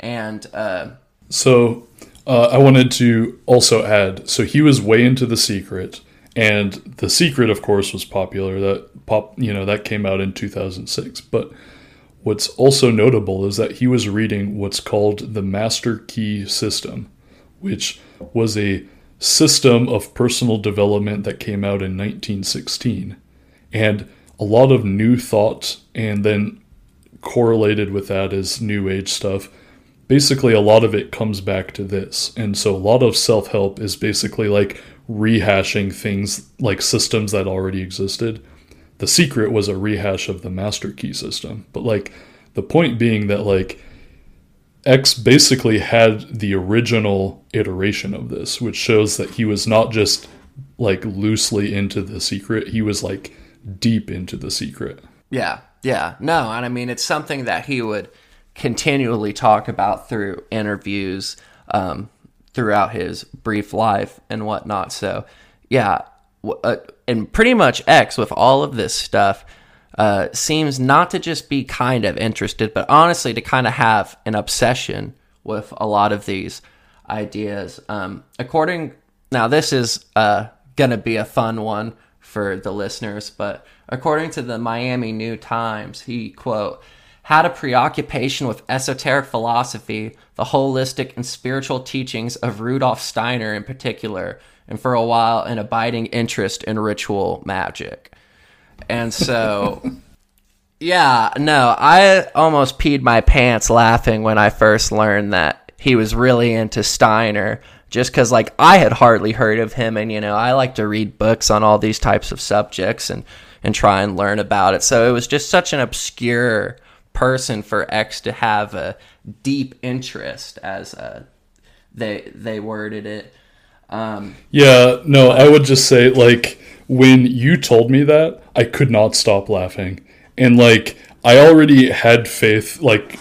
And uh, So uh, I wanted to also add so he was way into The Secret, and The Secret, of course, was popular. That pop, you know, that came out in 2006. But what's also notable is that he was reading what's called the Master Key System, which was a system of personal development that came out in 1916. And a lot of new thought, and then correlated with that is new age stuff basically a lot of it comes back to this. And so a lot of self help is basically like rehashing things like systems that already existed. The secret was a rehash of the master key system. But like the point being that like X basically had the original iteration of this, which shows that he was not just like loosely into the secret, he was like deep into the secret. Yeah, yeah. No, and I mean, it's something that he would continually talk about through interviews um, throughout his brief life and whatnot. So, yeah. Uh, and pretty much X with all of this stuff uh, seems not to just be kind of interested, but honestly to kind of have an obsession with a lot of these ideas. Um, according now, this is uh, gonna be a fun one for the listeners, but according to the Miami New Times, he quote had a preoccupation with esoteric philosophy, the holistic and spiritual teachings of Rudolf Steiner in particular, and for a while an abiding interest in ritual magic. And so yeah, no, I almost peed my pants laughing when I first learned that he was really into Steiner. Just because, like, I had hardly heard of him, and you know, I like to read books on all these types of subjects and and try and learn about it. So it was just such an obscure person for X to have a deep interest, as uh, they they worded it. Um, Yeah, no, I would just say like when you told me that, I could not stop laughing. And like I already had faith like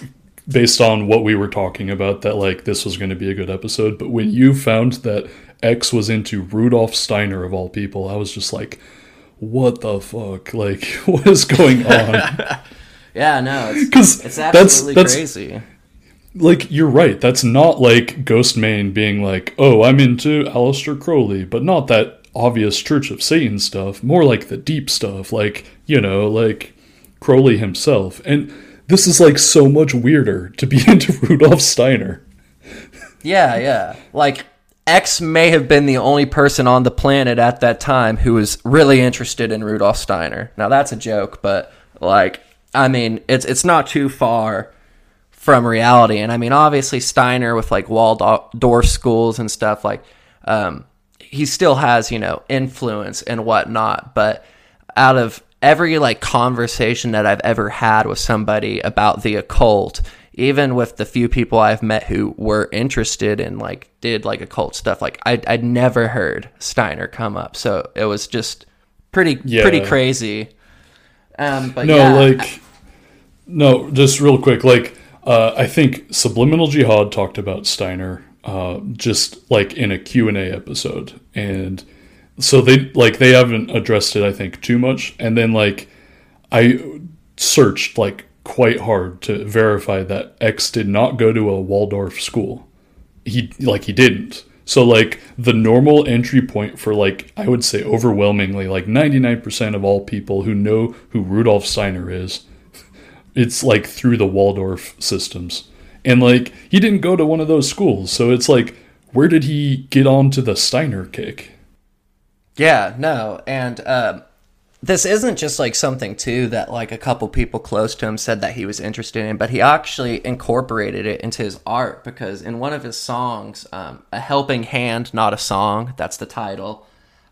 based on what we were talking about that like this was going to be a good episode, but when you found that X was into Rudolf Steiner of all people, I was just like what the fuck? Like what is going on? yeah, no, because it's that's- absolutely that's- crazy. Like you're right that's not like Ghostemane being like oh i'm into Aleister crowley but not that obvious church of satan stuff more like the deep stuff like you know like crowley himself and this is like so much weirder to be into rudolf steiner Yeah, yeah. Like X may have been the only person on the planet at that time who was really interested in Rudolf Steiner. Now that's a joke, but like I mean, it's it's not too far from reality. And I mean, obviously Steiner with like Waldorf schools and stuff like um he still has, you know, influence and whatnot, but out of every like conversation that I've ever had with somebody about the occult, even with the few people I've met who were interested in like did like occult stuff, like I I'd never heard Steiner come up. So it was just pretty Yeah. pretty crazy. Um, but no, yeah, like, no, just real quick. Like, uh, I think Subliminal Jihad talked about Steiner, uh, just like in a Q and A episode, and so they like they haven't addressed it. I think too much, and then like I searched like quite hard to verify that X did not go to a Waldorf school. He like he didn't. So like the normal entry point for like I would say overwhelmingly like 99% of all people who know who Rudolf Steiner is it's like through the Waldorf systems. And like he didn't go to one of those schools. So it's like where did he get onto the Steiner kick? Yeah, no, and um, this isn't just like something too that like a couple people close to him said that he was interested in, but he actually incorporated it into his art because in one of his songs, um, "A Helping Hand, Not a Song," that's the title.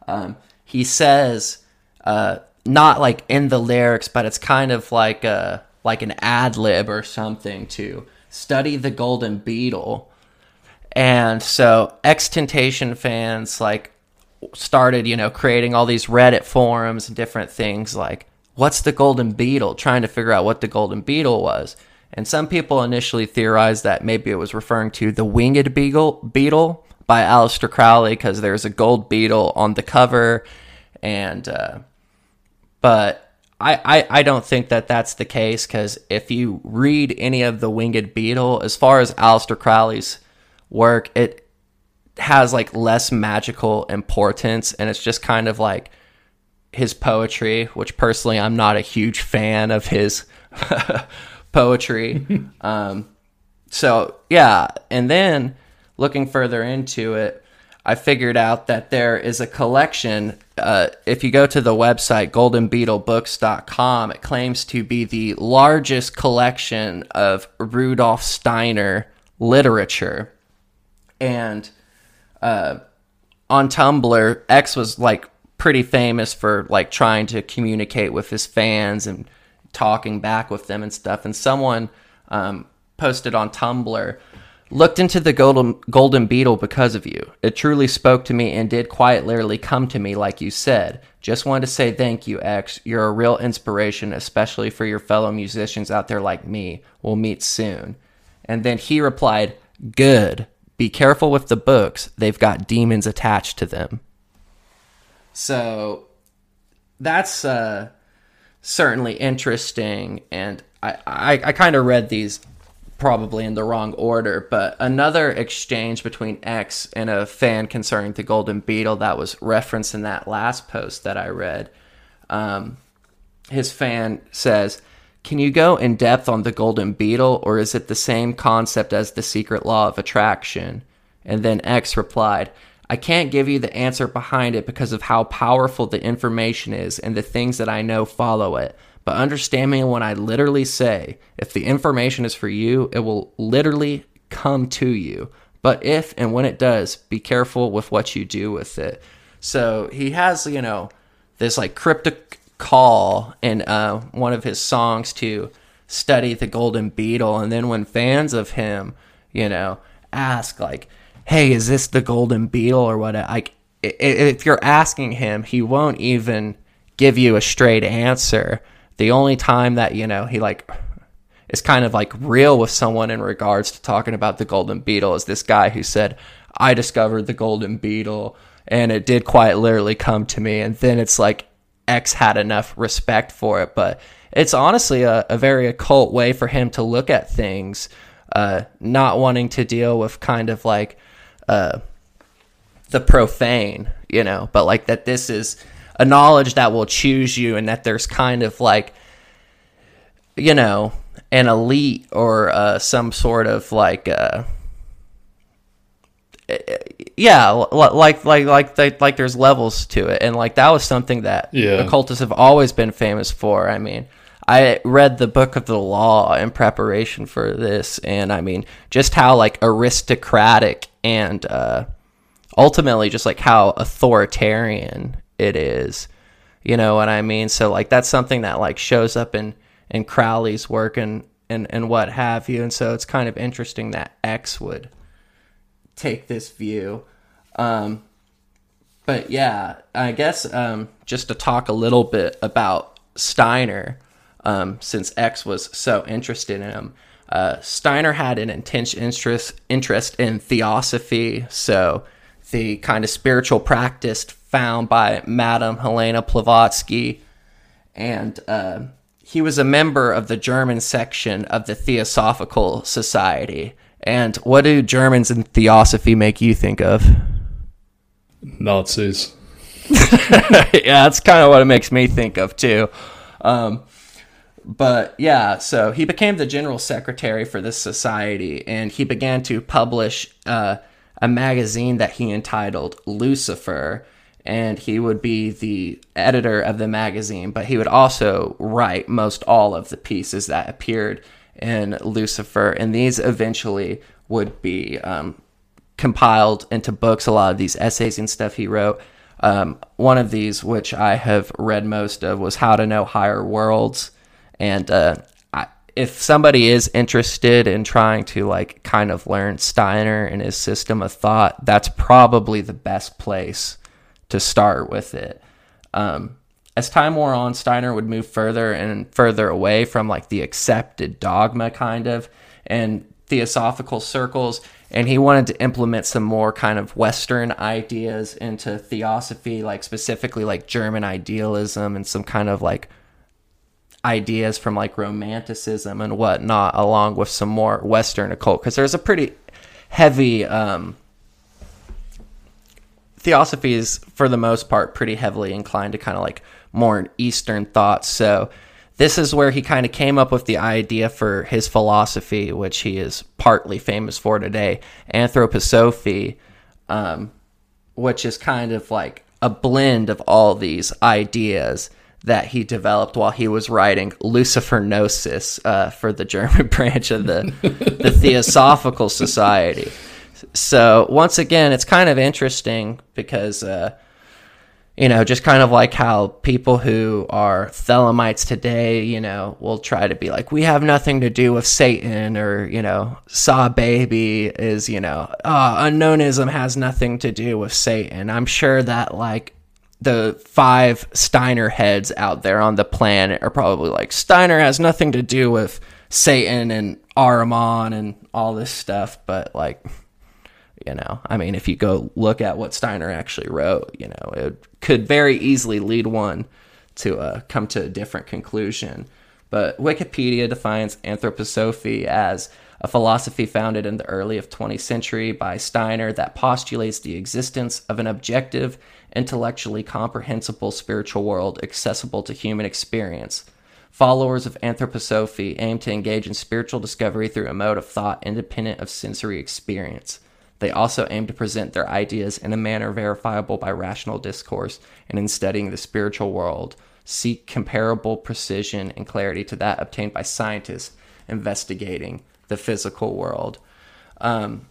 Um, he says, uh, not like in the lyrics, but it's kind of like a like an ad lib or something to study the Golden Beetle. And so XXXTentacion fans like started, you know, creating all these Reddit forums and different things like what's the golden beetle, trying to figure out what the golden beetle was. And some people initially theorized that maybe it was referring to the winged beagle beetle by Aleister Crowley because there's a gold beetle on the cover and uh but I, I, I don't think that that's the case because if you read any of the Winged Beetle, as far as Aleister Crowley's work, it has like less magical importance and it's just kind of like his poetry, which personally I'm not a huge fan of his poetry. um, so yeah, and then looking further into it, I figured out that there is a collection. Uh, if you go to the website goldenbeetlebooks.com, it claims to be the largest collection of Rudolf Steiner literature. And uh, on Tumblr, X was like pretty famous for like trying to communicate with his fans and talking back with them and stuff. And someone um, posted on Tumblr, looked into the golden golden beetle because of you. It truly spoke to me and did quite literally come to me, like you said. Just wanted to say thank you, X. You're a real inspiration, especially for your fellow musicians out there like me. We'll meet soon. And then he replied, Good. Be careful with the books. They've got demons attached to them. So that's uh, certainly interesting. And I, I, I kind of read these probably in the wrong order, but another exchange between X and a fan concerning the Golden Beetle that was referenced in that last post that I read. Um, his fan says, Can you go in depth on the Golden Beetle, or is it the same concept as the secret law of attraction? And then X replied, I can't give you the answer behind it because of how powerful the information is and the things that I know follow it. But understand me when I literally say, if the information is for you, it will literally come to you. But if and when it does, be careful with what you do with it. So he has, you know, this like cryptic call in uh, one of his songs to study the golden beetle. And then when fans of him, you know, ask like, "Hey, is this the golden beetle or what?" Like, if you're asking him, he won't even give you a straight answer. The only time that you know he like is kind of like real with someone in regards to talking about the golden beetle is this guy who said, "I discovered the golden beetle." And it did quite literally come to me, and then it's like X had enough respect for it, but it's honestly a, a very occult way for him to look at things, uh, not wanting to deal with kind of like uh, the profane, you know, but like that this is a knowledge that will choose you and that there's kind of like, you know, an elite or uh, some sort of like, uh, yeah, like like like like like there's levels to it, and like that was something that Yeah. occultists have always been famous for. I mean, I read the Book of the Law in preparation for this, and I mean, just how like aristocratic and uh, ultimately just like how authoritarian it is. You know what I mean? So like that's something that like shows up in in Crowley's work and and and what have you, and so it's kind of interesting that X would take this view. Um, but yeah, I guess um, just to talk a little bit about Steiner, um, since X was so interested in him. Uh, Steiner had an intense interest interest in theosophy, so the kind of spiritual practice found by Madame Helena Blavatsky, and uh, he was a member of the German section of the Theosophical Society. And what do Germans in theosophy make you think of? Nazis. yeah, that's kind of what it makes me think of too. Um, but yeah, so he became the general secretary for this society, and he began to publish uh, a magazine that he entitled Lucifer. And he would be the editor of the magazine, but he would also write most all of the pieces that appeared in Lucifer. And these eventually would be um, compiled into books. A lot of these essays and stuff he wrote. Um, one of these, which I have read most of, was How to Know Higher Worlds. And uh, I, if somebody is interested in trying to like kind of learn Steiner and his system of thought, that's probably the best place to start with it. Um, as time wore on, Steiner would move further and further away from like the accepted dogma kind of and theosophical circles and he wanted to implement some more kind of western ideas into theosophy like specifically like german idealism and some kind of like ideas from like romanticism and whatnot along with some more western occult because there's a pretty heavy um theosophy is for the most part pretty heavily inclined to kind of like more eastern thoughts so this is where he kind of came up with the idea for his philosophy which he is partly famous for today anthroposophy um, which is kind of like a blend of all these ideas that he developed while he was writing Lucifer Gnosis uh, for the German branch of the the Theosophical Society. So once again, it's kind of interesting because uh, you know, just kind of like how people who are Thelemites today, you know, will try to be like, we have nothing to do with Satan, or you know, SahBabii is, you know, uh, unknownism has nothing to do with Satan. I'm sure that like the five Steiner heads out there on the planet are probably like Steiner has nothing to do with Satan and Ahriman and all this stuff, but like you know, I mean, if you go look at what Steiner actually wrote, you know, it could very easily lead one to uh, come to a different conclusion. But Wikipedia defines anthroposophy as a philosophy founded in the early of 20th century by Steiner that postulates the existence of an objective, intellectually comprehensible spiritual world accessible to human experience. Followers of anthroposophy aim to engage in spiritual discovery through a mode of thought independent of sensory experience. They also aim to present their ideas in a manner verifiable by rational discourse, and in studying the spiritual world, seek comparable precision and clarity to that obtained by scientists investigating the physical world. Um,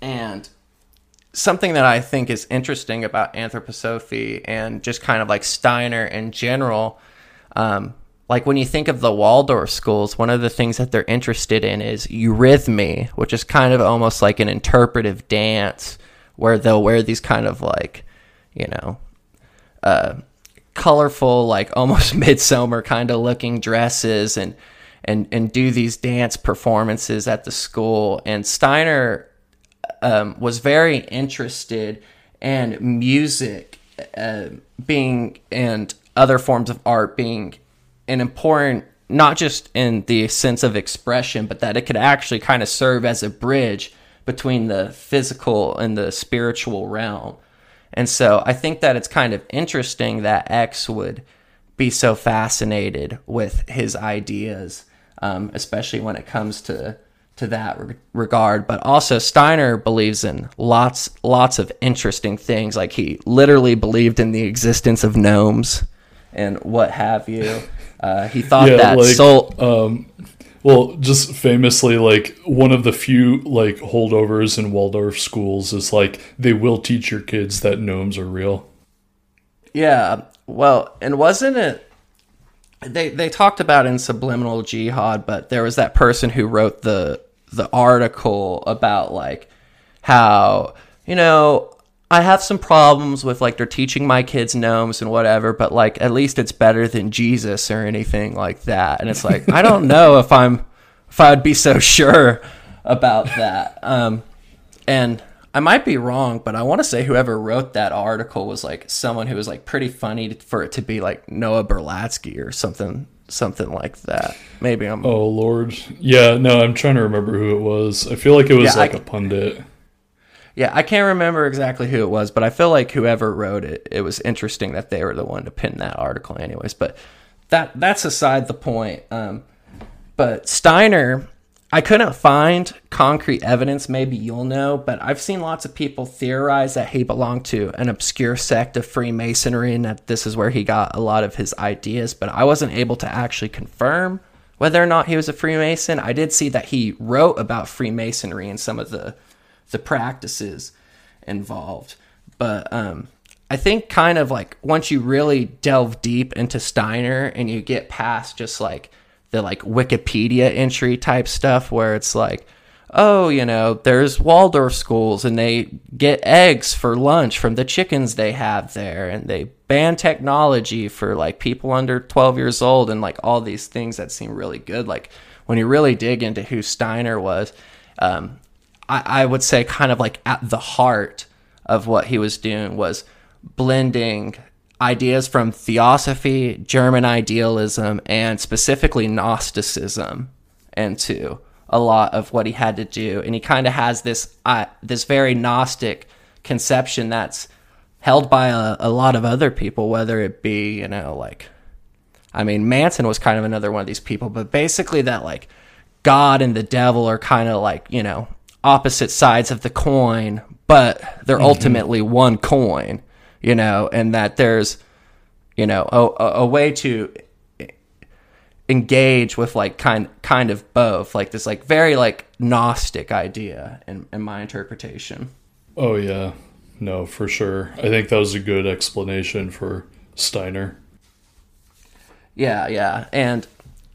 and something that I think is interesting about anthroposophy and just kind of like Steiner in general, um, like when you think of the Waldorf schools, one of the things that they're interested in is eurythmy, which is kind of almost like an interpretive dance where they'll wear these kind of like, you know, uh, colorful, like almost midsummer kind of looking dresses and and and do these dance performances at the school. And Steiner um, was very interested in music uh, being and other forms of art being an important not just in the sense of expression but that it could actually kind of serve as a bridge between the physical and the spiritual realm. And so i think that it's kind of interesting that x would be so fascinated with his ideas um, especially when it comes to to that re- regard. But also steiner believes in lots lots of interesting things like he literally believed in the existence of gnomes and what have you uh, he thought that like, soul Um, well, just famously, like one of the few like holdovers in Waldorf schools is like they will teach your kids that gnomes are real. Yeah, well, and wasn't it? They they talked about in subliminal jihad, but there was that person who wrote the the article about like how you know I have some problems with like they're teaching my kids gnomes and whatever, but like at least it's better than Jesus or anything like that. And it's like I don't know if I'm if I would be so sure about that. Um, and I might be wrong, but I want to say whoever wrote that article was like someone who was like pretty funny for it to be like Noah Berlatsky or something something like that. Maybe I'm Oh lord. Yeah, no, I'm trying to remember who it was. I feel like it was Yeah, like c- a pundit. Yeah, I can't remember exactly who it was, but I feel like whoever wrote it, it was interesting that they were the one to pin that article, anyways. But that that's aside the point. Um, but Steiner, I couldn't find concrete evidence. Maybe you'll know, but I've seen lots of people theorize that he belonged to an obscure sect of Freemasonry and that this is where he got a lot of his ideas. But I wasn't able to actually confirm whether or not he was a Freemason. I did see that he wrote about Freemasonry and some of the the practices involved. But um, I think kind of like once you really delve deep into Steiner and you get past just like the like Wikipedia entry type stuff where it's like, oh, you know, there's Waldorf schools and they get eggs for lunch from the chickens they have there and they ban technology for like people under 12 years old and like all these things that seem really good. Like when you really dig into who Steiner was, um, I, I would say kind of like at the heart of what he was doing was blending ideas from theosophy, German idealism, and specifically Gnosticism into a lot of what he had to do. And he kind of has this uh, this very Gnostic conception that's held by a, a lot of other people, whether it be you know like I mean, Manson was kind of another one of these people, but basically that like God and the devil are kind of like, you know, opposite sides of the coin, but they're Mhm. ultimately one coin, you know, and that there's, you know, a, a, a way to engage with like kind kind of both, like this like very like gnostic idea in, in my interpretation. Oh yeah. No, for sure. I think that was a good explanation for Steiner. Yeah, yeah, and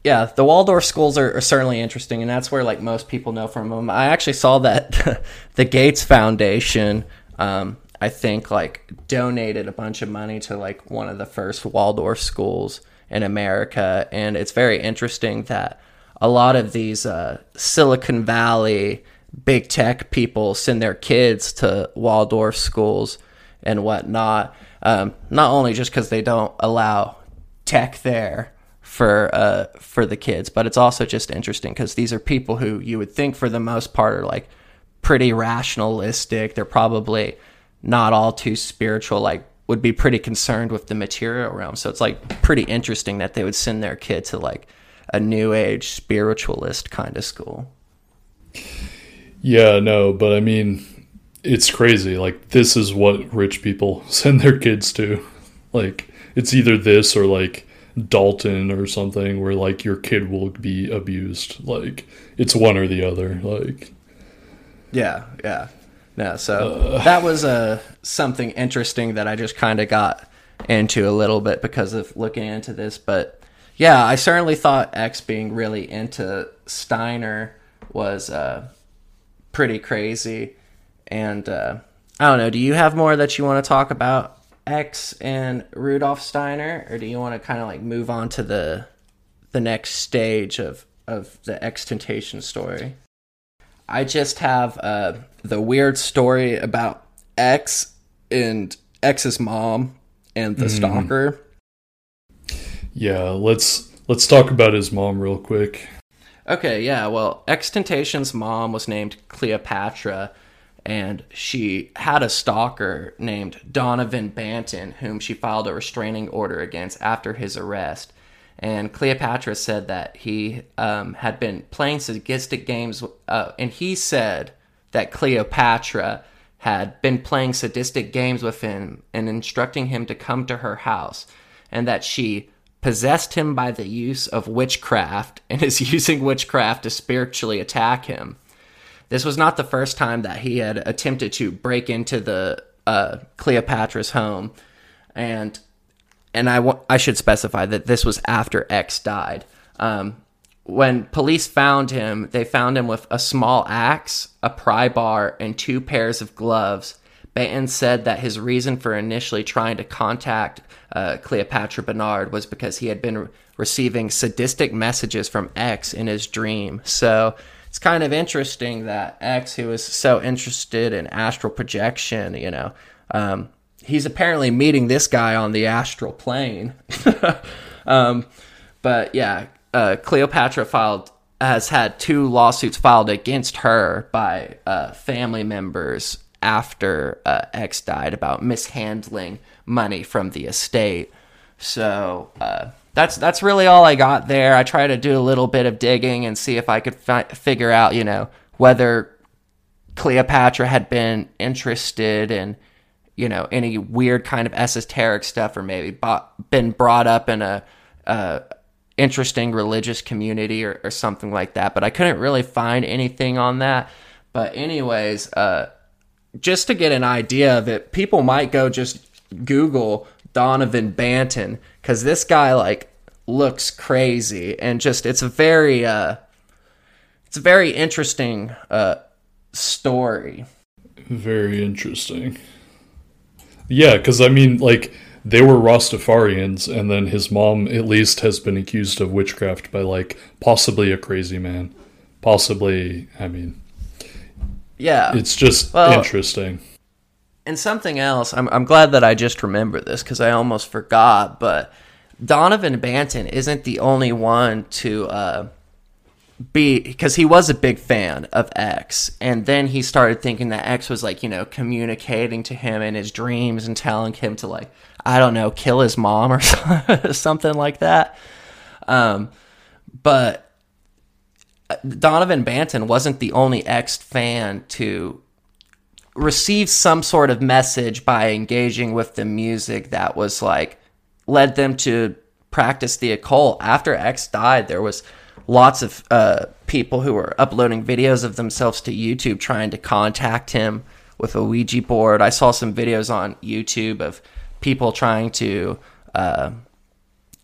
yeah, the Waldorf schools are, are certainly interesting, and that's where like most people know from them. I actually saw that the Gates Foundation, um, I think, like donated a bunch of money to like one of the first Waldorf schools in America, and it's very interesting that a lot of these uh, Silicon Valley big tech people send their kids to Waldorf schools and whatnot. Um, not only just because they don't allow tech there for uh, for the kids, but it's also just interesting because these are people who you would think for the most part are like pretty rationalistic. They're probably not all too spiritual. Like would be pretty concerned with the material realm. So it's like pretty interesting that they would send their kid to like a new age spiritualist kind of school. Yeah, no, but I mean, it's crazy. Like, this is what rich people send their kids to. Like, it's either this or like Dalton or something where like your kid will be abused. Like, it's one or the other. Like, Yeah, yeah. No, so that was uh, something interesting that I just kind of got into a little bit because of looking into this. But yeah, I certainly thought X being really into Steiner was uh, pretty crazy. And uh, I don't know, do you have more that you want to talk about X and Rudolf Steiner, or do you want to kind of like move on to the the next stage of of the XXXTentacion story? I just have uh, the weird story about X and X's mom and the Mhm. stalker. yeah, let's let's talk about his mom real quick. Okay, yeah. Well, XXXTentacion's mom was named Cleopatra, and she had a stalker named Donovan Banton, whom she filed a restraining order against after his arrest. And Cleopatra said that he um, had been playing sadistic games, uh, and he said that Cleopatra had been playing sadistic games with him and instructing him to come to her house, and that she possessed him by the use of witchcraft and is using witchcraft to spiritually attack him. This was not the first time that he had attempted to break into the uh, Cleopatra's home, and and I I should specify that this was after X died. Um, when police found him, they found him with a small axe, a pry bar, and two pairs of gloves, Banton said that his reason for initially trying to contact uh, Cleopatra Bernard was because he had been re- receiving sadistic messages from X in his dream. So it's kind of interesting that X, who is so interested in astral projection, you know, um, he's apparently meeting this guy on the astral plane. um, but yeah, uh, Cleopatra filed has had two lawsuits filed against her by uh, family members after uh, X died about mishandling money from the estate. So uh, that's that's really all I got there. I tried to do a little bit of digging and see if I could fi- figure out, you know, whether Cleopatra had been interested in, you know, any weird kind of esoteric stuff, or maybe been brought up in a, a interesting religious community or, or something like that. But I couldn't really find anything on that. But anyways, uh, just to get an idea of it, people might go just Google Donovan Banton because this guy like looks crazy and just it's a very uh, it's a very interesting uh, story. Very interesting. Yeah, because I mean, like, they were Rastafarians, and then his mom, at least, has been accused of witchcraft by, like, possibly a crazy man. Possibly, I mean, Yeah, it's just Well- interesting. And something else, I'm, I'm glad that I just remembered this because I almost forgot, but Donovan Banton isn't the only one to uh, be, because he was a big fan of X. And then he started thinking that X was like, you know, communicating to him in his dreams and telling him to, like, I don't know, kill his mom or something like that. Um, but Donovan Banton wasn't the only X fan to receive some sort of message by engaging with the music that was like led them to practice the occult. After X died, there was lots of uh, people who were uploading videos of themselves to YouTube trying to contact him with a Ouija board. I saw some videos on YouTube of people trying to uh,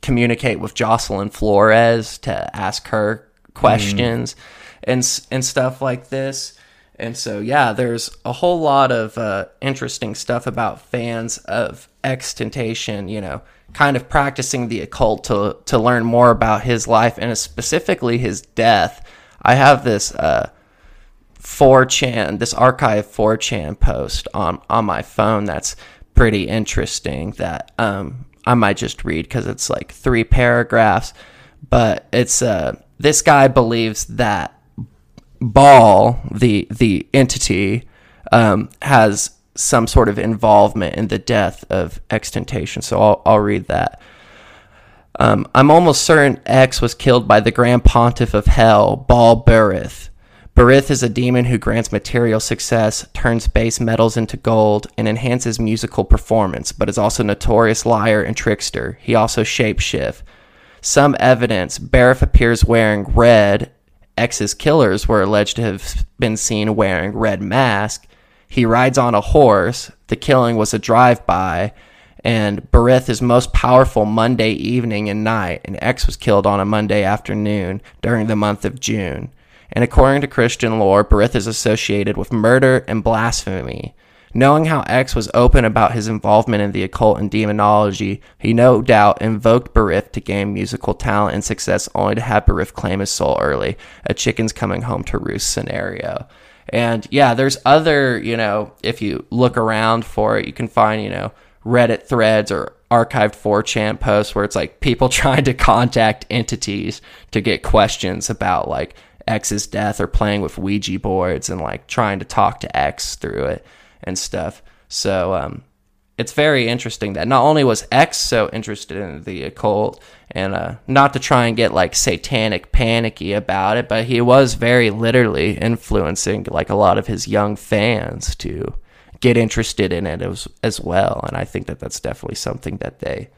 communicate with Jocelyn Flores to ask her questions and and stuff like this. And so yeah, there's a whole lot of uh, interesting stuff about fans of XXXTentacion, you know, kind of practicing the occult to to learn more about his life and specifically his death. I have this uh 4chan, this archive 4chan post on on my phone that's pretty interesting that um I might just read cuz it's like 3 paragraphs, but it's uh this guy believes that Baal, the the entity, um, has some sort of involvement in the death of XXXTentacion. So I'll, I'll read that. Um, I'm almost certain X was killed by the Grand Pontiff of Hell, Baal Berith. Burith is a demon who grants material success, turns base metals into gold, and enhances musical performance, but is also a notorious liar and trickster. He also shapeshift. Some evidence, Berith appears wearing red. X's killers were alleged to have been seen wearing red mask. He rides on a horse. The killing was a drive-by. And Berith is most powerful Monday evening and night, and X was killed on a Monday afternoon during the month of June. And according to Christian lore, Berith is associated with murder and blasphemy. Knowing how X was open about his involvement in the occult and demonology, he no doubt invoked Berith to gain musical talent and success only to have Berith claim his soul early, a chicken's coming home to roost scenario. And yeah, there's other, you know, if you look around for it, you can find, you know, Reddit threads or archived 4chan posts where it's like people trying to contact entities to get questions about like X's death or playing with Ouija boards and like trying to talk to X through it and stuff. So um, it's very interesting that not only was X so interested in the occult and uh, not to try and get like satanic panicky about it, but he was very literally influencing like a lot of his young fans to get interested in it as, as well. And I think that that's definitely something that they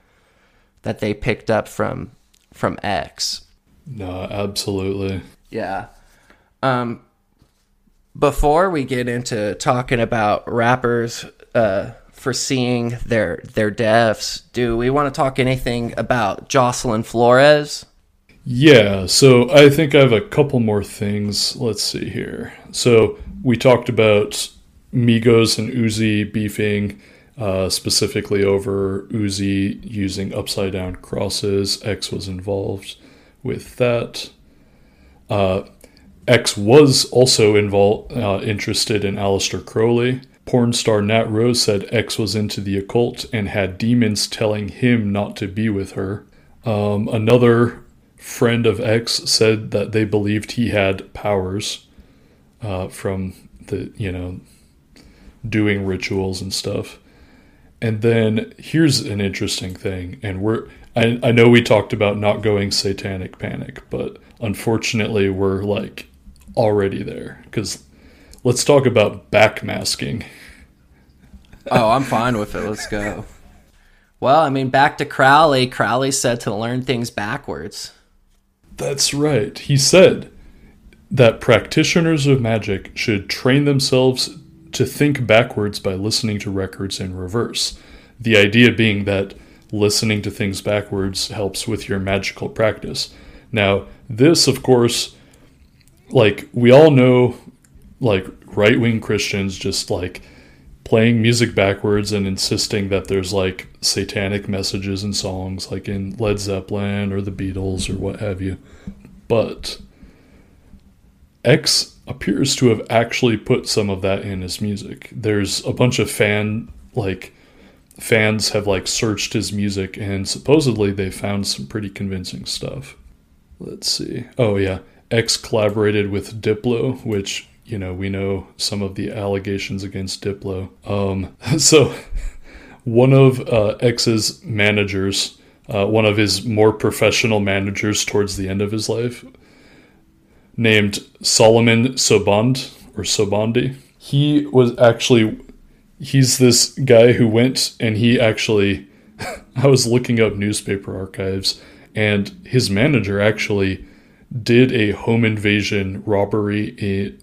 that they picked up from from X. No, absolutely. Yeah. Um, before we get into talking about rappers uh, foreseeing their their deaths, do we want to talk anything about Jocelyn Flores? Yeah, so I think I have a couple more things. Let's see here. So we talked about Migos and Uzi beefing, uh, specifically over Uzi using upside down crosses. X was involved with that. Uh, X was also involved, uh, interested in Aleister Crowley. Porn star Nat Rose said X was into the occult and had demons telling him not to be with her. Um, another friend of X said that they believed he had powers uh, from the, you know, doing rituals and stuff. And then here's an interesting thing, and we're I, I know we talked about not going satanic panic, but unfortunately we're like already there because let's talk about backmasking. Oh, I'm fine with it. Let's go. Well, I mean, back to Crowley. Crowley said to learn things backwards. That's right. He said that practitioners of magic should train themselves to think backwards by listening to records in reverse. The idea being that listening to things backwards helps with your magical practice. Now, this, of course, like we all know, like right wing Christians just like playing music backwards and insisting that there's like satanic messages in songs, like in Led Zeppelin or the Beatles or what have you. But X appears to have actually put some of that in his music. There's a bunch of fan like fans have like searched his music and supposedly they found some pretty convincing stuff. Let's see. Oh yeah, X collaborated with Diplo, which you know we know some of the allegations against Diplo. Um, so one of uh, X's managers, uh, one of his more professional managers towards the end of his life, named Solomon Sobond or Sobande. He was actually he's this guy who went and he actually I was looking up newspaper archives and his manager actually did a home invasion robbery in,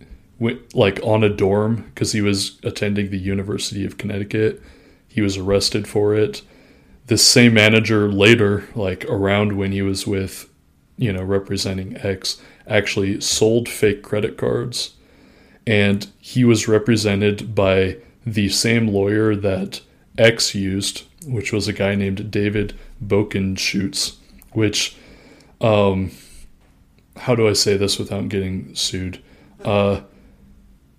like on a dorm because he was attending the University of Connecticut. He was arrested for it. This same manager later, like around when he was with, you know, representing X, actually sold fake credit cards. And he was represented by the same lawyer that X used, which was a guy named David Bogenschutz, which, um, how do I say this without getting sued? Uh,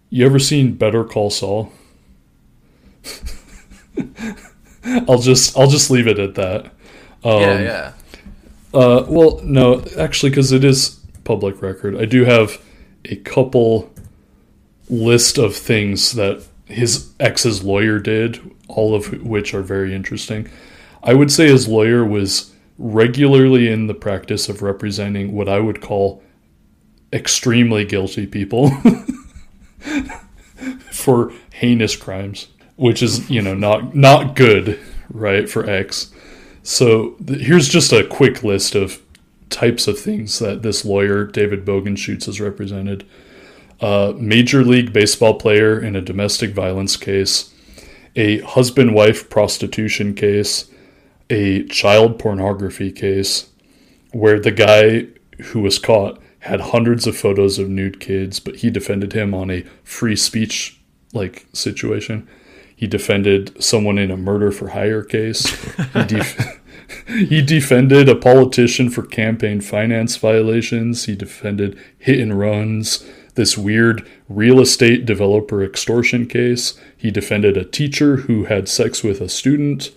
you ever seen Better Call Saul? I'll just I'll just leave it at that. Um, yeah, yeah. Uh, well, no, actually, because it is public record. I do have a couple list of things that his ex's lawyer did, all of which are very interesting. I would say his lawyer was regularly in the practice of representing what I would call extremely guilty people for heinous crimes, which is, you know, not not good, right, for X. So th- here's just a quick list of types of things that this lawyer, David Bogenschutz, has represented. A Major League Baseball player in a domestic violence case, a husband wife prostitution case, a child pornography case, where the guy who was caught had hundreds of photos of nude kids, but he defended him on a free speech like situation. He defended someone in a murder for hire case. He, def- he defended a politician for campaign finance violations. He defended hit and runs. This weird real estate developer extortion case. He defended a teacher who had sex with a student.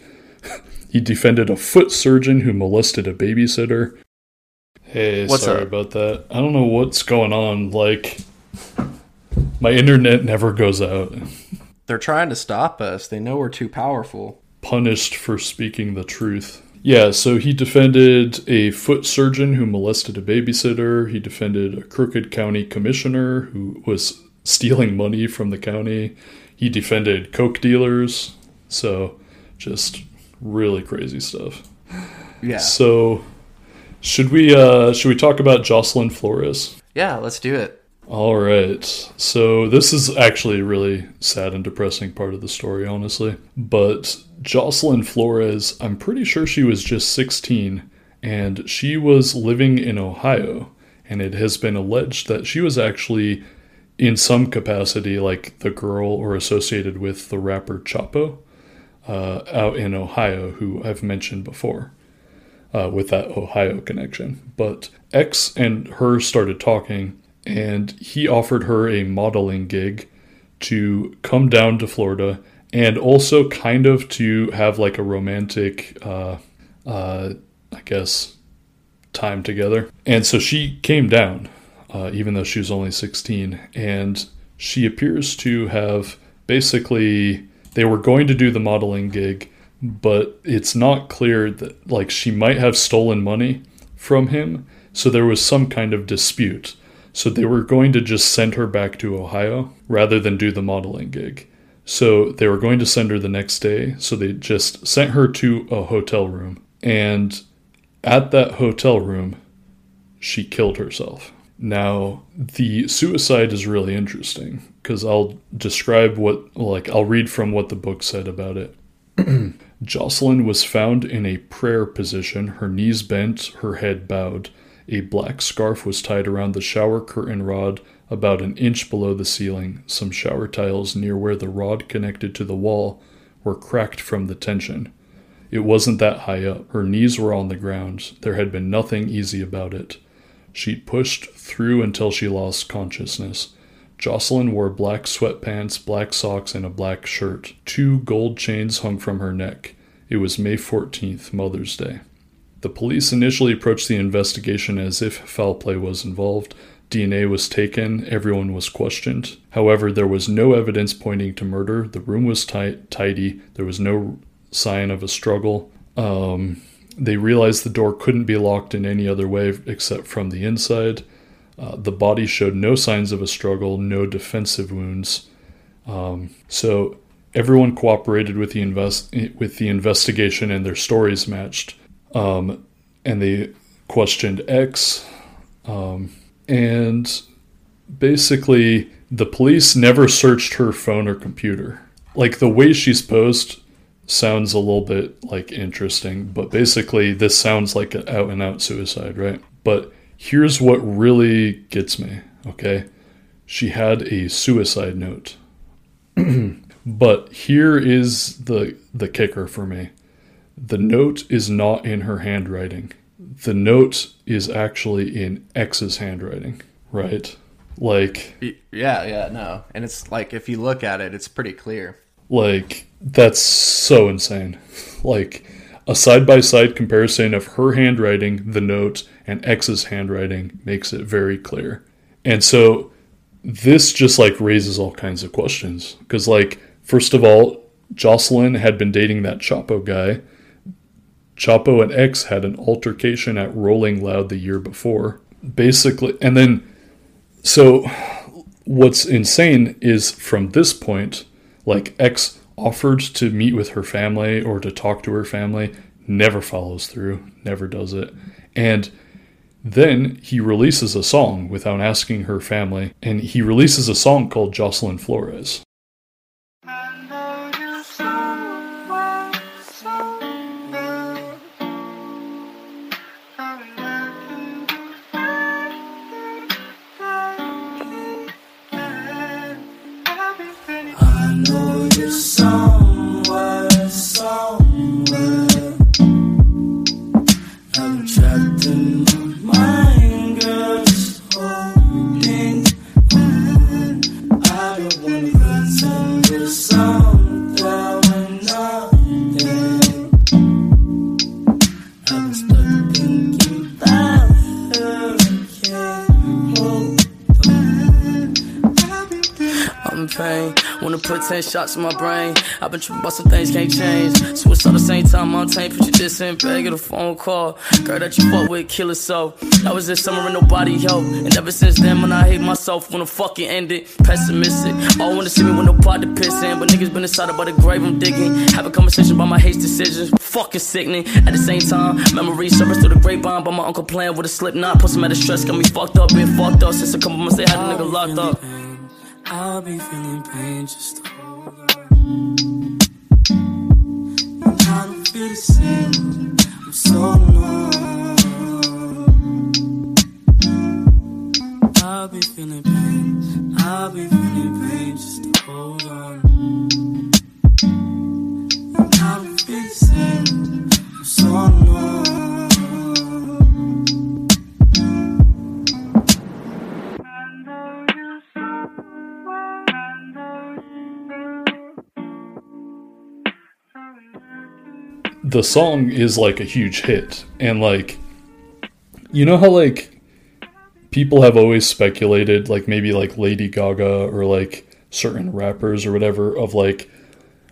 He defended a foot surgeon who molested a babysitter. Hey, What's sorry up? about that. I don't know what's going on. Like, my internet never goes out. They're trying to stop us. They know we're too powerful. Punished for speaking the truth. Yeah, so he defended a foot surgeon who molested a babysitter. He defended a Crooked County commissioner who was stealing money from the county. He defended coke dealers. So, just really crazy stuff. Yeah. So, should we uh should we talk about Jocelyn Flores? Yeah, let's do it. All right. So this is actually a really sad and depressing part of the story, honestly. But Jocelyn Flores, I'm pretty sure she was just 16 and she was living in Ohio. And it has been alleged that she was actually in some capacity like the girl or associated with the rapper Chapo uh, out in Ohio, who I've mentioned before. Uh, with that Ohio connection. But X and her started talking, and he offered her a modeling gig to come down to Florida and also kind of to have like a romantic, uh, uh, I guess, time together. And so she came down, uh, even though she was only 16, and she appears to have basically, they were going to do the modeling gig, but it's not clear that, like, she might have stolen money from him. So there was some kind of dispute. So they were going to just send her back to Ohio rather than do the modeling gig. So they were going to send her the next day. So they just sent her to a hotel room. And at that hotel room, she killed herself. Now, the suicide is really interesting because I'll describe what, like, I'll read from what the book said about it. Jocelyn was found in a prayer position, her knees bent, her head bowed. A black scarf was tied around the shower curtain rod about an inch below the ceiling. Some shower tiles near where the rod connected to the wall were cracked from the tension. It wasn't that high up. Her knees were on the ground. There had been nothing easy about it. She pushed through until she lost consciousness. Jocelyn wore black sweatpants, black socks, and a black shirt. Two gold chains hung from her neck. It was May 14th, Mother's Day. The police initially approached the investigation as if foul play was involved. DNA was taken, everyone was questioned. However, there was no evidence pointing to murder. The room was tight, tidy, there was no sign of a struggle. Um, they realized the door couldn't be locked in any other way except from the inside. Uh, the body showed no signs of a struggle, no defensive wounds. Um, so everyone cooperated with the invest with the investigation, and their stories matched. Um, and they questioned X, um, and basically the police never searched her phone or computer. Like the way she's posed sounds a little bit like interesting, but basically this sounds like an out and out suicide, right? But here's what really gets me, okay? She had a suicide note. but here is the the kicker for me. The note is not in her handwriting. The note is actually in X's handwriting, right? Like Yeah, yeah, no. And it's like if you look at it, it's pretty clear. Like, that's so insane. Like, a side by side comparison of her handwriting, the note, and X's handwriting makes it very clear. And so, this just like raises all kinds of questions. Because, like, first of all, Jocelyn had been dating that Chapo guy. Chapo and X had an altercation at Rolling Loud the year before. Basically, and then, so what's insane is from this point, like X offered to meet with her family or to talk to her family, never follows through, never does it. And then he releases a song without asking her family, and he releases a song called Jocelyn Flores. Put 10 shots in my brain. I've been tripping about some things can't change. Suicide the same time, I'm tame. Put your diss in bag, get a phone call. Girl that you fuck with, kill so. That was this summer and nobody helped. And ever since then, when I hate myself, when the fucking ended. Pessimistic. All wanna see me with no pot to piss in. But niggas been inside about the grave I'm digging. Have a conversation about my hate decisions. Fucking sickening. At the same time, memories surface through the grapevine. By my uncle playing with a slip knot. Put some out of stress, got me fucked up. Been fucked up since a couple months they had a nigga locked up. I'll be feeling pain just to hold on. And I don't feel the same. I'm so numb. I'll be feeling pain. I'll be feeling pain just to hold on. And I don't feel the same. I'm so numb. Song is like a huge hit. And like you know how like people have always speculated like maybe like Lady Gaga or like certain rappers or whatever of like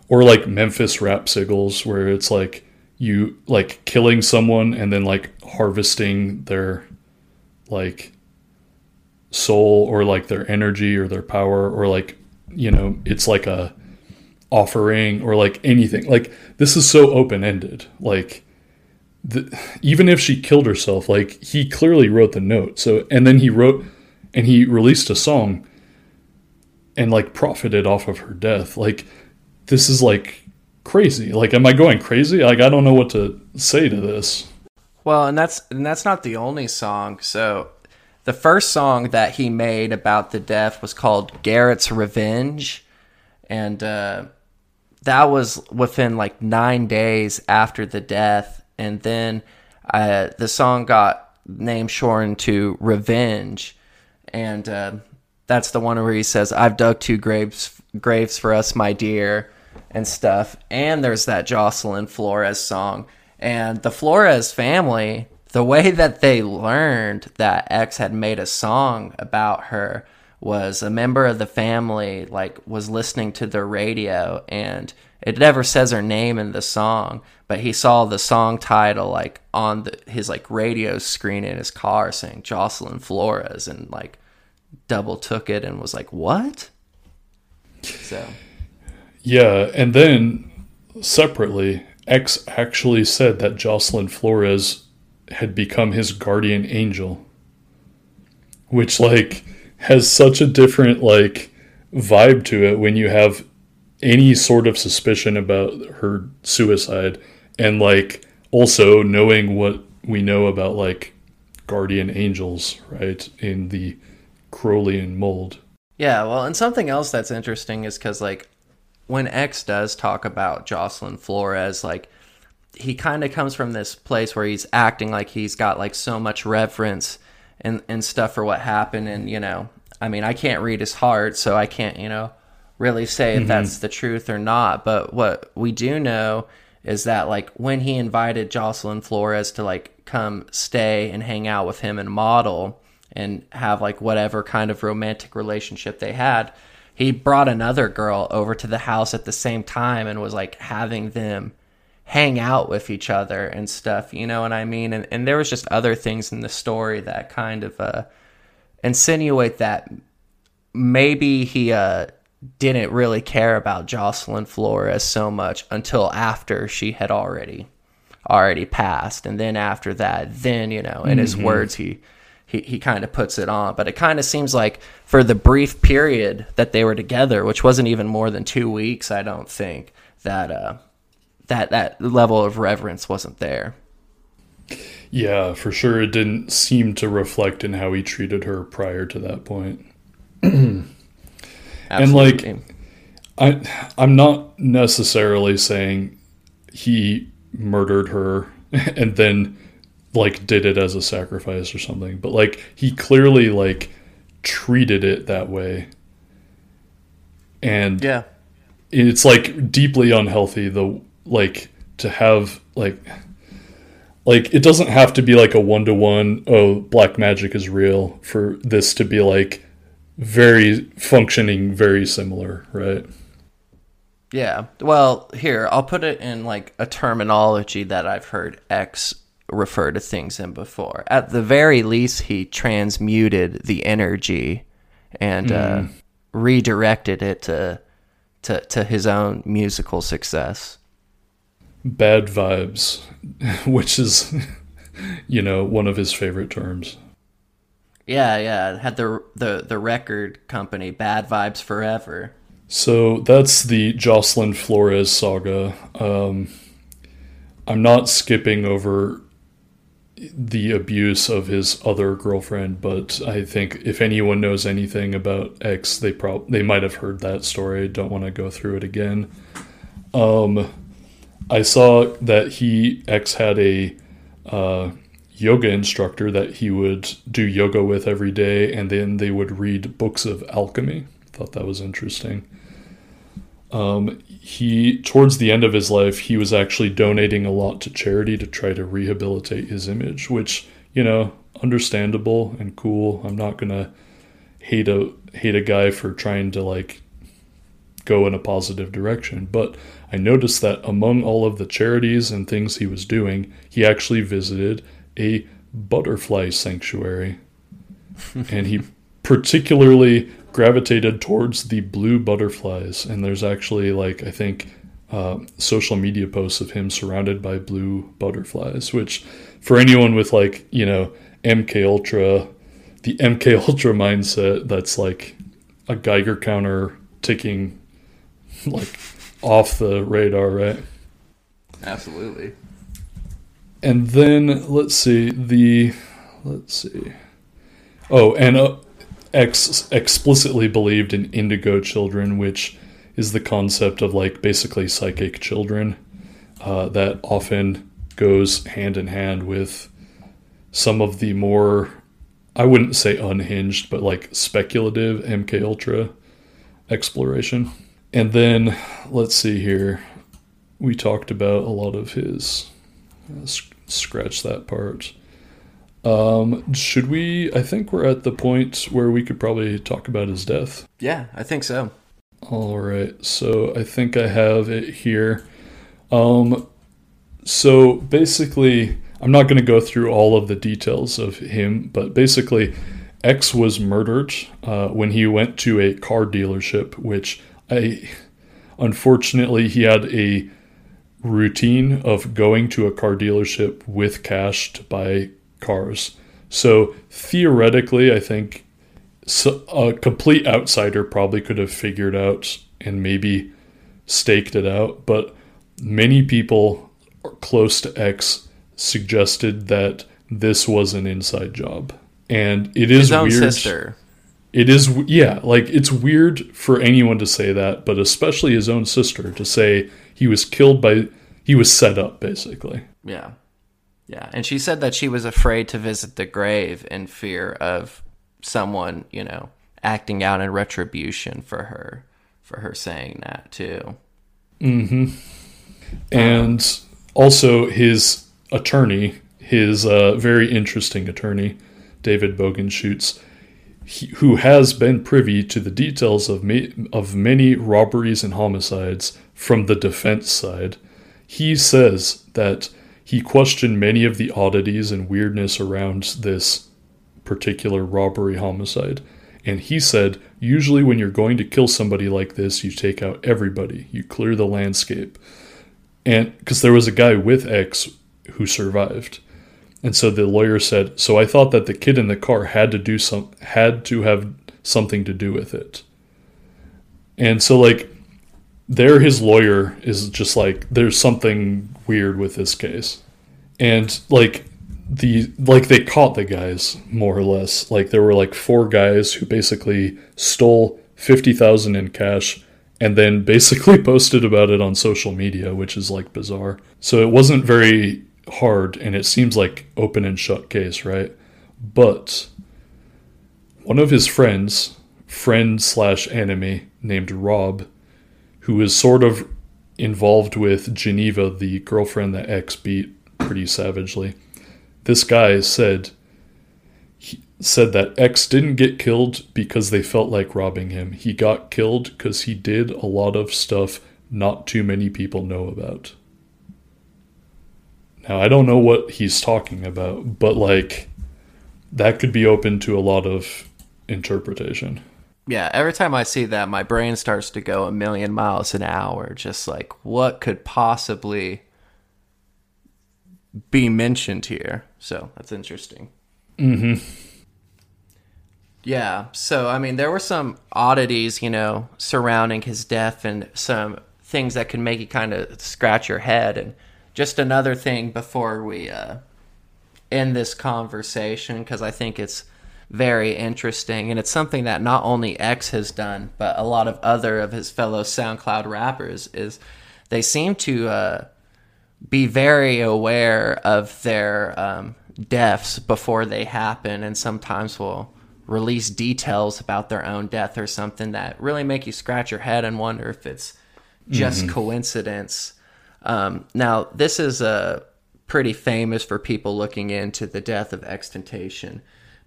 or like Memphis rap sigils where it's like you like killing someone and then like harvesting their like soul or like their energy or their power or like you know it's like a offering or like anything. Like this is so open-ended. Like the, even if she killed herself like he clearly wrote the note. So and then he wrote and he released a song and like profited off of her death. Like this is like crazy. Like am i going crazy? Like i don't know what to say to this. Well, and that's and that's not the only song. So, the first song that he made about the death was called Garette's Revenge, and uh, that was within like nine days after the death. And then uh, the song got name shortened to Revenge, and uh, that's the one where he says, "I've dug two graves graves for us, my dear," and stuff. And there's that Jocelyn Flores song. And the Flores family, the way that they learned that X had made a song about her was a member of the family like was listening to the radio and it never says her name in the song but he saw the song title like on the, his like radio screen in his car saying Jocelyn Flores and like double took it and was like what? So. Yeah, and then separately, X actually said that Jocelyn Flores had become his guardian angel, which like has such a different like vibe to it when you have any sort of suspicion about her suicide and like also knowing what we know about like guardian angels, right? In the Crowleyan mold. Yeah, well, and something else that's interesting is because, like, when X does talk about Jocelyn Flores, like, he kind of comes from this place where he's acting like he's got, like, so much reverence and, and stuff for what happened. And, you know, I mean, I can't read his heart, so I can't, you know, really say if Mhm. that's the truth or not. But what we do know is that, like, when he invited Jocelyn Flores to, like, come stay and hang out with him and model, and have like whatever kind of romantic relationship they had. He brought another girl over to the house at the same time and was like having them hang out with each other and stuff, you know what I mean? And and there was just other things in the story that kind of uh insinuate that maybe he uh didn't really care about Jocelyn Flores so much until after she had already already passed and then after that then you know in his Mhm. words he he, he kind of puts it on but it kind of seems like for the brief period that they were together which wasn't even more than two weeks i don't think that uh that that level of reverence wasn't there Yeah, for sure. It didn't seem to reflect in how he treated her prior to that point. and like, I, I'm not necessarily saying he murdered her and then like did it as a sacrifice or something, but like he clearly like treated it that way. And Yeah. it's like deeply unhealthy the like to have like like it doesn't have to be like a one to one oh black magic is real for this to be like very functioning very similar right Yeah. Well, here, I'll put it in like a terminology that I've heard X refer to things in before. At the very least, he transmuted the energy and uh, Mm. redirected it to, to to his own musical success. Bad vibes which is you know one of his favorite terms Yeah, yeah. Had the the the record company Bad Vibes Forever. So that's the Jocelyn Flores saga. Um, I'm not skipping over the abuse of his other girlfriend, but I think if anyone knows anything about X, they prob they might have heard that story. Don't want to go through it again. Um, I saw that he X had a uh, yoga instructor that he would do yoga with every day, and then they would read books of alchemy. Thought that was interesting. Um, he towards the end of his life, he was actually donating a lot to charity to try to rehabilitate his image, which you know, understandable and cool. I'm not gonna hate a hate a guy for trying to like go in a positive direction, but I noticed that among all of the charities and things he was doing, he actually visited a butterfly sanctuary. and he particularly gravitated towards the blue butterflies. And there's actually, like, I think, uh, social media posts of him surrounded by blue butterflies, which for anyone with, like, you know, MK Ultra, the MK Ultra mindset, that's like a Geiger counter ticking, like, off the radar, right? Absolutely. And then let's see the let's see. Oh, and uh, X explicitly believed in indigo children, which is the concept of like basically psychic children uh, that often goes hand in hand with some of the more I wouldn't say unhinged, but like speculative MK Ultra exploration. And then let's see here. We talked about a lot of his. uh, sc- scratch that part. Um, should we? I think we're at the point where we could probably talk about his death. Yeah, I think so. All right. So I think I have it here. Um, so basically, I'm not going to go through all of the details of him, but basically, X was murdered uh, when he went to a car dealership, which I unfortunately he had a routine of going to a car dealership with cash to buy cars. So theoretically, I think a complete outsider probably could have figured out and maybe staked it out, but many people close to X suggested that this was an inside job. And it is His own weird. sister. It is yeah, like it's weird for anyone to say that, but especially his own sister to say he was killed by he was set up basically. Yeah. Yeah. And she said that she was afraid to visit the grave in fear of someone, you know, acting out in retribution for her for her saying that too. Mm hmm. And also his attorney, his uh, very interesting attorney, David Bogenschutz, he, who has been privy to the details of ma- of many robberies and homicides from the defense side, he says that he questioned many of the oddities and weirdness around this particular robbery homicide. And he said, usually when you're going to kill somebody like this, you take out everybody, you clear the landscape. And because there was a guy with X who survived. And so the lawyer said, "So I thought that the kid in the car had to do some had to have something to do with it." And so like there his lawyer is just like there's something weird with this case. And like the like they caught the guys more or less. Like there were like four guys who basically stole 50,000 in cash and then basically posted about it on social media, which is like bizarre. So it wasn't very hard and it seems like open and shut case, right? But one of his friends, friend slash enemy named Rob, who is sort of involved with Geneva, the girlfriend that X beat pretty savagely. This guy said said that X didn't get killed because they felt like robbing him. He got killed because he did a lot of stuff not too many people know about. Now, I don't know what he's talking about, but like that could be open to a lot of interpretation. Yeah, every time I see that, my brain starts to go a million miles an hour. Just like, what could possibly be mentioned here? So that's interesting. Mm-hmm. Yeah, so I mean, there were some oddities, you know, surrounding his death and some things that could make you kind of scratch your head. And just another thing before we uh, end this conversation, because I think it's very interesting and it's something that not only X has done, but a lot of other of his fellow SoundCloud rappers is they seem to uh, be very aware of their um, deaths before they happen, and sometimes will release details about their own death or something that really make you scratch your head and wonder if it's just Mhm. coincidence. Um, now, this is uh, pretty famous for people looking into the death of XXXTentacion,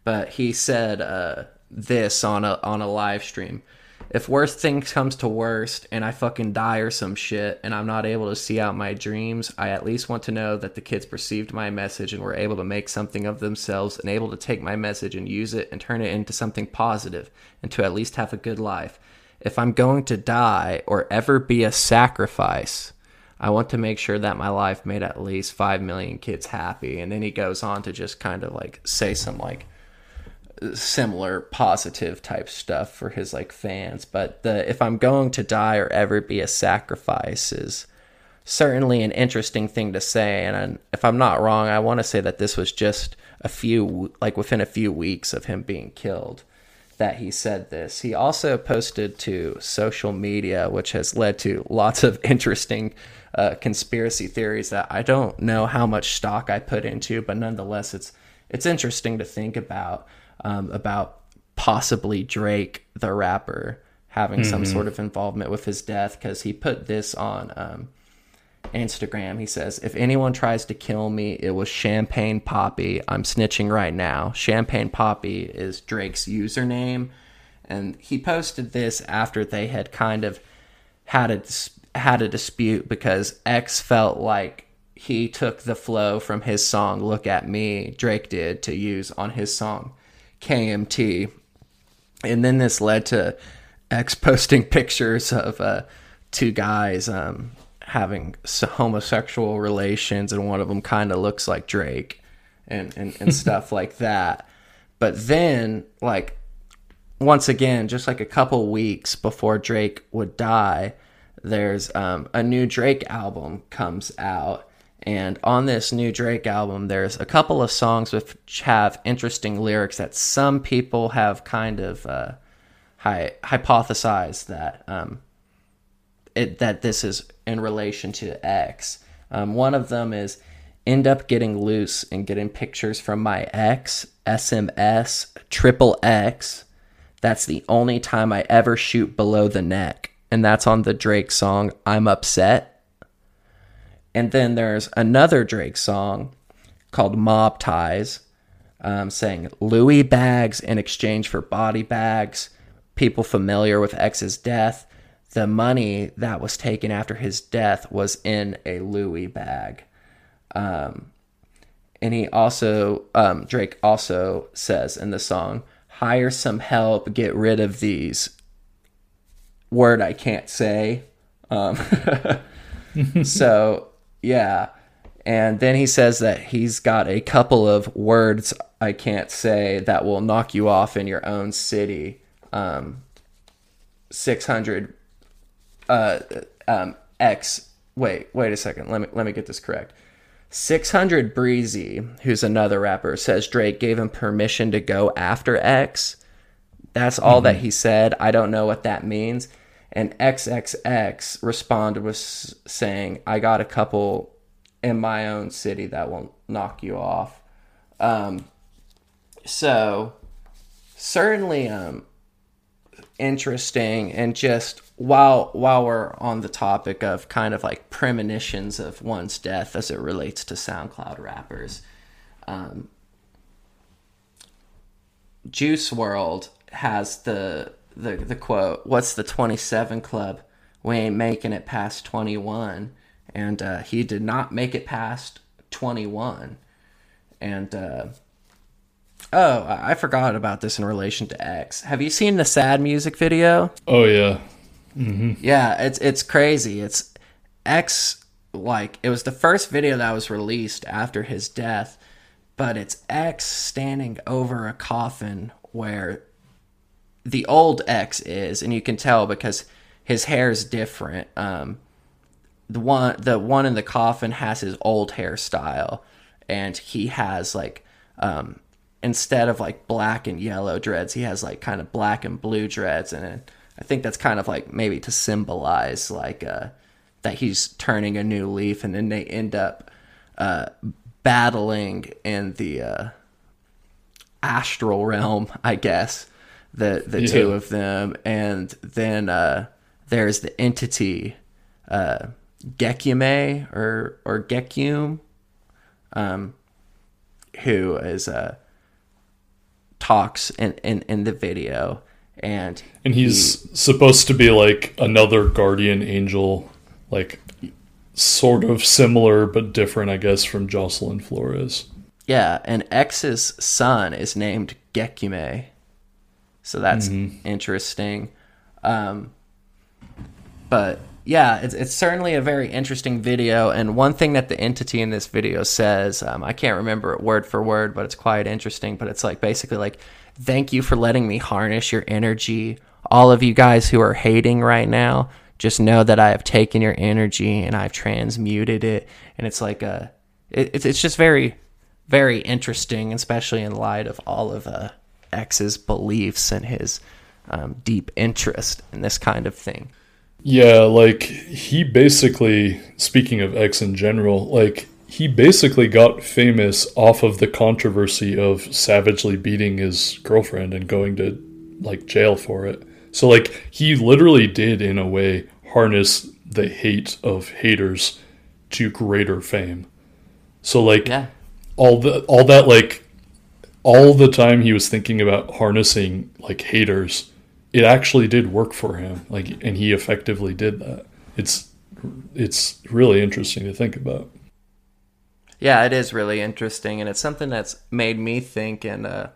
but he said uh, this on a on a live stream. If worst thing comes to worst and I fucking die or some shit and I'm not able to see out my dreams, I at least want to know that the kids perceived my message and were able to make something of themselves and able to take my message and use it and turn it into something positive and to at least have a good life. If I'm going to die or ever be a sacrifice, I want to make sure that my life made at least 5 million kids happy. And then he goes on to just kind of like say some like similar positive type stuff for his like fans. But the if i'm going to die or ever be a sacrifice is certainly an interesting thing to say. And if i'm not wrong i want to say that this was just a few like within a few weeks of him being killed that he said this. He also posted to social media which has led to lots of interesting uh, conspiracy theories that i don't know how much stock i put into but nonetheless it's it's interesting to think about um, about possibly Drake, the rapper, having some Mhm. sort of involvement with his death because he put this on um, Instagram. He says, If anyone tries to kill me, it was Champagne Papi. I'm snitching right now. Champagne Papi is Drake's username. And he posted this after they had kind of had a, had a dispute because X felt like he took the flow from his song Look at Me, Drake did, to use on his song KMT. And then this led to X posting pictures of uh, two guys um, having homosexual relations, and one of them kind of looks like Drake and, and, and stuff like that. But then, like, once again, just like a couple weeks before Drake would die, there's um, a new Drake album comes out. And on this new Drake album, there's a couple of songs which have interesting lyrics that some people have kind of uh, hy- hypothesized that um, it that this is in relation to X. Um, one of them is end up getting loose and getting pictures from my ex, SMS, triple X. That's the only time I ever shoot below the neck. And that's on the Drake song, I'm Upset. And then there's another Drake song called Mob Ties, um, saying Louis bags in exchange for body bags. People familiar with X's death, the money that was taken after his death was in a Louis bag. Um, and he also, um, Drake also says in the song, hire some help, get rid of these. Word I can't say. Um, so, yeah. And then he says that he's got a couple of words I can't say that will knock you off in your own city. Um, 600 uh, um, X. Wait, wait a second. Let me let me get this correct. 600 Breezy, who's another rapper, says Drake gave him permission to go after X. That's all that he said. I don't know what that means. And XXX responded with saying, I got a couple in my own city that will knock you off. Um, so, certainly um, interesting. And just while, while we're on the topic of kind of like premonitions of one's death as it relates to SoundCloud rappers, um, Juice WRLD has the the the quote, "What's the 27 club? We ain't making it past 21." And uh, he did not make it past 21. And uh, oh, I forgot about this in relation to X. Have you seen the sad music video? Oh yeah. hmm Yeah, it's it's crazy. It's X like it was the first video that was released after his death, but it's X standing over a coffin where the old X is, and you can tell because his hair is different. Um, the one the one in the coffin has his old hairstyle, and he has like um, instead of like black and yellow dreads, he has like kind of black and blue dreads, and I think that's kind of like maybe to symbolize like uh, that he's turning a new leaf, and then they end up uh, battling in the uh, astral realm, I guess. The the two of them, and then uh, there's the entity uh, Gekyume or or Gekyum, um, who is uh, talks in, in in the video, and And he's supposed to be like another guardian angel, like sort of similar but different, I guess, from Jocelyn Flores. Yeah, and X's son is named Gekyume. So that's Mhm. interesting. Um, but yeah, it's, it's certainly a very interesting video. And one thing that the entity in this video says, um, I can't remember it word for word, but it's quite interesting. But it's like basically like, thank you for letting me harness your energy. All of you guys who are hating right now, just know that I have taken your energy and I've transmuted it. And it's like a, it, it's it's just very, very interesting, especially in light of all of uh, X's beliefs and his um, deep interest in this kind of thing. Yeah, like he basically, speaking of X in general, like he basically got famous off of the controversy of savagely beating his girlfriend and going to like jail for it. So like he literally did in a way harness the hate of haters to greater fame. So like Yeah. all the all that like all the time he was thinking about harnessing like haters, it actually did work for him. Like and he effectively did that. It's it's really interesting to think about. Yeah, it is really interesting, and it's something that's made me think. And uh,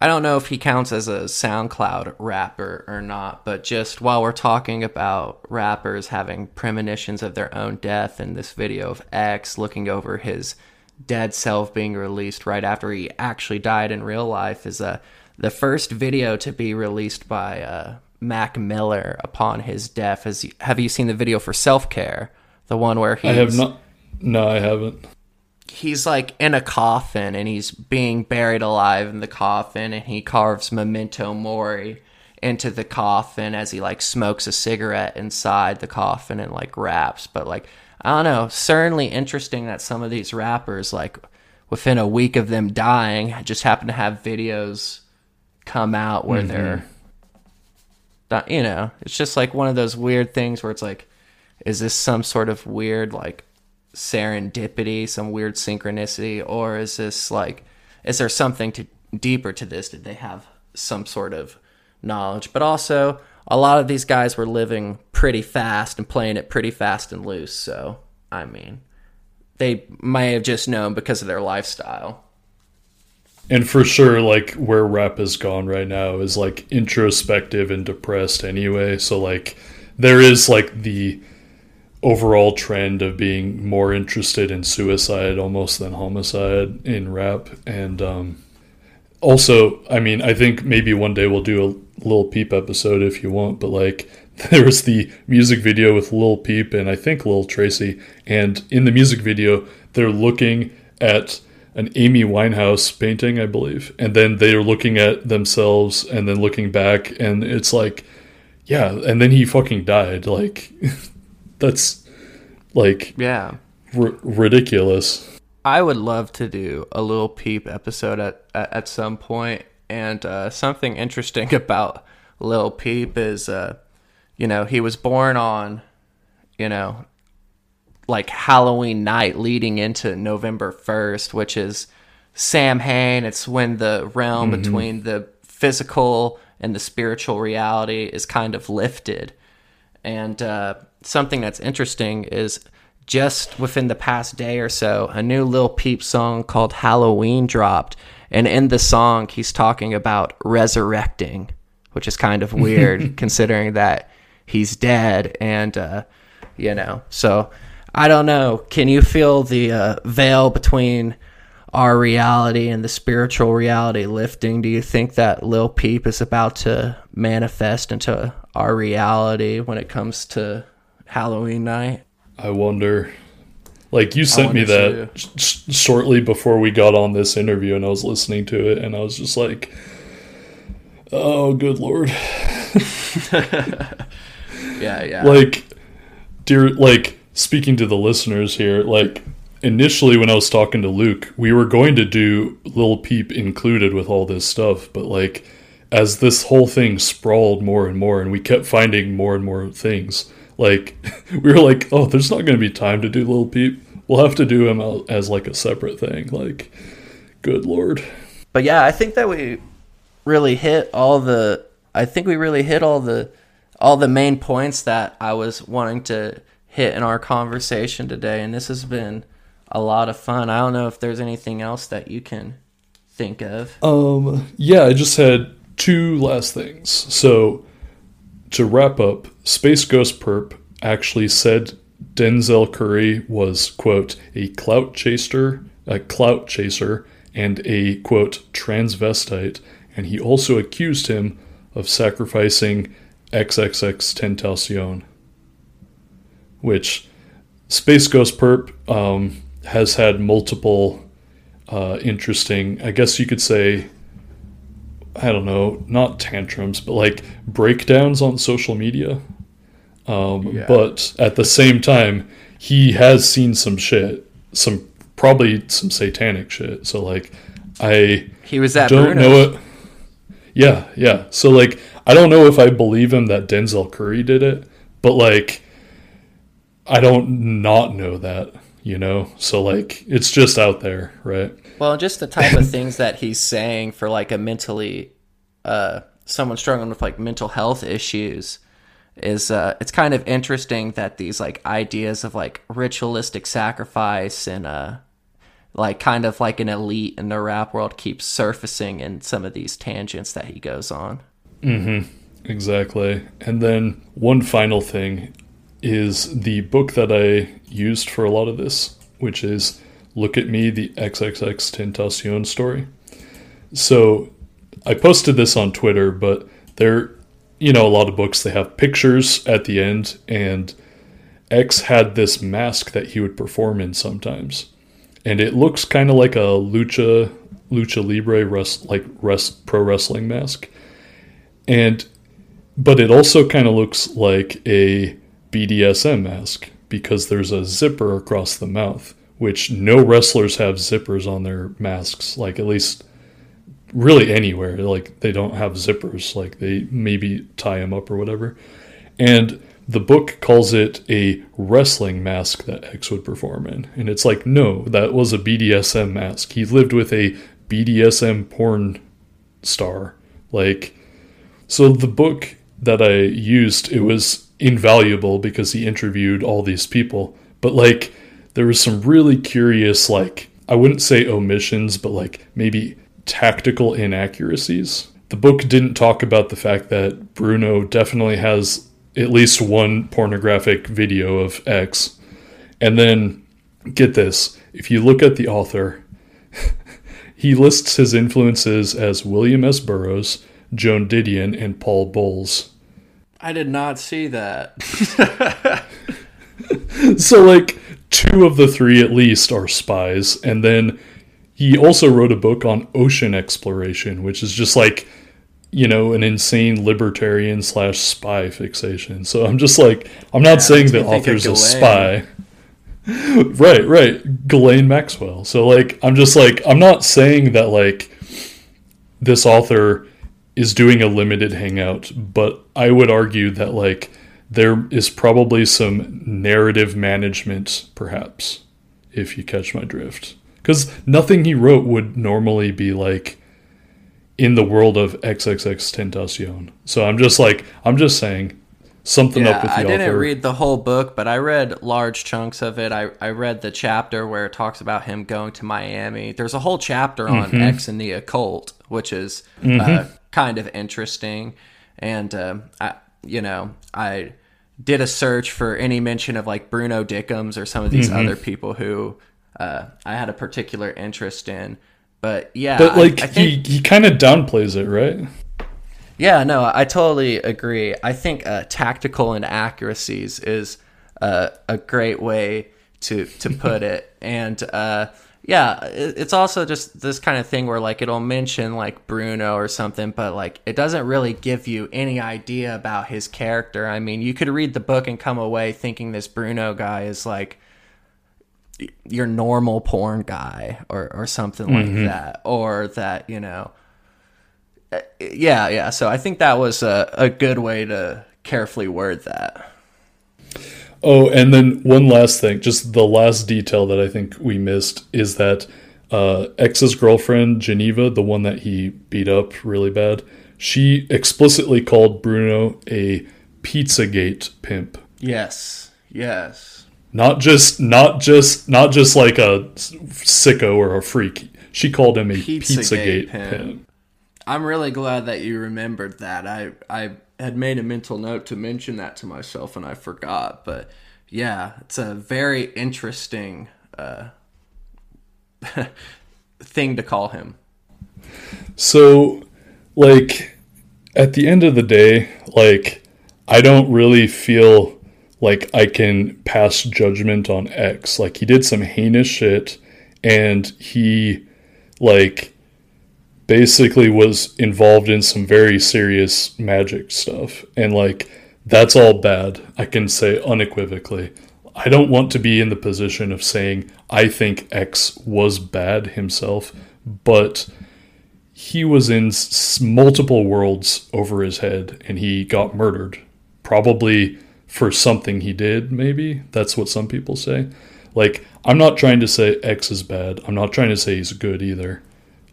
I don't know if he counts as a SoundCloud rapper or not, but just while we're talking about rappers having premonitions of their own death, and this video of X looking over his dead self being released right after he actually died in real life is uh, the first video to be released by uh, Mac Miller upon his death. Has, have you seen the video for Self Care? The one where he I have not no, I haven't. he's like in a coffin and he's being buried alive in the coffin and he carves memento mori into the coffin as he like smokes a cigarette inside the coffin and like raps but like i don't know certainly interesting that some of these rappers like within a week of them dying just happen to have videos come out where Mhm. they're that you know it's just like one of those weird things where it's like is this some sort of weird like serendipity some weird synchronicity or is this like is there something to deeper to this did they have some sort of knowledge but also a lot of these guys were living pretty fast and playing it pretty fast and loose so i mean they may have just known because of their lifestyle And for sure, like where rap has gone right now is like introspective and depressed anyway. So like there is like the overall trend of being more interested in suicide almost than homicide in rap. And um also, I mean, I think maybe one day we'll do a little Peep episode if you want, but like there's the music video with Lil Peep and I think Lil Tracy, and in the music video they're looking at an Amy Winehouse painting, I believe, and then they're looking at themselves and then looking back, and it's like, yeah, and then he fucking died. Like, that's like yeah r- ridiculous. I would love to do a Lil peep episode at at, at some point. And uh, something interesting about Lil Peep is, uh, you know, he was born on, you know, like Halloween night leading into November 1st, which is Samhain. It's when the realm Mhm. between the physical and the spiritual reality is kind of lifted. And uh, something that's interesting is just within the past day or so, a new Lil Peep song called Halloween dropped. And in the song, he's talking about resurrecting, which is kind of weird considering that he's dead. And, uh, you know, so I don't know. Can you feel the uh, veil between our reality and the spiritual reality lifting? Do you think that Lil Peep is about to manifest into our reality when it comes to Halloween night? I wonder. Like you sent me that sh- shortly before we got on this interview, and I was listening to it, and I was just like, "Oh, good lord!" Yeah, yeah. Like, dear, like speaking to the listeners here, like initially when I was talking to Luke, we were going to do Lil Peep included with all this stuff, but like as this whole thing sprawled more and more, and we kept finding more and more things, Like we were like, oh, there's not going to be time to do Lil Peep. We'll have to do him as like a separate thing. Like, good lord. But yeah, I think that we really hit all the. I think we really hit all the all the main points that I was wanting to hit in our conversation today, and this has been a lot of fun. I don't know if there's anything else that you can think of. Um, yeah, I just had two last things. So, to wrap up, Space Ghost Purrp actually said Denzel Curry was quote a clout chaser, a clout chaser, and a quote transvestite, and he also accused him of sacrificing XXX Tentacion, which Space Ghost Purrp um, has had multiple uh, interesting, I guess you could say, I don't know, not tantrums, but like breakdowns on social media. Um, Yeah. But at the same time, he has seen some shit, some probably some satanic shit. So like, I He was at don't Bruno's. know it. Yeah, yeah. So like, I don't know if I believe him that Denzel Curry did it, but like, I don't not know that, you know. So like, it's just out there, right? Well, just the type of things that he's saying for like a mentally, uh, someone struggling with like mental health issues is uh, it's kind of interesting that these like ideas of like ritualistic sacrifice and uh, like kind of like an elite in the rap world keeps surfacing in some of these tangents that he goes on. Mm-hmm. Exactly. And then one final thing is the book that I used for a lot of this, which is Look at Me, the XXX Tentacion story. So I posted this on Twitter, but there, you know, a lot of books, they have pictures at the end, and X had this mask that he would perform in sometimes. And it looks kind of like a lucha, lucha libre, rest, like rest, pro wrestling mask and but it also kind of looks like a BDSM mask because there's a zipper across the mouth, which no wrestlers have zippers on their masks, like at least really anywhere. Like they don't have zippers, like they maybe tie them up or whatever. And the book calls it a wrestling mask that X would perform in. And it's like, no, that was a BDSM mask. He lived with a BDSM porn star. Like, so the book that I used, it was invaluable because he interviewed all these people. But like there was some really curious like I wouldn't say omissions, but like maybe tactical inaccuracies. The book didn't talk about the fact that Bruno definitely has at least one pornographic video of X. And then get this, if you look at the author, he lists his influences as William S. Burroughs, Joan Didion, and Paul Bowles. I did not see that. so like two of the three at least are spies and then he also wrote a book on ocean exploration which is just like you know an insane libertarian slash spy fixation. So i'm just like i'm not Yeah, saying makes the me think of author's a spy. Right right. Ghislaine maxwell. So like i'm just like i'm not saying that like this author is doing a limited hangout, but I would argue that like there is probably some narrative management, perhaps, if you catch my drift. Because nothing he wrote would normally be like in the world of XXX Tentacion. So I'm just like I'm just saying something up with the I author. didn't read the whole book, but I read large chunks of it. I, I read the chapter where it talks about him going to Miami. There's a whole chapter on Mhm. X and the occult, which is uh, Mhm. Kind of interesting. And um, I, you know, I did a search for any mention of like Bruno Dickemz or some of these Mhm. other people who uh, I had a particular interest in. But yeah, but I- like I think- he he kind of downplays it, right? yeah, no, I totally agree. I think uh, tactical inaccuracies is uh, a great way to to put it, and uh, yeah, it's also just this kind of thing where like it'll mention like Bruno or something, but like it doesn't really give you any idea about his character. I mean, you could read the book and come away thinking this Bruno guy is like your normal porn guy or or something Mhm. like that, or that you know yeah, yeah. So I think that was a, a good way to carefully word that. Oh, and then one last thing, just the last detail that I think we missed is that uh, X's girlfriend, Geneva, the one that he beat up really bad, she explicitly called Bruno a Pizzagate pimp. Yes. Yes. Not just, not just, not just like a sicko or a freak. She called him a Pizzagate, Pizzagate pimp. pimp. I'm really glad that you remembered that. I I had made a mental note to mention that to myself and I forgot. But yeah, it's a very interesting uh, thing to call him. So, like, at the end of the day, like, I don't really feel like I can pass judgment on X. Like, he did some heinous shit, and he, like, basically was involved in some very serious magic stuff. And, like, that's all bad. I can say unequivocally. I don't want to be in the position of saying I think X was bad himself, but he was in s- multiple worlds over his head and he got murdered. Probably for something he did, maybe. That's what some people say. Like, I'm not trying to say X is bad. I'm not trying to say he's good either.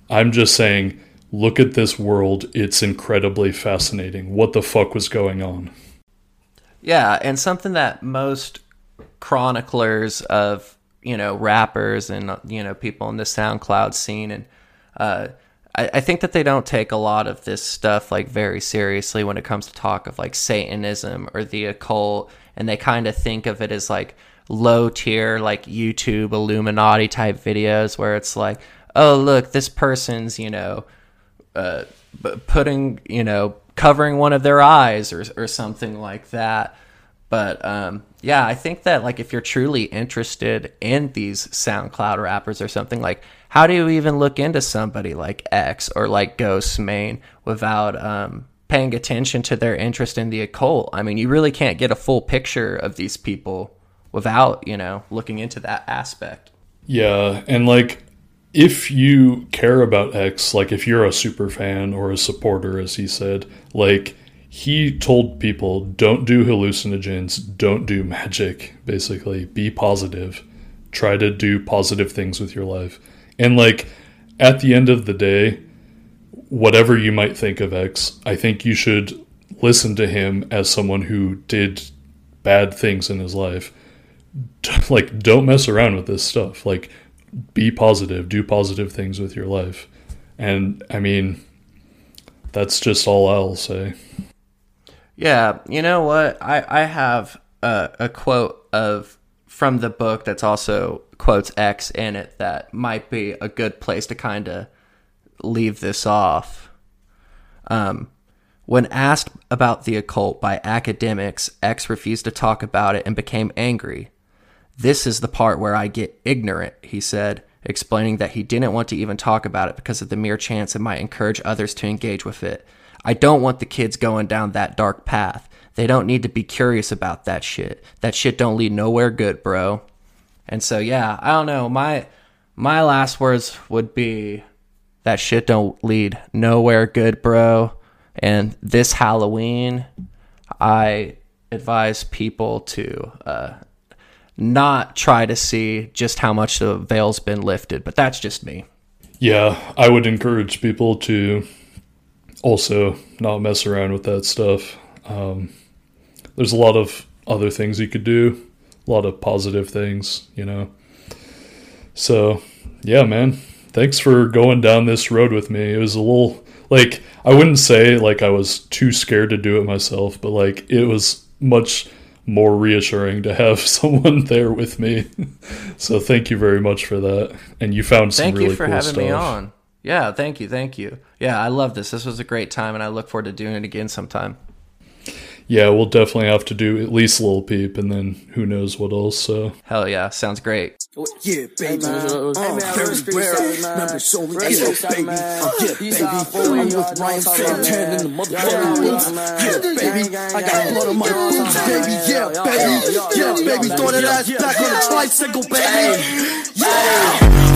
I'm just saying, look at this world. It's incredibly fascinating. What the fuck was going on? Yeah, and something that most chroniclers of you know rappers and you know people in the SoundCloud scene and uh, I, I think that they don't take a lot of this stuff like very seriously when it comes to talk of like Satanism or the occult, and they kind of think of it as like low tier like YouTube Illuminati type videos where it's like, oh look, this person's you know uh, putting, you know, covering one of their eyes or, or something like that. But um, yeah, I think that like if you're truly interested in these SoundCloud rappers or something, like how do you even look into somebody like X or like Ghostemane without um, paying attention to their interest in the occult? I mean, you really can't get a full picture of these people without, you know, looking into that aspect. Yeah, and like if you care about X, like if you're a super fan or a supporter, as he said, like he told people don't do hallucinogens, don't do magic, basically. Be positive. Try to do positive things with your life. And like at the end of the day, whatever you might think of X, I think you should listen to him as someone who did bad things in his life. Like don't mess around with this stuff. Like be positive, do positive things with your life. And I mean, that's just all I'll say. Yeah, you know what? I I have a, a quote of from the book that's also quotes X in it that might be a good place to kind of leave this off. Um, when asked about the occult by Akademiks, X refused to talk about it and became angry. This is the part where I get ignorant, he said, explaining that he didn't want to even talk about it because of the mere chance it might encourage others to engage with it. I don't want the kids going down that dark path. They don't need to be curious about that shit. That shit don't lead nowhere good, bro. And so yeah, I don't know. My my last words would be that shit don't lead nowhere good, bro. And this Halloween, I advise people to uh, not try to see just how much the veil's been lifted, but that's just me. Yeah, I would encourage people to also not mess around with that stuff. Um, there's a lot of other things you could do, a lot of positive things, you know. So, yeah, man, thanks for going down this road with me. It was a little like I wouldn't say like I was too scared to do it myself, but like it was much more reassuring to have someone there with me. so thank you very much for that. And you found some Thank really you for cool having stuff. me on. Yeah, thank you, thank you. Yeah, I love this. This was a great time, and I look forward to doing it again sometime. Yeah, we'll definitely have to do at least Little Peep and then who knows what else. So Hell yeah, sounds great. Yeah, baby. man. Hey, man, very real street rare. shit, man. Members only Real get street baby. shit, man. Uh, yeah, These baby. are for I'm you, with y'all Ryan know what I'm talking Fantan about, in the man. motherfucking Yeah, boots. man. Yeah, Gang, baby. gang, I got gang. blood on my You know what I'm boots, talking baby. about, Yeah, man. Yo, baby. yo, yo, Yeah, yo, baby. yo, Throw that yo, ass yo, back on the yo. tricycle, baby. Hey. Yeah.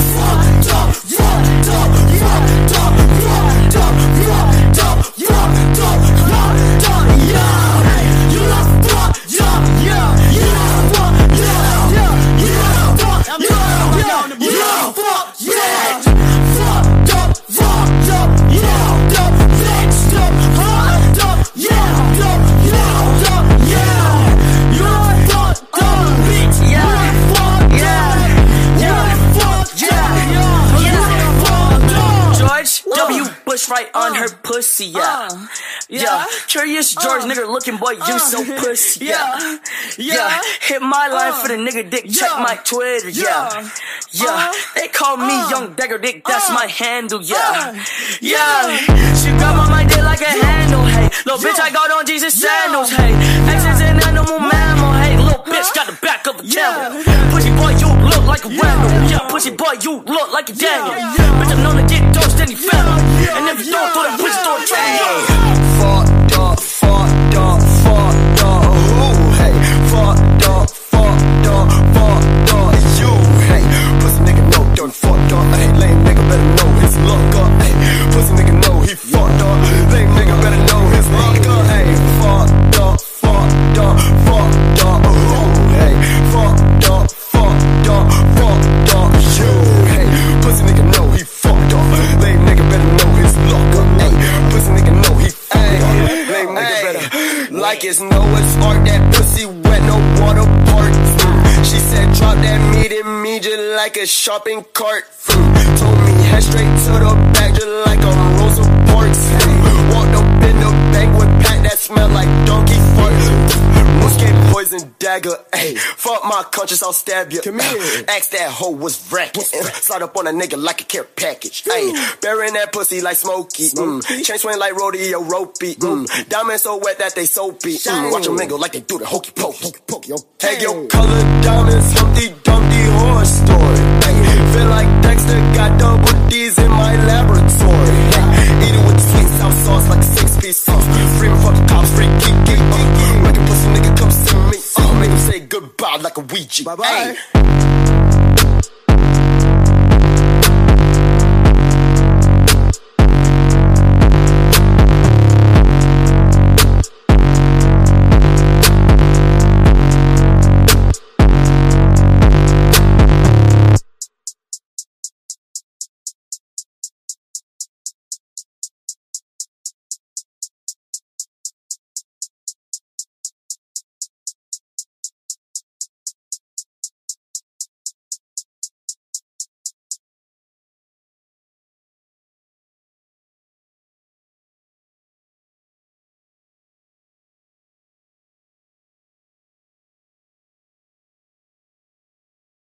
Right on uh. her pussy, yeah. Uh. Yeah, curious uh. George, nigga looking boy, you so pussy, yeah. Yeah, hit my line for the nigga dick, check my Twitter, yeah. Yeah, they call me Young Dagger Dick, that's my handle, yeah. Yeah, she grab on my dick like a handle, hey. Little bitch, I got on Jesus sandals, hey. X is an animal mammal, hey. Little bitch got the back of a camel. Pussy boy, you look like a Randall. Yeah, pussy boy, you look like a Daniel. Bitch, I'm known to get dosed any family. And if you don't throw that pussy, throw a triangle. Fucked up, like it's Noah's Ark, that pussy wet, no water park, mm. she said drop that meat in me just like a shopping cart, told me head straight to the back just like a Rosa Parks, walked up in the bank with pack that smell like donkey fart, Muscat poison dagger, ayy. Fuck my conscience, I'll stab you. Come here. Ask that hoe what's racket. Slide up on a nigga like a care package. Ayy. Burying that pussy like Smokey. Mm. Chain swing like rodeo ropey. Mm. Diamonds so wet that they soapy. Mm. Watch them mingle like they do the hokey pokey. Hokey pokey. Okay. Hey, yo, color diamonds, Humpty Dumpty horror story. Ayy. Feel like Dexter got double D's in my laboratory. Ay. Eat it with sweet sour sauce like six piece sauce. Free the cops, free geek geek. Uh. Make Make him say goodbye like a Ouija. Bye bye.